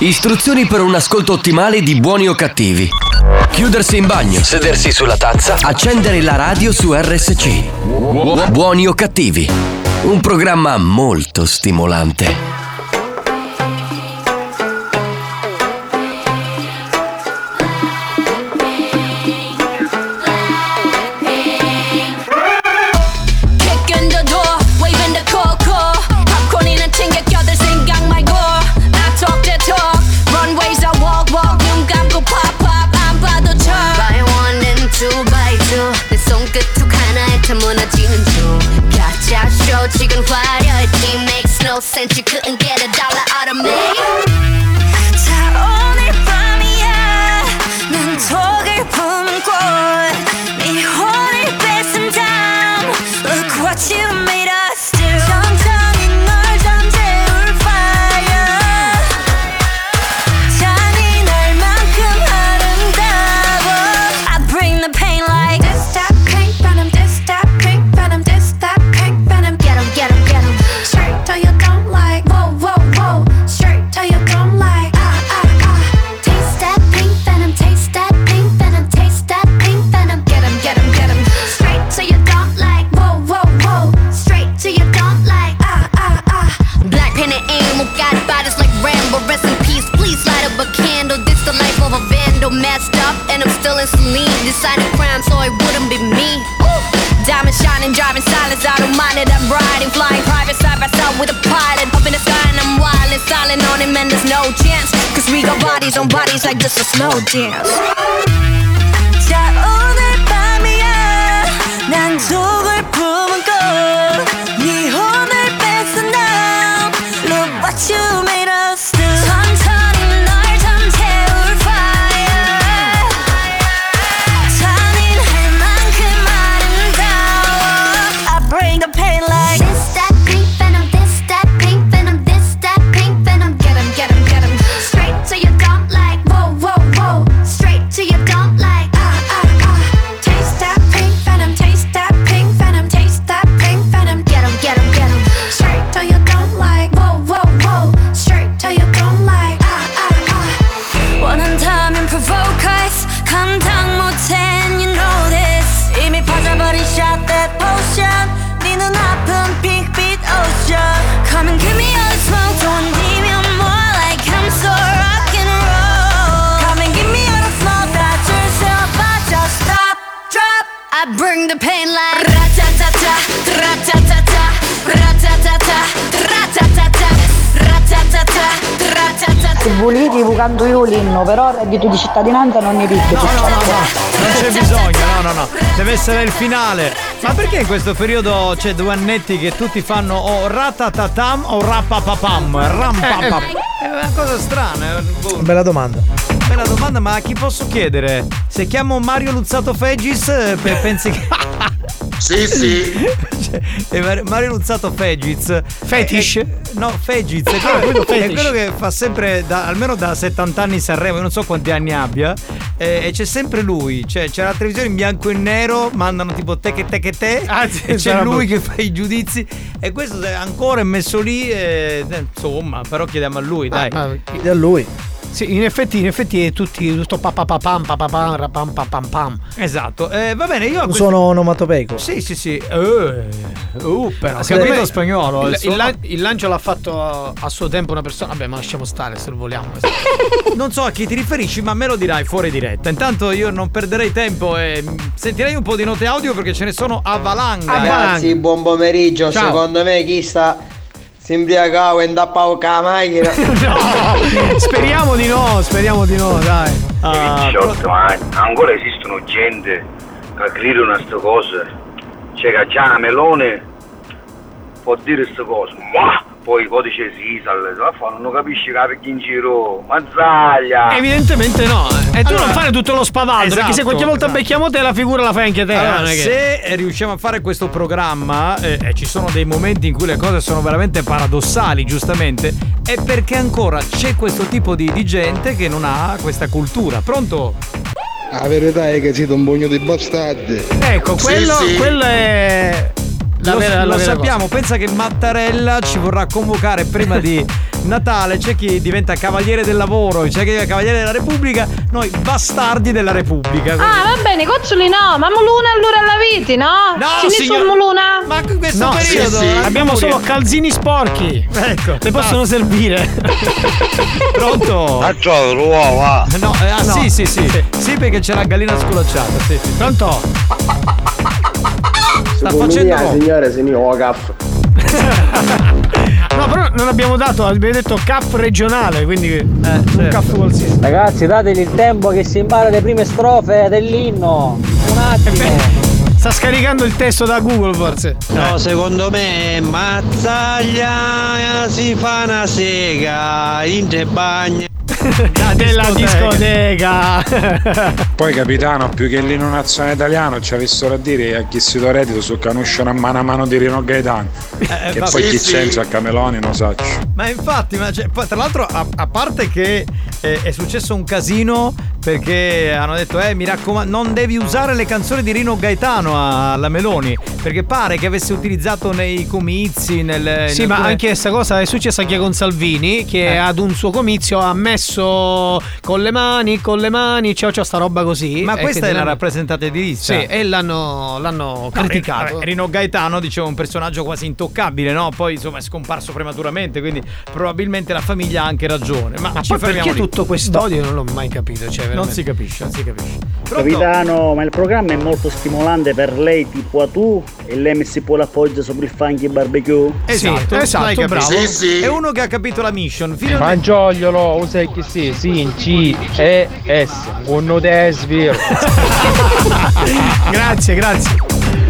Istruzioni per un ascolto ottimale di buoni o cattivi. Chiudersi in bagno, sedersi sulla tazza, accendere la radio su RSC. Buoni o cattivi. Un programma molto stimolante. but you can makes no sense. You couldn't get a dollar out of me. Dance evocando io l'inno, però il reddito di cittadinanza non ne picchio. No, no, no, no, non c'è bisogno, no, no, no. Deve essere il finale. Ma perché in questo periodo c'è due annetti che tutti fanno o ratatatam o rappapapam? Rampapap. È una cosa strana. eh, boh. Bella domanda. Bella domanda, ma a chi posso chiedere? Se chiamo Mario Luzzato Feggis, eh, pe- pensi che. Sì, sì. Cioè, Mario Luzzato Fegiz. Fetish? È- è- no, Fegiz. È Ah, quello, è quello che fa sempre, da- almeno da 70 anni Sanremo, io non so quanti anni abbia. eh, e c'è sempre lui. Cioè, c'è la televisione in bianco e nero, mandano tipo te che te che te. Ah, sì, e c'è lui che fa i giudizi. E questo è ancora è messo lì. eh, eh, insomma, però chiediamo a lui, dai. Chiedi a lui. Sì, in effetti, in effetti è tutti tutto papapapam, papapam, rapam, papam, pam. Esatto. Eh, va bene, io questo- sono onomatopeico. Sì, sì, sì. Eh, uh, però. Secondo capito me spagnolo. Il, il lan- il lancio l'ha fatto a, a suo tempo una persona. Vabbè, ma lasciamo stare se lo vogliamo. Non so a chi ti riferisci, ma me lo dirai fuori diretta. Intanto io non perderei tempo e sentirei un po' di note audio perché ce ne sono a valanga. eh. Ragazzi, buon pomeriggio. Ciao. Secondo me chi sta si imbriacava e indappava con la macchina. speriamo di no, speriamo di no, dai. Ah, 18 anni, ancora esistono gente che credono a queste cose. Che già una melone può dire queste cose, ma poi codice Sisal, non capisci che la perché in giro, mazzaglia! Evidentemente no. eh. E tu non fare tutto lo spavaldo, perché se esatto, qualche volta esatto. becchiamo te la figura la fai anche te. Allora, non è che- se eh, riusciamo a fare questo programma, eh, e ci sono dei momenti in cui le cose sono veramente paradossali, giustamente, è perché ancora c'è questo tipo di, di gente che non ha questa cultura. Pronto? La verità è che siete un pugno di bastardi. Ecco, quello, quello è. La lo, vera, la lo vera sappiamo, pensa che Mattarella ci vorrà convocare prima di Natale, c'è chi diventa cavaliere del lavoro, c'è chi diventa cavaliere della Repubblica, noi bastardi della Repubblica. Ah, va bene, coccioli no, ma Muluna allora alla viti, no? No, Ce signor- sono Muluna? Ma in questo No, periodo sì, sì. abbiamo solo calzini sporchi. Ecco. Le possono servire. Pronto? Faccio l'uova. No, eh, ah, No. sì, sì, sì. Sì, perché c'è la gallina sculacciata. Sì, sì. Pronto? Sta facendo roba. signore, se ne caffè. No, però non abbiamo dato, abbiamo detto CAF regionale, quindi un CAF qualsiasi. Ragazzi, dategli il tempo che si impara le prime strofe dell'inno. Un attimo. Sta scaricando il testo da Google forse. No, secondo me mazzaglia si fa una sega in tre bagni. Della discoteca. Poi capitano, più che l'inno nazionale italiano ci avessero a dire a chi si do reddito su canusciano a mano a mano di Rino Gaetano. che ma- poi sì, chi sì. c'entra a Cameloni non so. Ma infatti, ma poi, tra l'altro, a, a parte che eh, è successo un casino perché hanno detto, eh, mi raccomando, non devi usare le canzoni di Rino Gaetano alla Meloni, perché pare che avesse utilizzato nei comizi, nel... Sì, ma alcune- anche questa cosa è successa anche con Salvini, che Eh. ad un suo comizio ha messo con le mani, con le mani, ciao ciao sta roba così. Ma questa è quindi una l'hanno- rappresentativista. Sì, e l'hanno, l'hanno No, criticato. Rin- Rino Gaetano diceva un personaggio quasi intoccabile, no? Poi insomma è scomparso prematuramente, quindi probabilmente la famiglia ha anche ragione. Ma, Ma ci fermiamo perché lì. tutto quest'odio non l'ho mai capito. Cioè, Non si capisce, non si capisce. Pronto? Capitano, ma il programma è molto stimolante per lei tipo a tu e lei mi si può l'appoggia sopra il funky barbecue? Esatto, esatto, l'hai capito. bravo. È uno che ha capito la mission. Fino a... Mangiogliolo, usa che sì, sì, in C, E, S, un desvio. grazie, grazie.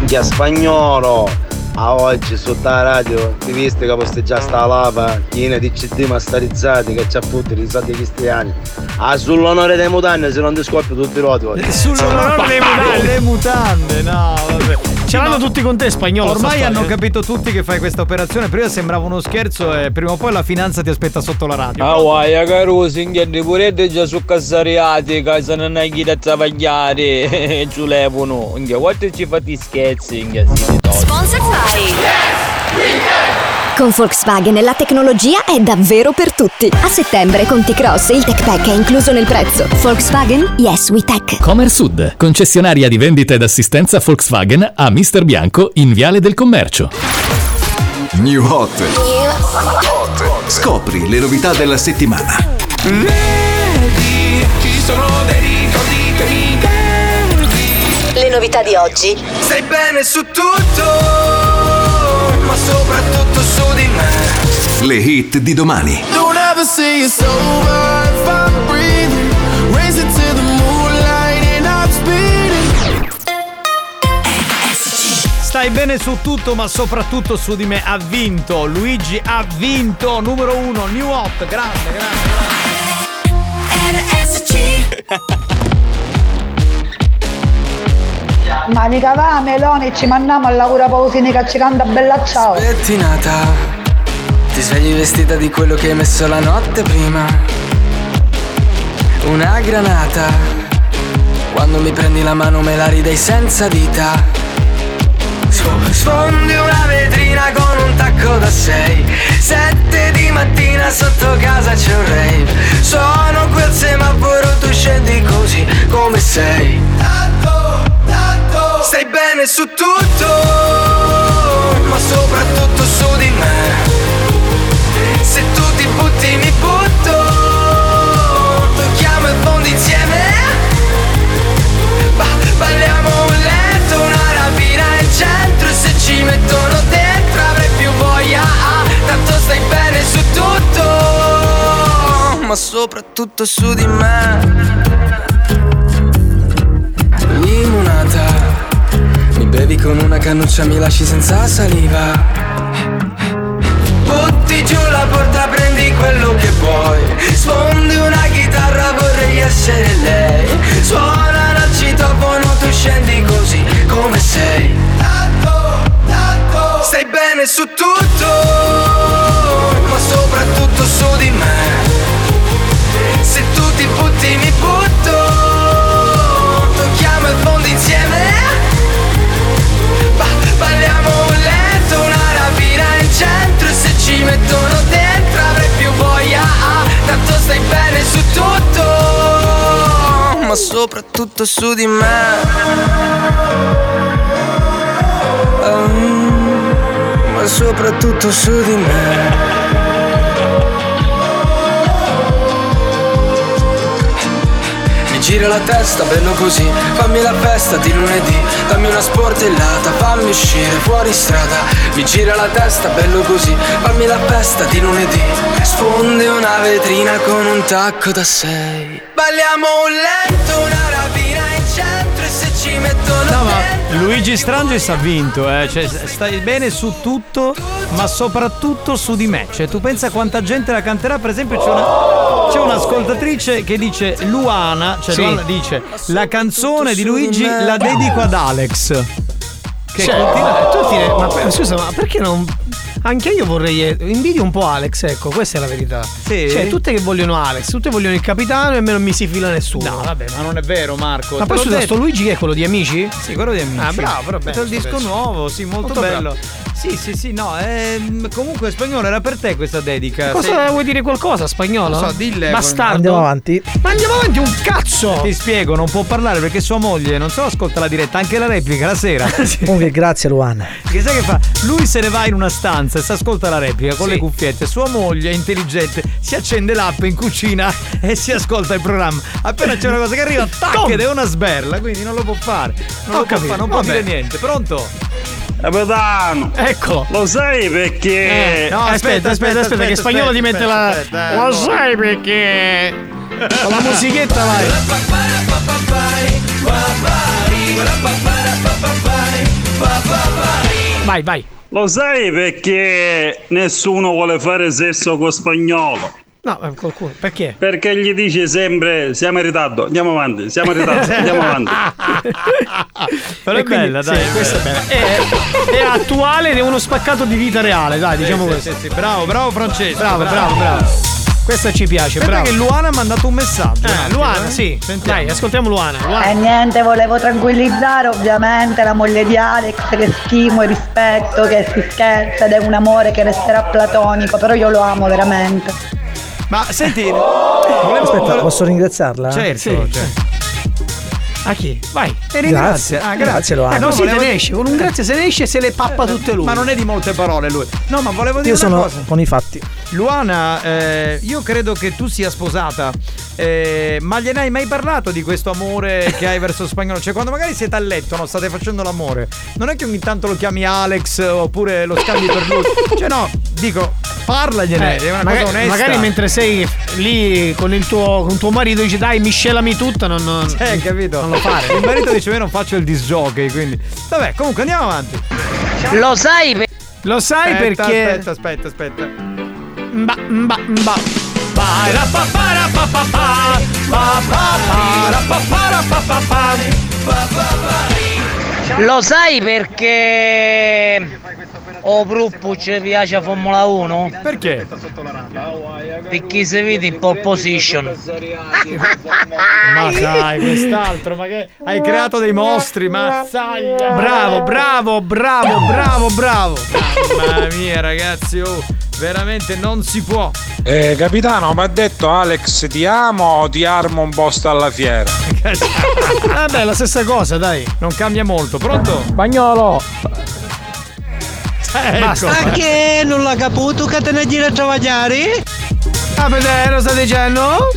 Minchia spagnolo. A oggi sotto la radio ti viste che posteggia sta lava piena di CD masterizzati che ci ha i soldi cristiani. Ah sull'onore dei mutanti se non ti scoppio tutti i roti oggi. Sull'onore dei mutande, le mutande, no, vabbè. Ce l'hanno tutti con te spagnolo. Ormai hanno capito tutti che fai questa operazione. Prima sembrava uno scherzo e prima o poi la finanza ti aspetta sotto la radio. Ah, guai, carusi, inghendi pure te già su cassariati, che se non hai chi da travagliare, ci levano. Inghia, quanto ci fate scherzi, inghia, Sponsor Con Volkswagen la tecnologia è davvero per tutti. A settembre con T-Cross il Tech Pack è incluso nel prezzo. Volkswagen Yes We Tech. Comer Sud, concessionaria di vendita ed assistenza Volkswagen a Mister Bianco in Viale del Commercio. New Hot. Scopri le novità della settimana. Vedi, ci sono dei ricordi che mi perdi. Le novità di oggi. Stai bene su tutto, ma soprattutto di me. Le hit di domani. Don't ever say it's over if I'm breathing. Race it to the moonlight and I'm speeding. Stai bene su tutto, ma soprattutto su di me. Ha vinto. Luigi ha vinto. Numero uno, New Hot. Grande, Ma mica va Meloni ci mandiamo al lavoro pausini che ci canta bella ciao. Pettinata, ti svegli vestita di quello che hai messo la notte prima. Una granata, quando mi prendi la mano me la ridei senza dita. Sf- Sfondi una vetrina con un tacco da sei Sette di mattina sotto casa c'è un rave Sono qui al semaforo, tu scendi così come sei Stai bene su tutto, ma soprattutto su di me. Se tu ti butti mi butto, tocchiamo il fondo insieme. Ba- balliamo un letto, una rapina in centro se ci mettono dentro avrai più voglia. Ah, tanto stai bene su tutto, ma soprattutto su di me. Bevi con una cannuccia, mi lasci senza saliva Butti giù la porta, prendi quello che vuoi. Sfondi una chitarra, vorrei essere lei. Suona il citofono, tu scendi così come sei. Stai bene su tutto, ma soprattutto su di me. Se tu ti butti mi butto, ma soprattutto su di me. Um, ma soprattutto su di me. Gira la testa, bello così. Fammi la festa di lunedì. Dammi una sportellata, fammi uscire fuori strada. Mi gira la testa, bello così. Fammi la festa di lunedì. Sfonde una vetrina con un tacco da sei. Balliamo un letto, una rapina in centro E se ci mettono No, ma Luigi Strangis ha vinto, eh. Cioè, stai bene su tutto, ma soprattutto su di me. Cioè, tu pensa quanta gente la canterà? Per esempio, c'è, una, c'è un'ascoltatrice che dice Luana, cioè Sì. Luana dice la canzone di Luigi la dedico ad Alex. Che Cioè, continua- tutti ne- ma per- scusa, ma perché non. Anche io vorrei. eh, Invidio un po' Alex, ecco, questa è la verità. Sì? Cioè, tutte che vogliono Alex, tutte vogliono il capitano e a me non mi si fila nessuno. No, vabbè, ma non è vero, Marco. Ma poi l'ho scusa, detto. sto Luigi che è quello di amici? Sì, quello di amici. Ah, bravo, però bello Questo è il disco pezzo. nuovo, sì, molto, Molto bello. bravo. Sì, sì, sì, no. ehm, comunque, spagnolo, era per te questa dedica. Cosa Sei- vuoi dire qualcosa, spagnolo? Non so, dille. Bastardo. Andiamo avanti. Ma andiamo avanti un cazzo! Ti spiego, non può parlare perché sua moglie non solo ascolta la diretta, anche la replica la sera. Comunque, grazie Luana. Che sai che fa? Lui se ne va in una stanza e si ascolta la replica con Sì. le cuffiette. Sua moglie, intelligente, si accende l'app in cucina e si ascolta il programma. Appena c'è una cosa che arriva, tac, ed è una sberla, quindi non lo può fare. Non Ho lo può capito, fare, non può vabbè. dire niente. Pronto? Capitano, Eccolo. lo sai perché? Eh, no, aspetta, aspetta, aspetta, che spagnolo ti mette la. aspetta, eh, Lo no. sai perché. Con la musichetta vai. Vai, vai. Lo sai perché nessuno vuole fare sesso con spagnolo? No, eh, qualcuno. Perché? Perché gli dice sempre siamo in ritardo, andiamo avanti, siamo in ritardo, andiamo avanti. Però E è quindi- bella, sì, dai. questa è bella. È, è attuale ed è uno spaccato di vita reale, dai, diciamo Sì, questo. sì, sì, bravo, bravo Francesco. Bravo, bravo, bravo. Questa ci piace, Aspetta bravo. che Luana ha mandato un messaggio. Eh, attimo, Luana, eh. sì. Sentiamo. Dai, ascoltiamo Luana. E Luana. niente, volevo tranquillizzare ovviamente la moglie di Alex che stimo e rispetto, che si scherza ed è un amore che resterà platonico, però io lo amo veramente. Ma senti, volevo Aspetta, posso ringraziarla? Certo, Sì. certo. A chi? Vai. E ringrazia. Ah, Grazie, Luana. Eh, no, volevo- ne esce. Con un grazie se ne esce e se le pappa tutte lui. Ma non è di molte parole lui. No, ma volevo dire Io una sono cosa. con i fatti. Luana, eh, io credo che tu sia sposata, eh, ma gliene hai mai parlato di questo amore che hai verso spagnolo? Cioè, quando magari siete a letto, no, state facendo l'amore, non è che ogni tanto lo chiami Alex oppure lo scambi per lui. Cioè, no, dico, parlagliene, Eh, è una magari, cosa onesta. magari mentre sei lì con il tuo, con tuo marito dici dai miscelami tutta, non, non, Eh, capito? non lo fare. Il marito dice: Io non faccio il disjockey, quindi. Vabbè, comunque andiamo avanti. Lo sai per- Lo sai Aspetta, perché... Aspetta, aspetta, aspetta. Mba, mba, mba. Lo sai perché o gruppo ci piace a Formula 1? Perché? Perché si vede in pole position. Ma dai, quest'altro, ma che. Hai creato dei mostri, mazzaglia! Bravo, bravo, bravo, bravo, bravo. Mamma mia, ragazzi, oh, veramente non si può. Eh, capitano, mi ha detto Alex ti amo o ti armo un posto alla fiera? Vabbè, la stessa cosa, dai. Non cambia molto, pronto? Spagnolo! Ecco. Basta. Perché non l'ha caputo che te ne gira a travagliare? Ah, vedere, lo sta dicendo?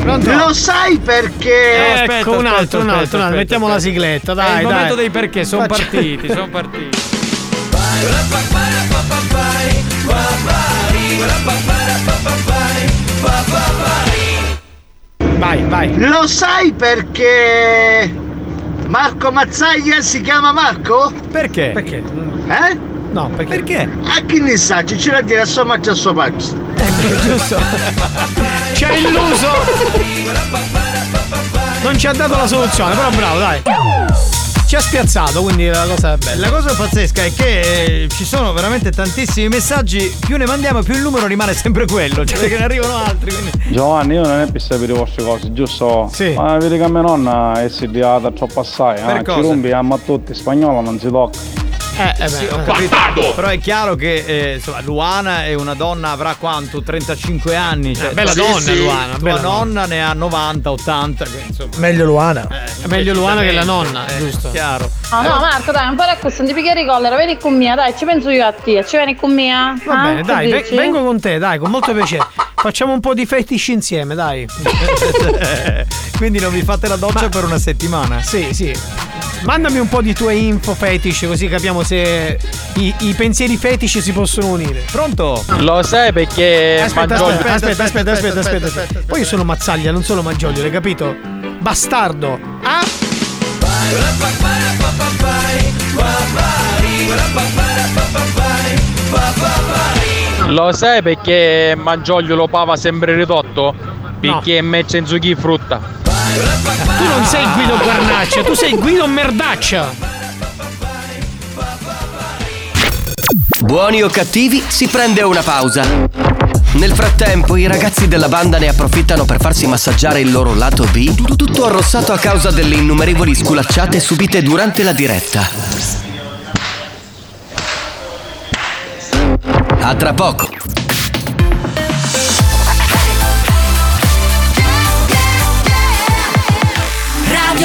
Pronto? Lo sai perché? ecco, aspetta, un altro, aspetta, un altro, aspetta, un altro. Mettiamo la sigletta, È dai, il dai. momento dei perché, sono partiti, sono partiti. Vai, vai. Lo sai perché Marco Mazzaglia si chiama Marco? Perché? Perché? Eh? No, perché? Perché? A chi ne sa, ci c'era a dire a sua macchia a suo pazzo. giusto. Ci ha illuso. Non ci ha dato la soluzione, però bravo, dai. Ci ha spiazzato, quindi la cosa è bella. La cosa pazzesca è che eh, ci sono veramente tantissimi messaggi, più ne mandiamo più il numero rimane sempre quello, cioè perché ne arrivano altri. Quindi... Giovanni, io non è per sapere le vostre cose, giusto? Sì. Ma vedi che mia nonna è studiata troppo assai, Per eh? cosa? Ci rompi, amma tutti, spagnolo non si tocca. Eh, eh beh, eh. capito. Però è chiaro che eh, insomma, Luana è una donna, avrà quanto? 35 anni. Cioè, Eh, bella sì, donna, sì. Luana, Tua bella nonna ne ha 90, 80. quindi, Insomma. Meglio Luana. È meglio Luana che la nonna, Eh, giusto? Chiaro. No, no, Marco, dai, un po' a questo, non ti pigliare i collera, vieni con mia, dai, ci penso io a te, ci vieni con mia? Va bene, dai, dici? vengo con te, dai, con molto piacere. Facciamo un po' di fetish insieme, dai. Quindi non vi fate la doccia per una settimana? Sì, sì. Mandami un po' di tue info fetish così capiamo se i, i pensieri fetish si possono unire. Pronto? Lo sai perché Aspetta, Maggiolio- aspetta, aspetta, aspetta, aspetta, aspetta, aspetta. Poi io sono Mazzaglia, non sono Maggioglio, hai capito? Bastardo. Ah? Lo sai perché Maggiolio lo pava sempre ridotto? Perché è mezzo in zucchi frutta. Tu non sei Guido Guarnaccia, tu sei Guido Merdaccia. Buoni o cattivi, si prende una pausa. Nel frattempo, i ragazzi della banda ne approfittano per farsi massaggiare il loro lato B, tutto arrossato a causa delle innumerevoli sculacciate subite durante la diretta. A tra poco.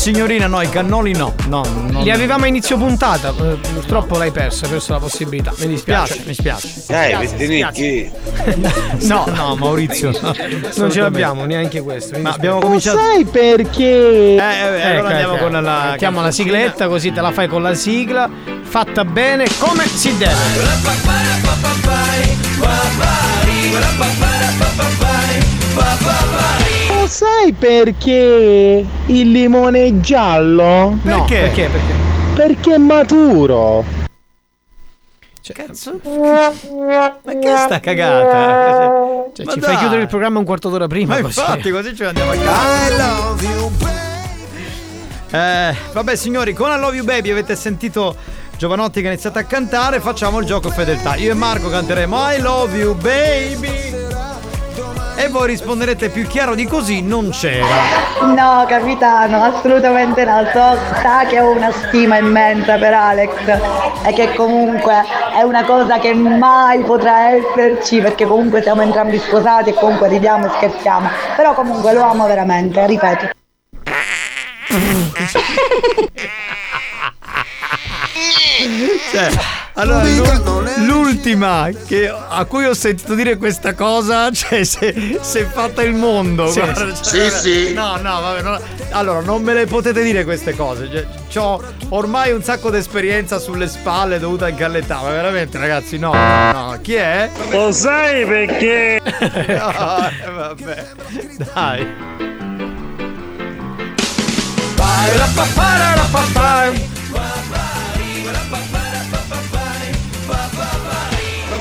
Signorina, no, i cannoli no. No, no. Li avevamo a inizio puntata, eh, purtroppo l'hai perso, hai perso la possibilità. Mi dispiace. mi spiace. Dai, Vettinicchi. No, no, Maurizio. no. Non ce l'abbiamo neanche questo. Ma abbiamo cominciato. sai perché? Eh, eh, allora andiamo ecco, con la. Mettiamo la sigletta così te la fai con la sigla, fatta bene come si deve. Lo sai perché il limone è giallo? No, perché? Perché? Perché è maturo. Cazzo. Ma che sta cagata? Cioè, Ma ci fai dai. chiudere il programma un quarto d'ora prima. Ma così. infatti, così ci andiamo a casa. Eh, vabbè, signori, con I Love You Baby avete sentito Giovanotti che ha iniziato a cantare. Facciamo il gioco fedeltà. Io e Marco canteremo I Love You Baby. E voi risponderete più chiaro di così non c'era. No, capitano, assolutamente no. So, sa che ho una stima immensa per Alex e che comunque è una cosa che mai potrà esserci perché comunque siamo entrambi sposati e comunque ridiamo e scherziamo. Però comunque lo amo veramente, ripeto. Cioè, allora, l'u- l'ultima che- a cui ho sentito dire questa cosa, cioè, se, se è fatta il mondo. Sì, guarda, sì, cioè, sì. No, no, vabbè. no. allora, non me le potete dire queste cose. Cioè, ho ormai un sacco di esperienza sulle spalle dovuta anche all'età. Ma veramente, ragazzi, no, no, no. Chi è? Lo sai perché? no, eh, vabbè. Dai.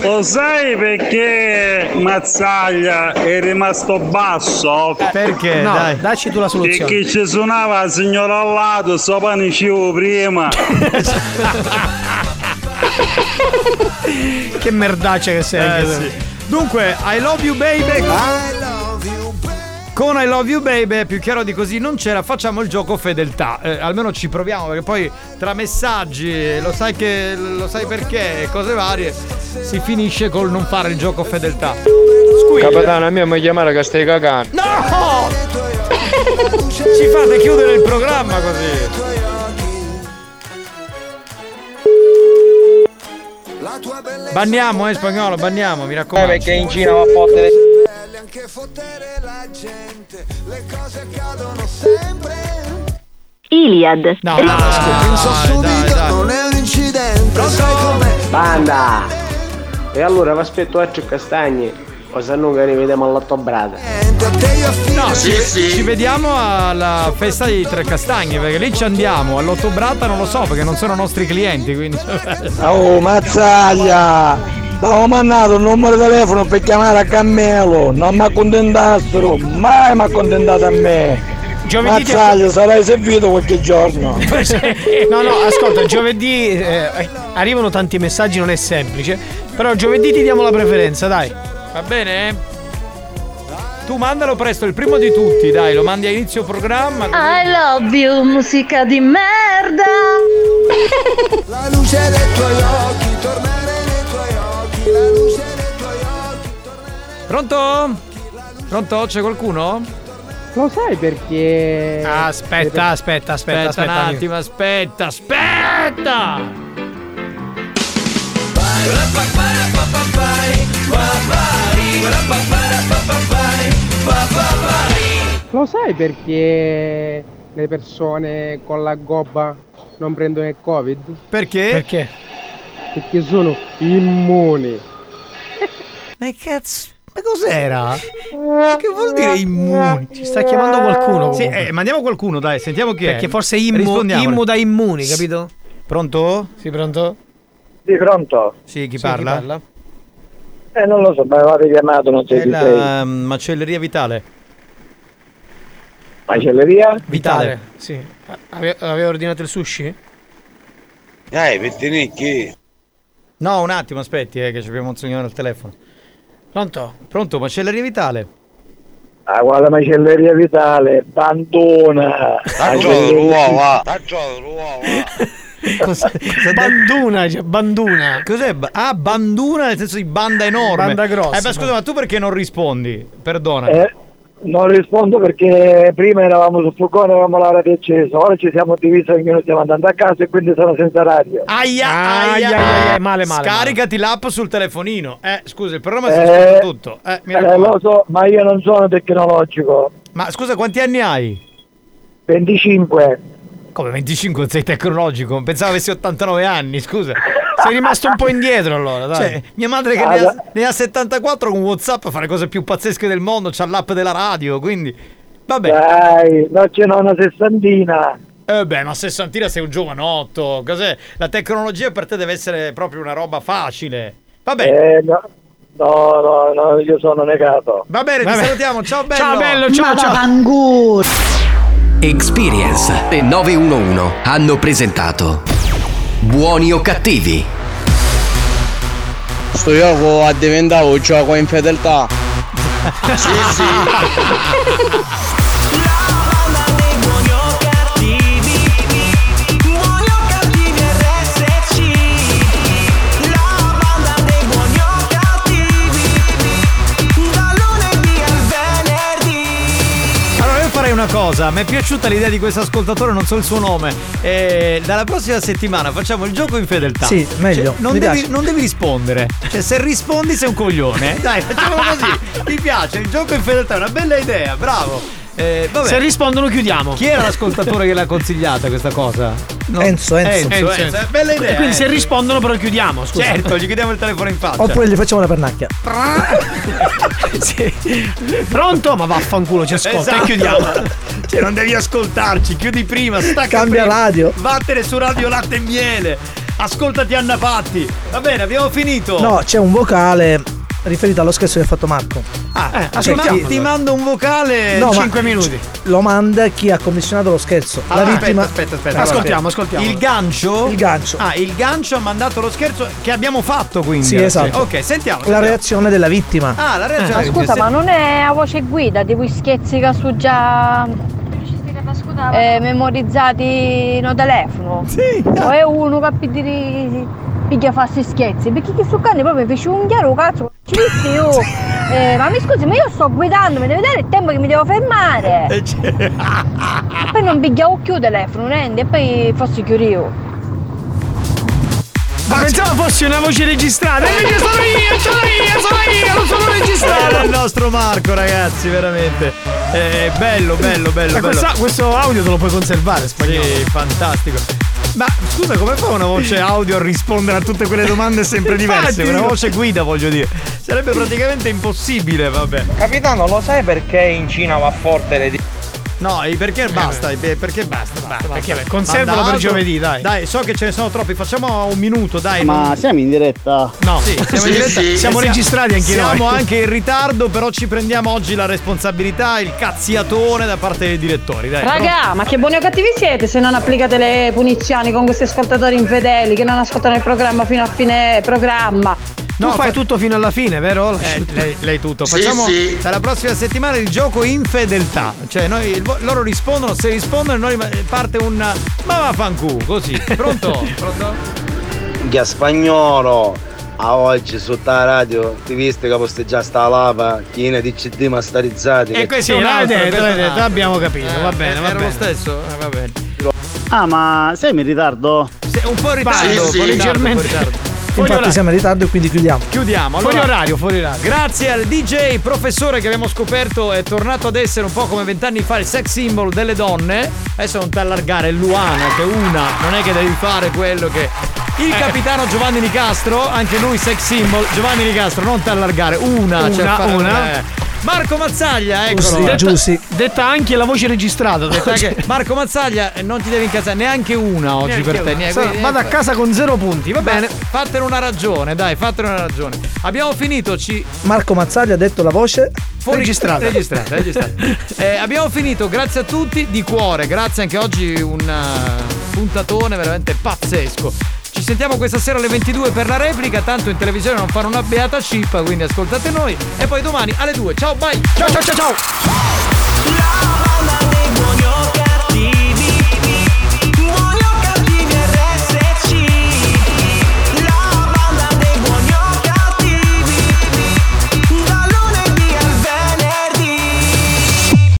Lo sai perché Mazzaglia è rimasto basso? Perché? No, Dai. dacci tu la soluzione. Perché ci suonava la signora al lato, so panicivo prima. che merdaccia che sei. Eh, sì. Dunque, I love you baby. Con I love you baby, più chiaro di così non c'era, facciamo il gioco fedeltà. Eh, almeno ci proviamo, perché poi tra messaggi, lo sai che lo sai perché, cose varie, si finisce col non fare il gioco fedeltà. Squilla. Capitano, a me mi chiamare che stai cagando. No! Ci fate chiudere il programma così. Banniamo, eh, spagnolo, banniamo, mi raccomando. Eh, perché in Cina va a fottere. Iliad. No, no, no, dai, dai. Non è un incidente, sai com'è? Banda! E allora vi aspetto a castagni. O se no che ne vediamo all'ottobrata. No, ci, ci vediamo alla festa di Tre Castagni, perché lì ci andiamo. All'ottobrata non lo so, perché non sono nostri clienti, quindi. Oh, mazzaglia! Avevo mandato un numero di telefono per chiamare a Cammelo, non mi accontentassero, mai mi accontentato a me. Giovedì ti- Mazzaglia, sarai servito qualche giorno. No, no, ascolta, giovedì eh, arrivano tanti messaggi, non è semplice. Però giovedì ti diamo la preferenza, dai. Va bene? Tu mandalo presto, il primo di tutti, dai, lo mandi a inizio programma. I love you, musica di merda. La luce dei tuoi occhi, tornare Pronto? Pronto? C'è qualcuno? Lo sai perché. Aspetta, aspetta, aspetta, Aspetta aspetta. un amico. attimo, aspetta, aspetta! Lo sai perché le persone con la gobba non prendono il covid? Perché? Perché? Perché sono immuni. Ma cazzo? Ma cos'era? Che vuol dire immuni? Ci sta chiamando qualcuno. Sì, eh, mandiamo qualcuno, dai, sentiamo chi è. Perché forse immu, Rispondiamole. immu da immuni, capito? Pronto? Sì, pronto? Sì, pronto? Sì, chi Sì, parla? Eh, non lo so, mi avevate chiamato, non È sei chi sei. la mm, macelleria Vitale. Macelleria? Vitale. Sì. Ave- Aveva ordinato il sushi? Dai, pettinicchi. No, un attimo, aspetti, eh, che ci abbiamo un signore al telefono. Pronto? Pronto, macelleria Vitale? Ah, guarda, macelleria vitale, bandona. Macelleria- Cos'è? Banduna, cioè, banduna. Cos'è? Ah, banduna nel senso di banda enorme. Banda grossa. Eh, ma scusa, ma tu perché non rispondi? Perdona. Eh, non rispondo perché prima eravamo sul furgone, avevamo la radio accesa, ora ci siamo divisi, ognuno stiamo andando a casa e quindi sono senza radio. Aia, Aia, aia, aia, aia, male, male, Scaricati l'app sul telefonino. Eh, scusa, il programma si Eh, ascolta tutto. Eh, mi Eh, lo so, ma io non sono tecnologico. Ma scusa, quanti anni hai? 25. Come 25 sei tecnologico? Pensavo avessi 89 anni, scusa. Sei rimasto un po' indietro allora, dai. Cioè, mia madre che Ah, ne, ha, ne ha 74 con Whatsapp fa le cose più pazzesche del mondo, c'ha l'app della radio, quindi... Vabbè. Dai, non ce n'ho una sessantina. Eh beh, ma sessantina sei un giovanotto. Cos'è? La tecnologia per te deve essere proprio una roba facile. Vabbè. Eh, no, no, no, no, io sono negato. Va bene, ti Vabbè. salutiamo. Ciao bello. Ciao bello, ciao ciao. Experience e 911 hanno presentato Buoni o cattivi? Sto gioco ha diventato un gioco in fedeltà. Sì, sì. una cosa, mi è piaciuta l'idea di questo ascoltatore, non so il suo nome. E dalla prossima settimana facciamo il gioco in fedeltà. Sì, meglio, Cioè, non, devi, non devi rispondere. Cioè, se rispondi sei un coglione. Dai, facciamolo così. Mi piace, il gioco in fedeltà è una bella idea, bravo. Eh, vabbè. Se rispondono chiudiamo. Chi era l'ascoltatore che l'ha consigliata questa cosa? No. Enzo, Enzo. Enzo, Enzo, è bella idea. Quindi se rispondono però chiudiamo, scusa. Certo, gli chiediamo il telefono in faccia. Oppure gli facciamo la pernacchia. Sì. Pronto? Ma vaffanculo, ci ascolta Esatto. e chiudiamo. Cioè, non devi ascoltarci, chiudi prima, stacca Cambia prima. radio. Vattene su Radio Latte e Miele. Ascoltati Anna Patti. Va bene, abbiamo finito. No, c'è un vocale riferito allo scherzo che ha fatto Marco. Ah, Eh, ti, ascoltiamo. ma- ti mando un vocale. No, ma- 5 minuti. Lo manda chi ha commissionato lo scherzo. Allora, la vittima. aspetta, aspetta, aspetta. Ascoltiamo, ascoltiamo. Il gancio? Il gancio. Ah, il gancio ha mandato lo scherzo che abbiamo fatto quindi. Sì, esatto. Ok, sentiamo. La reazione della vittima. Ah, la reazione. Ma scusa, ma non è a voce guida di quei scherzi che su già eh, memorizzati no telefono? Sì. O è uno che piglia, piglia farsi scherzi? Perché chi su cane proprio fece un chiaro cazzo, ci visti io. Eh, ma mi scusi, ma io sto guidando, mi deve dare il tempo che mi devo fermare. Eh, c'è- E poi non pigliavo più il telefono, rendi, e poi fossi chiuso io. Ma pensavo fosse una voce registrata. E invece sono io, sono io, sono io, non sono Era registrato. il nostro Marco, ragazzi, veramente. Eh, bello, bello, bello, bello. questa- questo audio te lo puoi conservare, spagnolo. Sì, fantastico. Ma scusa, come fa una voce audio a rispondere a tutte quelle domande sempre diverse? Infatti. Una voce guida, voglio dire. Sarebbe praticamente impossibile, vabbè. Capitano, lo sai perché in Cina va forte le No, perché basta? e Perché basta? basta, perché basta. beh, conservalo per giovedì, dai. Dai, so che ce ne sono troppi, facciamo un minuto, dai. Ma non- siamo in diretta? No, Sì, siamo in Sì, diretta. sì. Siamo registrati anche noi. Siamo anche in ritardo, però ci prendiamo oggi la responsabilità, il cazziatone da parte dei direttori. Dai, Raga, ma che buoni o cattivi siete se non applicate le punizioni con questi ascoltatori infedeli che non ascoltano il programma fino a fine programma? Tu fai tutto fino alla fine, vero? Eh, lei, lei tutto. Sì, Facciamo sì. dalla prossima settimana il gioco in fedeltà. Cioè, noi, loro rispondono, se rispondono, noi parte un. Ma vaffanculo, così. Pronto? Pronto? Spagnolo. A oggi su sta radio ti viste che posteggia sta lava, china di CD masterizzati. E che- questo è un altro, detto, abbiamo capito, Eh, va bene, va Era lo bene. stesso? Eh, va bene. Ah, ma siamo in ritardo? Se- un po' in ritardo, Sì, un po' sì. ritardo, un po' in Leggermente. ritardo. Fuori Infatti orario. siamo in ritardo e quindi chiudiamo. Chiudiamo. Fuori allora, orario, fuori orario. Grazie al DJ professore che abbiamo scoperto è tornato ad essere un po' come vent'anni fa il sex symbol delle donne. Adesso non ti allargare, è Luana che è una, non è che devi fare quello che. Il Eh. capitano Giovanni Nicastro, anche lui sex symbol. Giovanni Nicastro, non ti allargare, una, Una, cioè una. eh. Marco Mazzaglia, eccolo. Giussi, Detta- Giussi. Detta anche la voce registrata. detta che- Marco Mazzaglia, eh, non ti devi incazzare neanche una oggi Neanche per te. una. quindi- Vado a casa con zero punti, va bene. Fatene una ragione, dai, fatene una ragione. Abbiamo finito, ci, Marco Mazzaglia ha detto la voce. Fuori Registrata. registrata, registrata. Eh, abbiamo finito, grazie a tutti di cuore, grazie anche oggi un uh, puntatone veramente pazzesco. Ci sentiamo questa sera alle 22 per la replica, tanto in televisione non fanno una beata cippa, quindi ascoltate noi e poi domani alle 2. Ciao, bye. Ciao ciao ciao ciao.